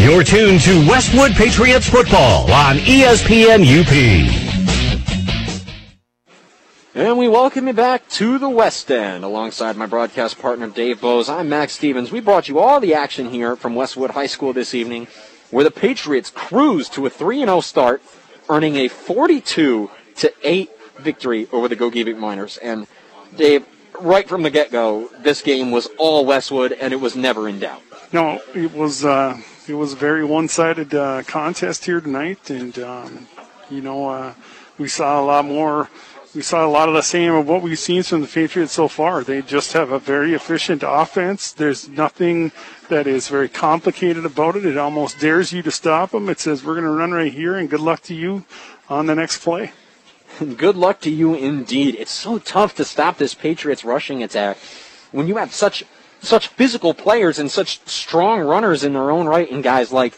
You're tuned to Westwood Patriots football on ESPN UP. And we welcome you back to the West End alongside my broadcast partner Dave Bose. I'm Max Stevens. We brought you all the action here from Westwood High School this evening, where the Patriots cruised to a 3 0 start, earning a 42 to 8 victory over the Gogebic Miners. And Dave, right from the get go, this game was all Westwood, and it was never in doubt. No, it was uh, it was a very one-sided uh, contest here tonight, and um, you know uh, we saw a lot more. We saw a lot of the same of what we've seen from the Patriots so far. They just have a very efficient offense. There's nothing that is very complicated about it. It almost dares you to stop them. It says we're going to run right here, and good luck to you on the next play. Good luck to you indeed. It's so tough to stop this Patriots rushing attack when you have such such physical players and such strong runners in their own right, and guys like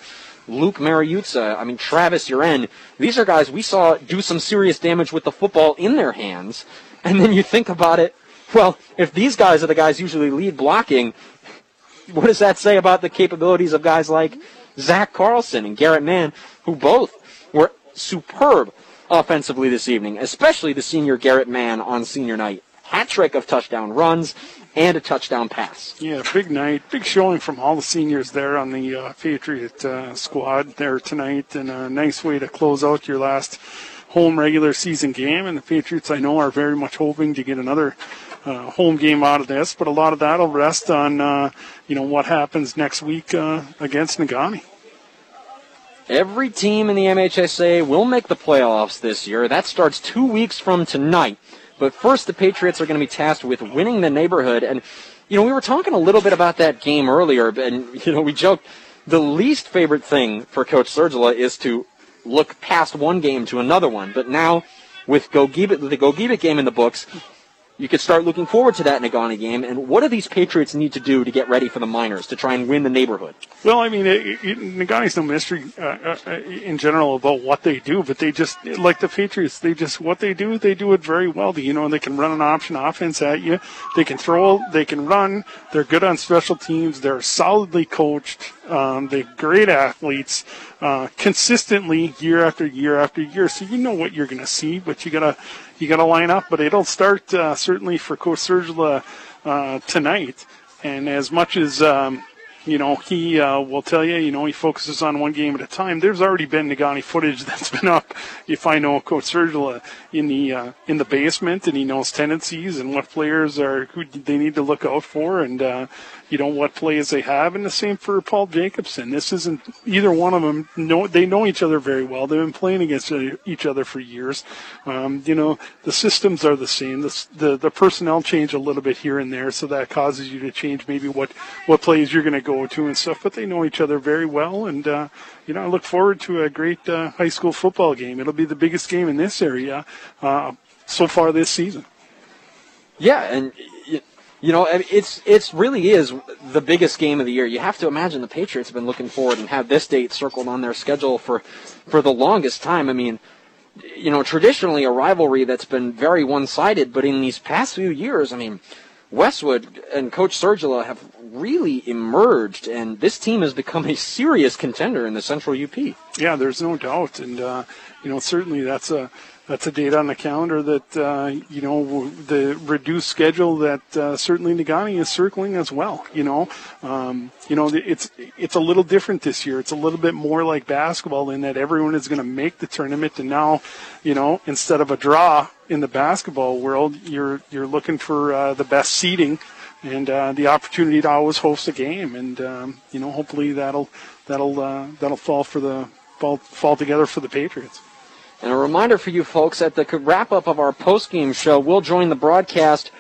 Luke Mariutza, I mean Travis Uren. These are guys we saw do some serious damage with the football in their hands. And then you think about it, well, if these guys are the guys usually lead blocking, what does that say about the capabilities of guys like Zach Carlson and Garrett Mann, who both were superb offensively this evening, especially the senior Garrett Mann on senior night. Hat trick of touchdown runs and a touchdown pass. Yeah, big night, big showing from all the seniors there on the uh, Patriot uh, squad there tonight, and a nice way to close out your last home regular season game. And the Patriots, I know, are very much hoping to get another uh, home game out of this, but a lot of that will rest on uh, you know what happens next week uh, against Negaunee. Every team in the MHSA will make the playoffs this year. That starts two weeks from tonight. But first, the Patriots are going to be tasked with winning the neighborhood. And, you know, we were talking a little bit about that game earlier, and, you know, we joked the least favorite thing for Coach Sergila is to look past one game to another one. But now, with Gogebic, the Gogebic game in the books, you could start looking forward to that Negaunee game. And what do these Patriots need to do to get ready for the Miners to try and win the neighborhood? Well, I mean, Negaunee's no mystery uh, uh, in general about what they do, but they just like the Patriots. They just what they do, they do it very well. You know, they can run an option offense at you. They can throw. They can run. They're good on special teams. They're solidly coached. Um, they're great athletes, uh, consistently year after year after year. So you know what you're going to see, but you gotta you got to line up, but it'll start uh, certainly for Coach uh, tonight. And as much as um, you know, he uh, will tell you, you know, he focuses on one game at a time. There's already been Negaunee footage that's been up. If I know Coach Sergila in the uh, in the basement, and he knows tendencies and what players are who they need to look out for, and uh, you know what plays they have, and the same for Paul Jacobson. This isn't either one of them. Know they know each other very well. They've been playing against each other for years. Um, you know the systems are the same. The, the the personnel change a little bit here and there, so that causes you to change maybe what what plays you're going to go to and stuff. But they know each other very well, and uh, you know I look forward to a great uh, high school football game. It'll be the biggest game in this area uh, so far this season. Yeah, and you know, it's it's really is the biggest game of the year. You have to imagine the Patriots have been looking forward and have this date circled on their schedule for for the longest time. I mean, you know, traditionally a rivalry that's been very one-sided, but in these past few years, I mean, Westwood and Coach Sergila have really emerged, and this team has become a serious contender in the Central UP. Yeah, there's no doubt, and uh, you know, certainly that's a that's a date on the calendar that uh, you know the reduced schedule that uh, certainly Negaunee is circling as well. You know, um, you know it's it's a little different this year. It's a little bit more like basketball in that everyone is going to make the tournament, and now, you know, instead of a draw in the basketball world, you're you're looking for uh, the best seeding and uh, the opportunity to always host a game, and um, you know, hopefully that'll that'll uh, that'll fall for the fall fall together for the Patriots. And a reminder for you folks at the wrap up of our post-game show, we'll join the broadcast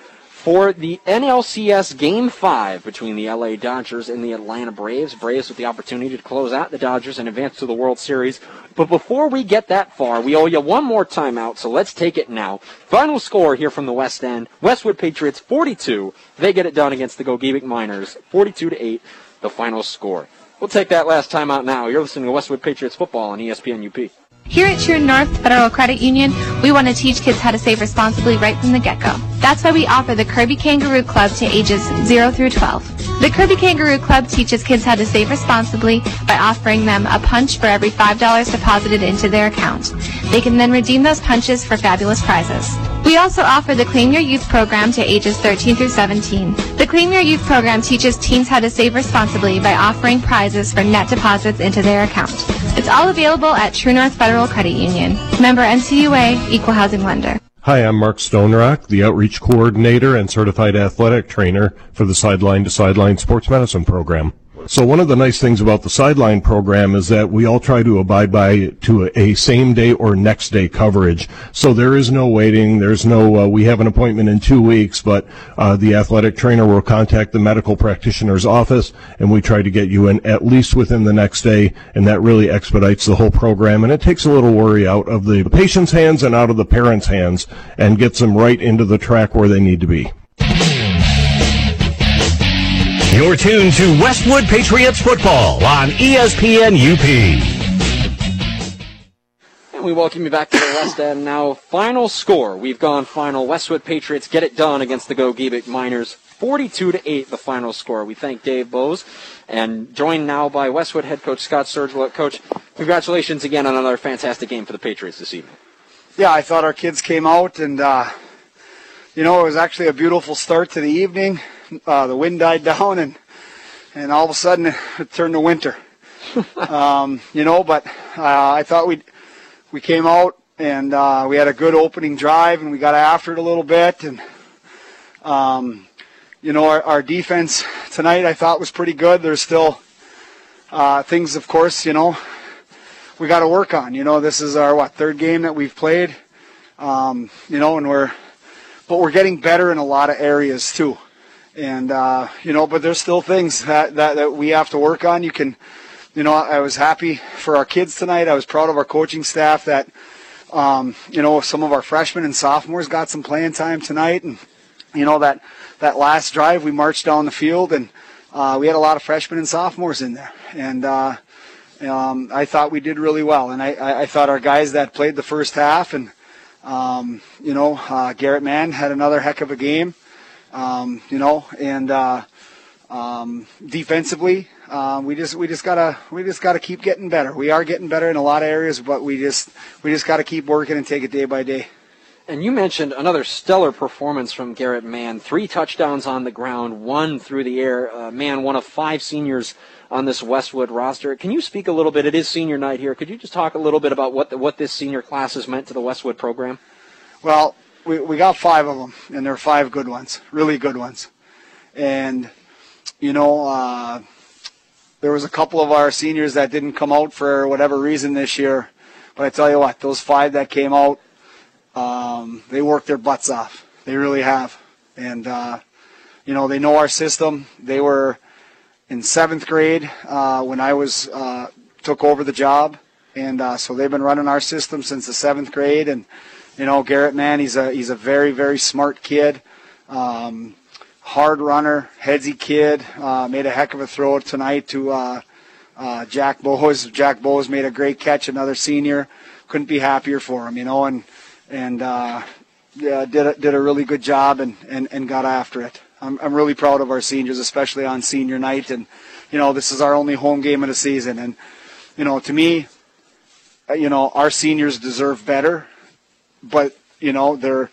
for the NLCS Game 5 between the LA Dodgers and the Atlanta Braves. Braves with the opportunity to close out the Dodgers and advance to the World Series. But before we get that far, we owe you one more timeout, so let's take it now. Final score here from the West End. Westwood Patriots 42. They get it done against the Gogebic Miners 42 to 8, the final score. We'll take that last timeout now. You're listening to Westwood Patriots football on ESPN UP. Here at True North Federal Credit Union, we want to teach kids how to save responsibly right from the get-go. That's why we offer the Kirby Kangaroo Club to ages 0 through 12. The Kirby Kangaroo Club teaches kids how to save responsibly by offering them a punch for every $5 deposited into their account. They can then redeem those punches for fabulous prizes. We also offer the Claim Your Youth program to ages 13 through 17. The Claim Your Youth program teaches teens how to save responsibly by offering prizes for net deposits into their account. It's all available at True North Federal Credit Union. Member NCUA, Equal Housing Lender. Hi, I'm Mark Stonerock, the Outreach Coordinator and Certified Athletic Trainer for the Sideline to Sideline Sports Medicine Program. So one of the nice things about the sideline program is that we all try to abide by to a, a same day or next day coverage. So there is no waiting. There's no, uh, we have an appointment in two weeks, but uh, the athletic trainer will contact the medical practitioner's office and we try to get you in at least within the next day. And that really expedites the whole program. And it takes a little worry out of the patient's hands and out of the parents' hands and gets them right into the track where they need to be. You're tuned to Westwood Patriots football on ESPN UP. And we welcome you back to the West End now. Final score. We've gone final. Westwood Patriots get it done against the Gogebic Miners. 42 to 8 the final score. We thank Dave Bose and joined now by Westwood head coach Scott Sergila. Coach, congratulations again on another fantastic game for the Patriots this evening. Yeah, I thought our kids came out and, uh, you know, it was actually a beautiful start to the evening. Uh, the wind died down, and and all of a sudden it turned to winter. um, you know, but uh, I thought we we came out and uh, we had a good opening drive, and we got after it a little bit, and um, you know, our, our defense tonight I thought was pretty good. There's still uh, things, of course, you know, we got to work on. You know, this is our what third game that we've played. Um, you know, and we're but we're getting better in a lot of areas too. And uh, you know, but there's still things that, that that we have to work on. You can, you know, I was happy for our kids tonight. I was proud of our coaching staff that, um, you know, some of our freshmen and sophomores got some playing time tonight, and you know that that last drive we marched down the field and uh, we had a lot of freshmen and sophomores in there, and uh, um, I thought we did really well. And I, I, I thought our guys that played the first half and um, you know, uh, Garrett Mann had another heck of a game. Um, you know, and uh, um, defensively, uh, we just we just gotta we just gotta keep getting better. We are getting better in a lot of areas, but we just we just gotta keep working and take it day by day. And you mentioned another stellar performance from Garrett Mann. Three touchdowns on the ground, one through the air. Uh, Mann, one of five seniors on this Westwood roster. Can you speak a little bit? It is senior night here. Could you just talk a little bit about what the, what this senior class has meant to the Westwood program? Well, we, we got five of them, and they're five good ones, really good ones. And, you know, uh, there was a couple of our seniors that didn't come out for whatever reason this year. But I tell you what, those five that came out, um, they worked their butts off. They really have. And, uh, you know, they know our system. They were in seventh grade uh, when I was uh, took over the job. And uh, so they've been running our system since the seventh grade. And, you know, Garrett, man, he's a, he's a very, very smart kid. Um, hard runner, headsy kid. Uh, made a heck of a throw tonight to uh, uh, Jack Bose. Jack Bose made a great catch, another senior. Couldn't be happier for him, you know, and and uh, yeah, did a, did a really good job and, and, and got after it. I'm, I'm really proud of our seniors, especially on senior night. And you know, this is our only home game of the season, and you know, to me, uh, you know, our seniors deserve better, but you know, they're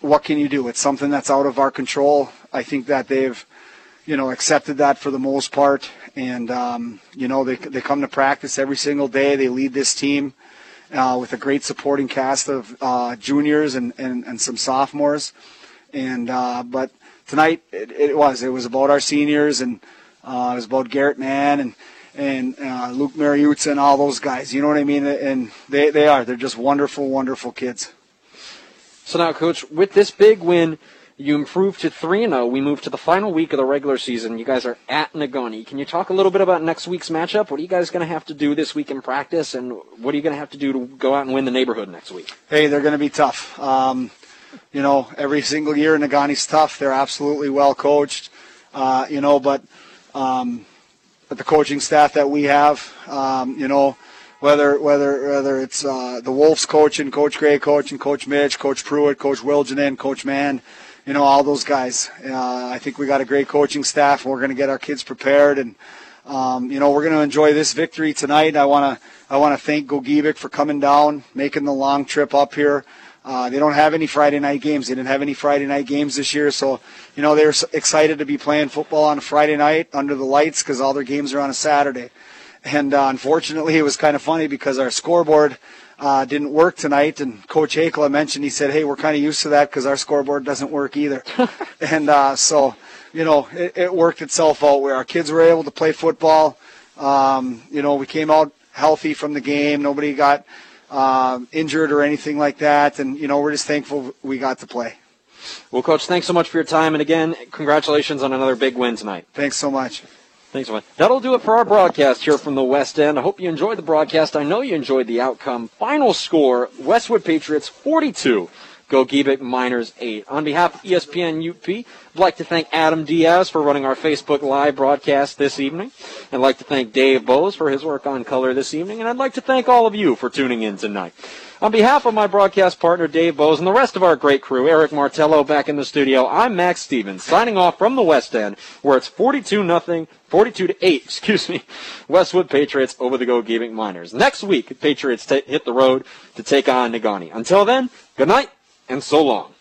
what can you do? It's something that's out of our control. I think that they've, you know, accepted that for the most part, and um, you know, they they come to practice every single day. They lead this team uh, with a great supporting cast of uh, juniors and, and, and some sophomores, and uh, but tonight it, it was it was about our seniors and uh, it was about Garrett Mann and and uh, Luke Mariuzza and all those guys. You know what I mean? And they they are they're just wonderful, wonderful kids. So now, Coach, with this big win, you improved to 3 0. We move to the final week of the regular season. You guys are at Negaunee. Can you talk a little bit about next week's matchup? What are you guys going to have to do this week in practice, and what are you going to have to do to go out and win the neighborhood next week? Hey, they're going to be tough. Um, you know, every single year Negaunee's tough. They're absolutely well coached. Uh, you know, but um, but the coaching staff that we have, um, you know, whether whether whether it's uh, the Wolves coaching, Coach Gray coaching, Coach Mitch, Coach Pruitt, Coach Wilginen, Coach Mann, you know, all those guys. Uh, I think we got a great coaching staff. We're going to get our kids prepared, and um, you know, we're going to enjoy this victory tonight. I want to I want to thank Gogebic for coming down, making the long trip up here. Uh, they don't have any Friday night games. They didn't have any Friday night games this year, so you know they're excited to be playing football on a Friday night under the lights because all their games are on a Saturday. And uh, unfortunately, it was kind of funny because our scoreboard uh, didn't work tonight. And Coach Hakela mentioned he said, "Hey, we're kind of used to that because our scoreboard doesn't work either." and uh, so, you know, it, it worked itself out where our kids were able to play football. Um, you know, we came out healthy from the game. Nobody got um, injured or anything like that. And you know, we're just thankful we got to play. Well, Coach, thanks so much for your time, and again, congratulations on another big win tonight. Thanks so much. Thanks so much. That'll do it for our broadcast here from the West End. I hope you enjoyed the broadcast. I know you enjoyed the outcome. Final score, Westwood Patriots 42. Gogebic Miners 8. On behalf of ESPN UP, I'd like to thank Adam Diaz for running our Facebook Live broadcast this evening. I'd like to thank Dave Bose for his work on color this evening. And I'd like to thank all of you for tuning in tonight. On behalf of my broadcast partner Dave Bose and the rest of our great crew, Eric Matrella back in the studio, I'm Max Stevens signing off from the West End where it's 42 nothing, 42 to 8, excuse me, Westwood Patriots over the Gogebic Miners. Next week, Patriots ta hit the road to take on Negaunee. Until then, good night and so long.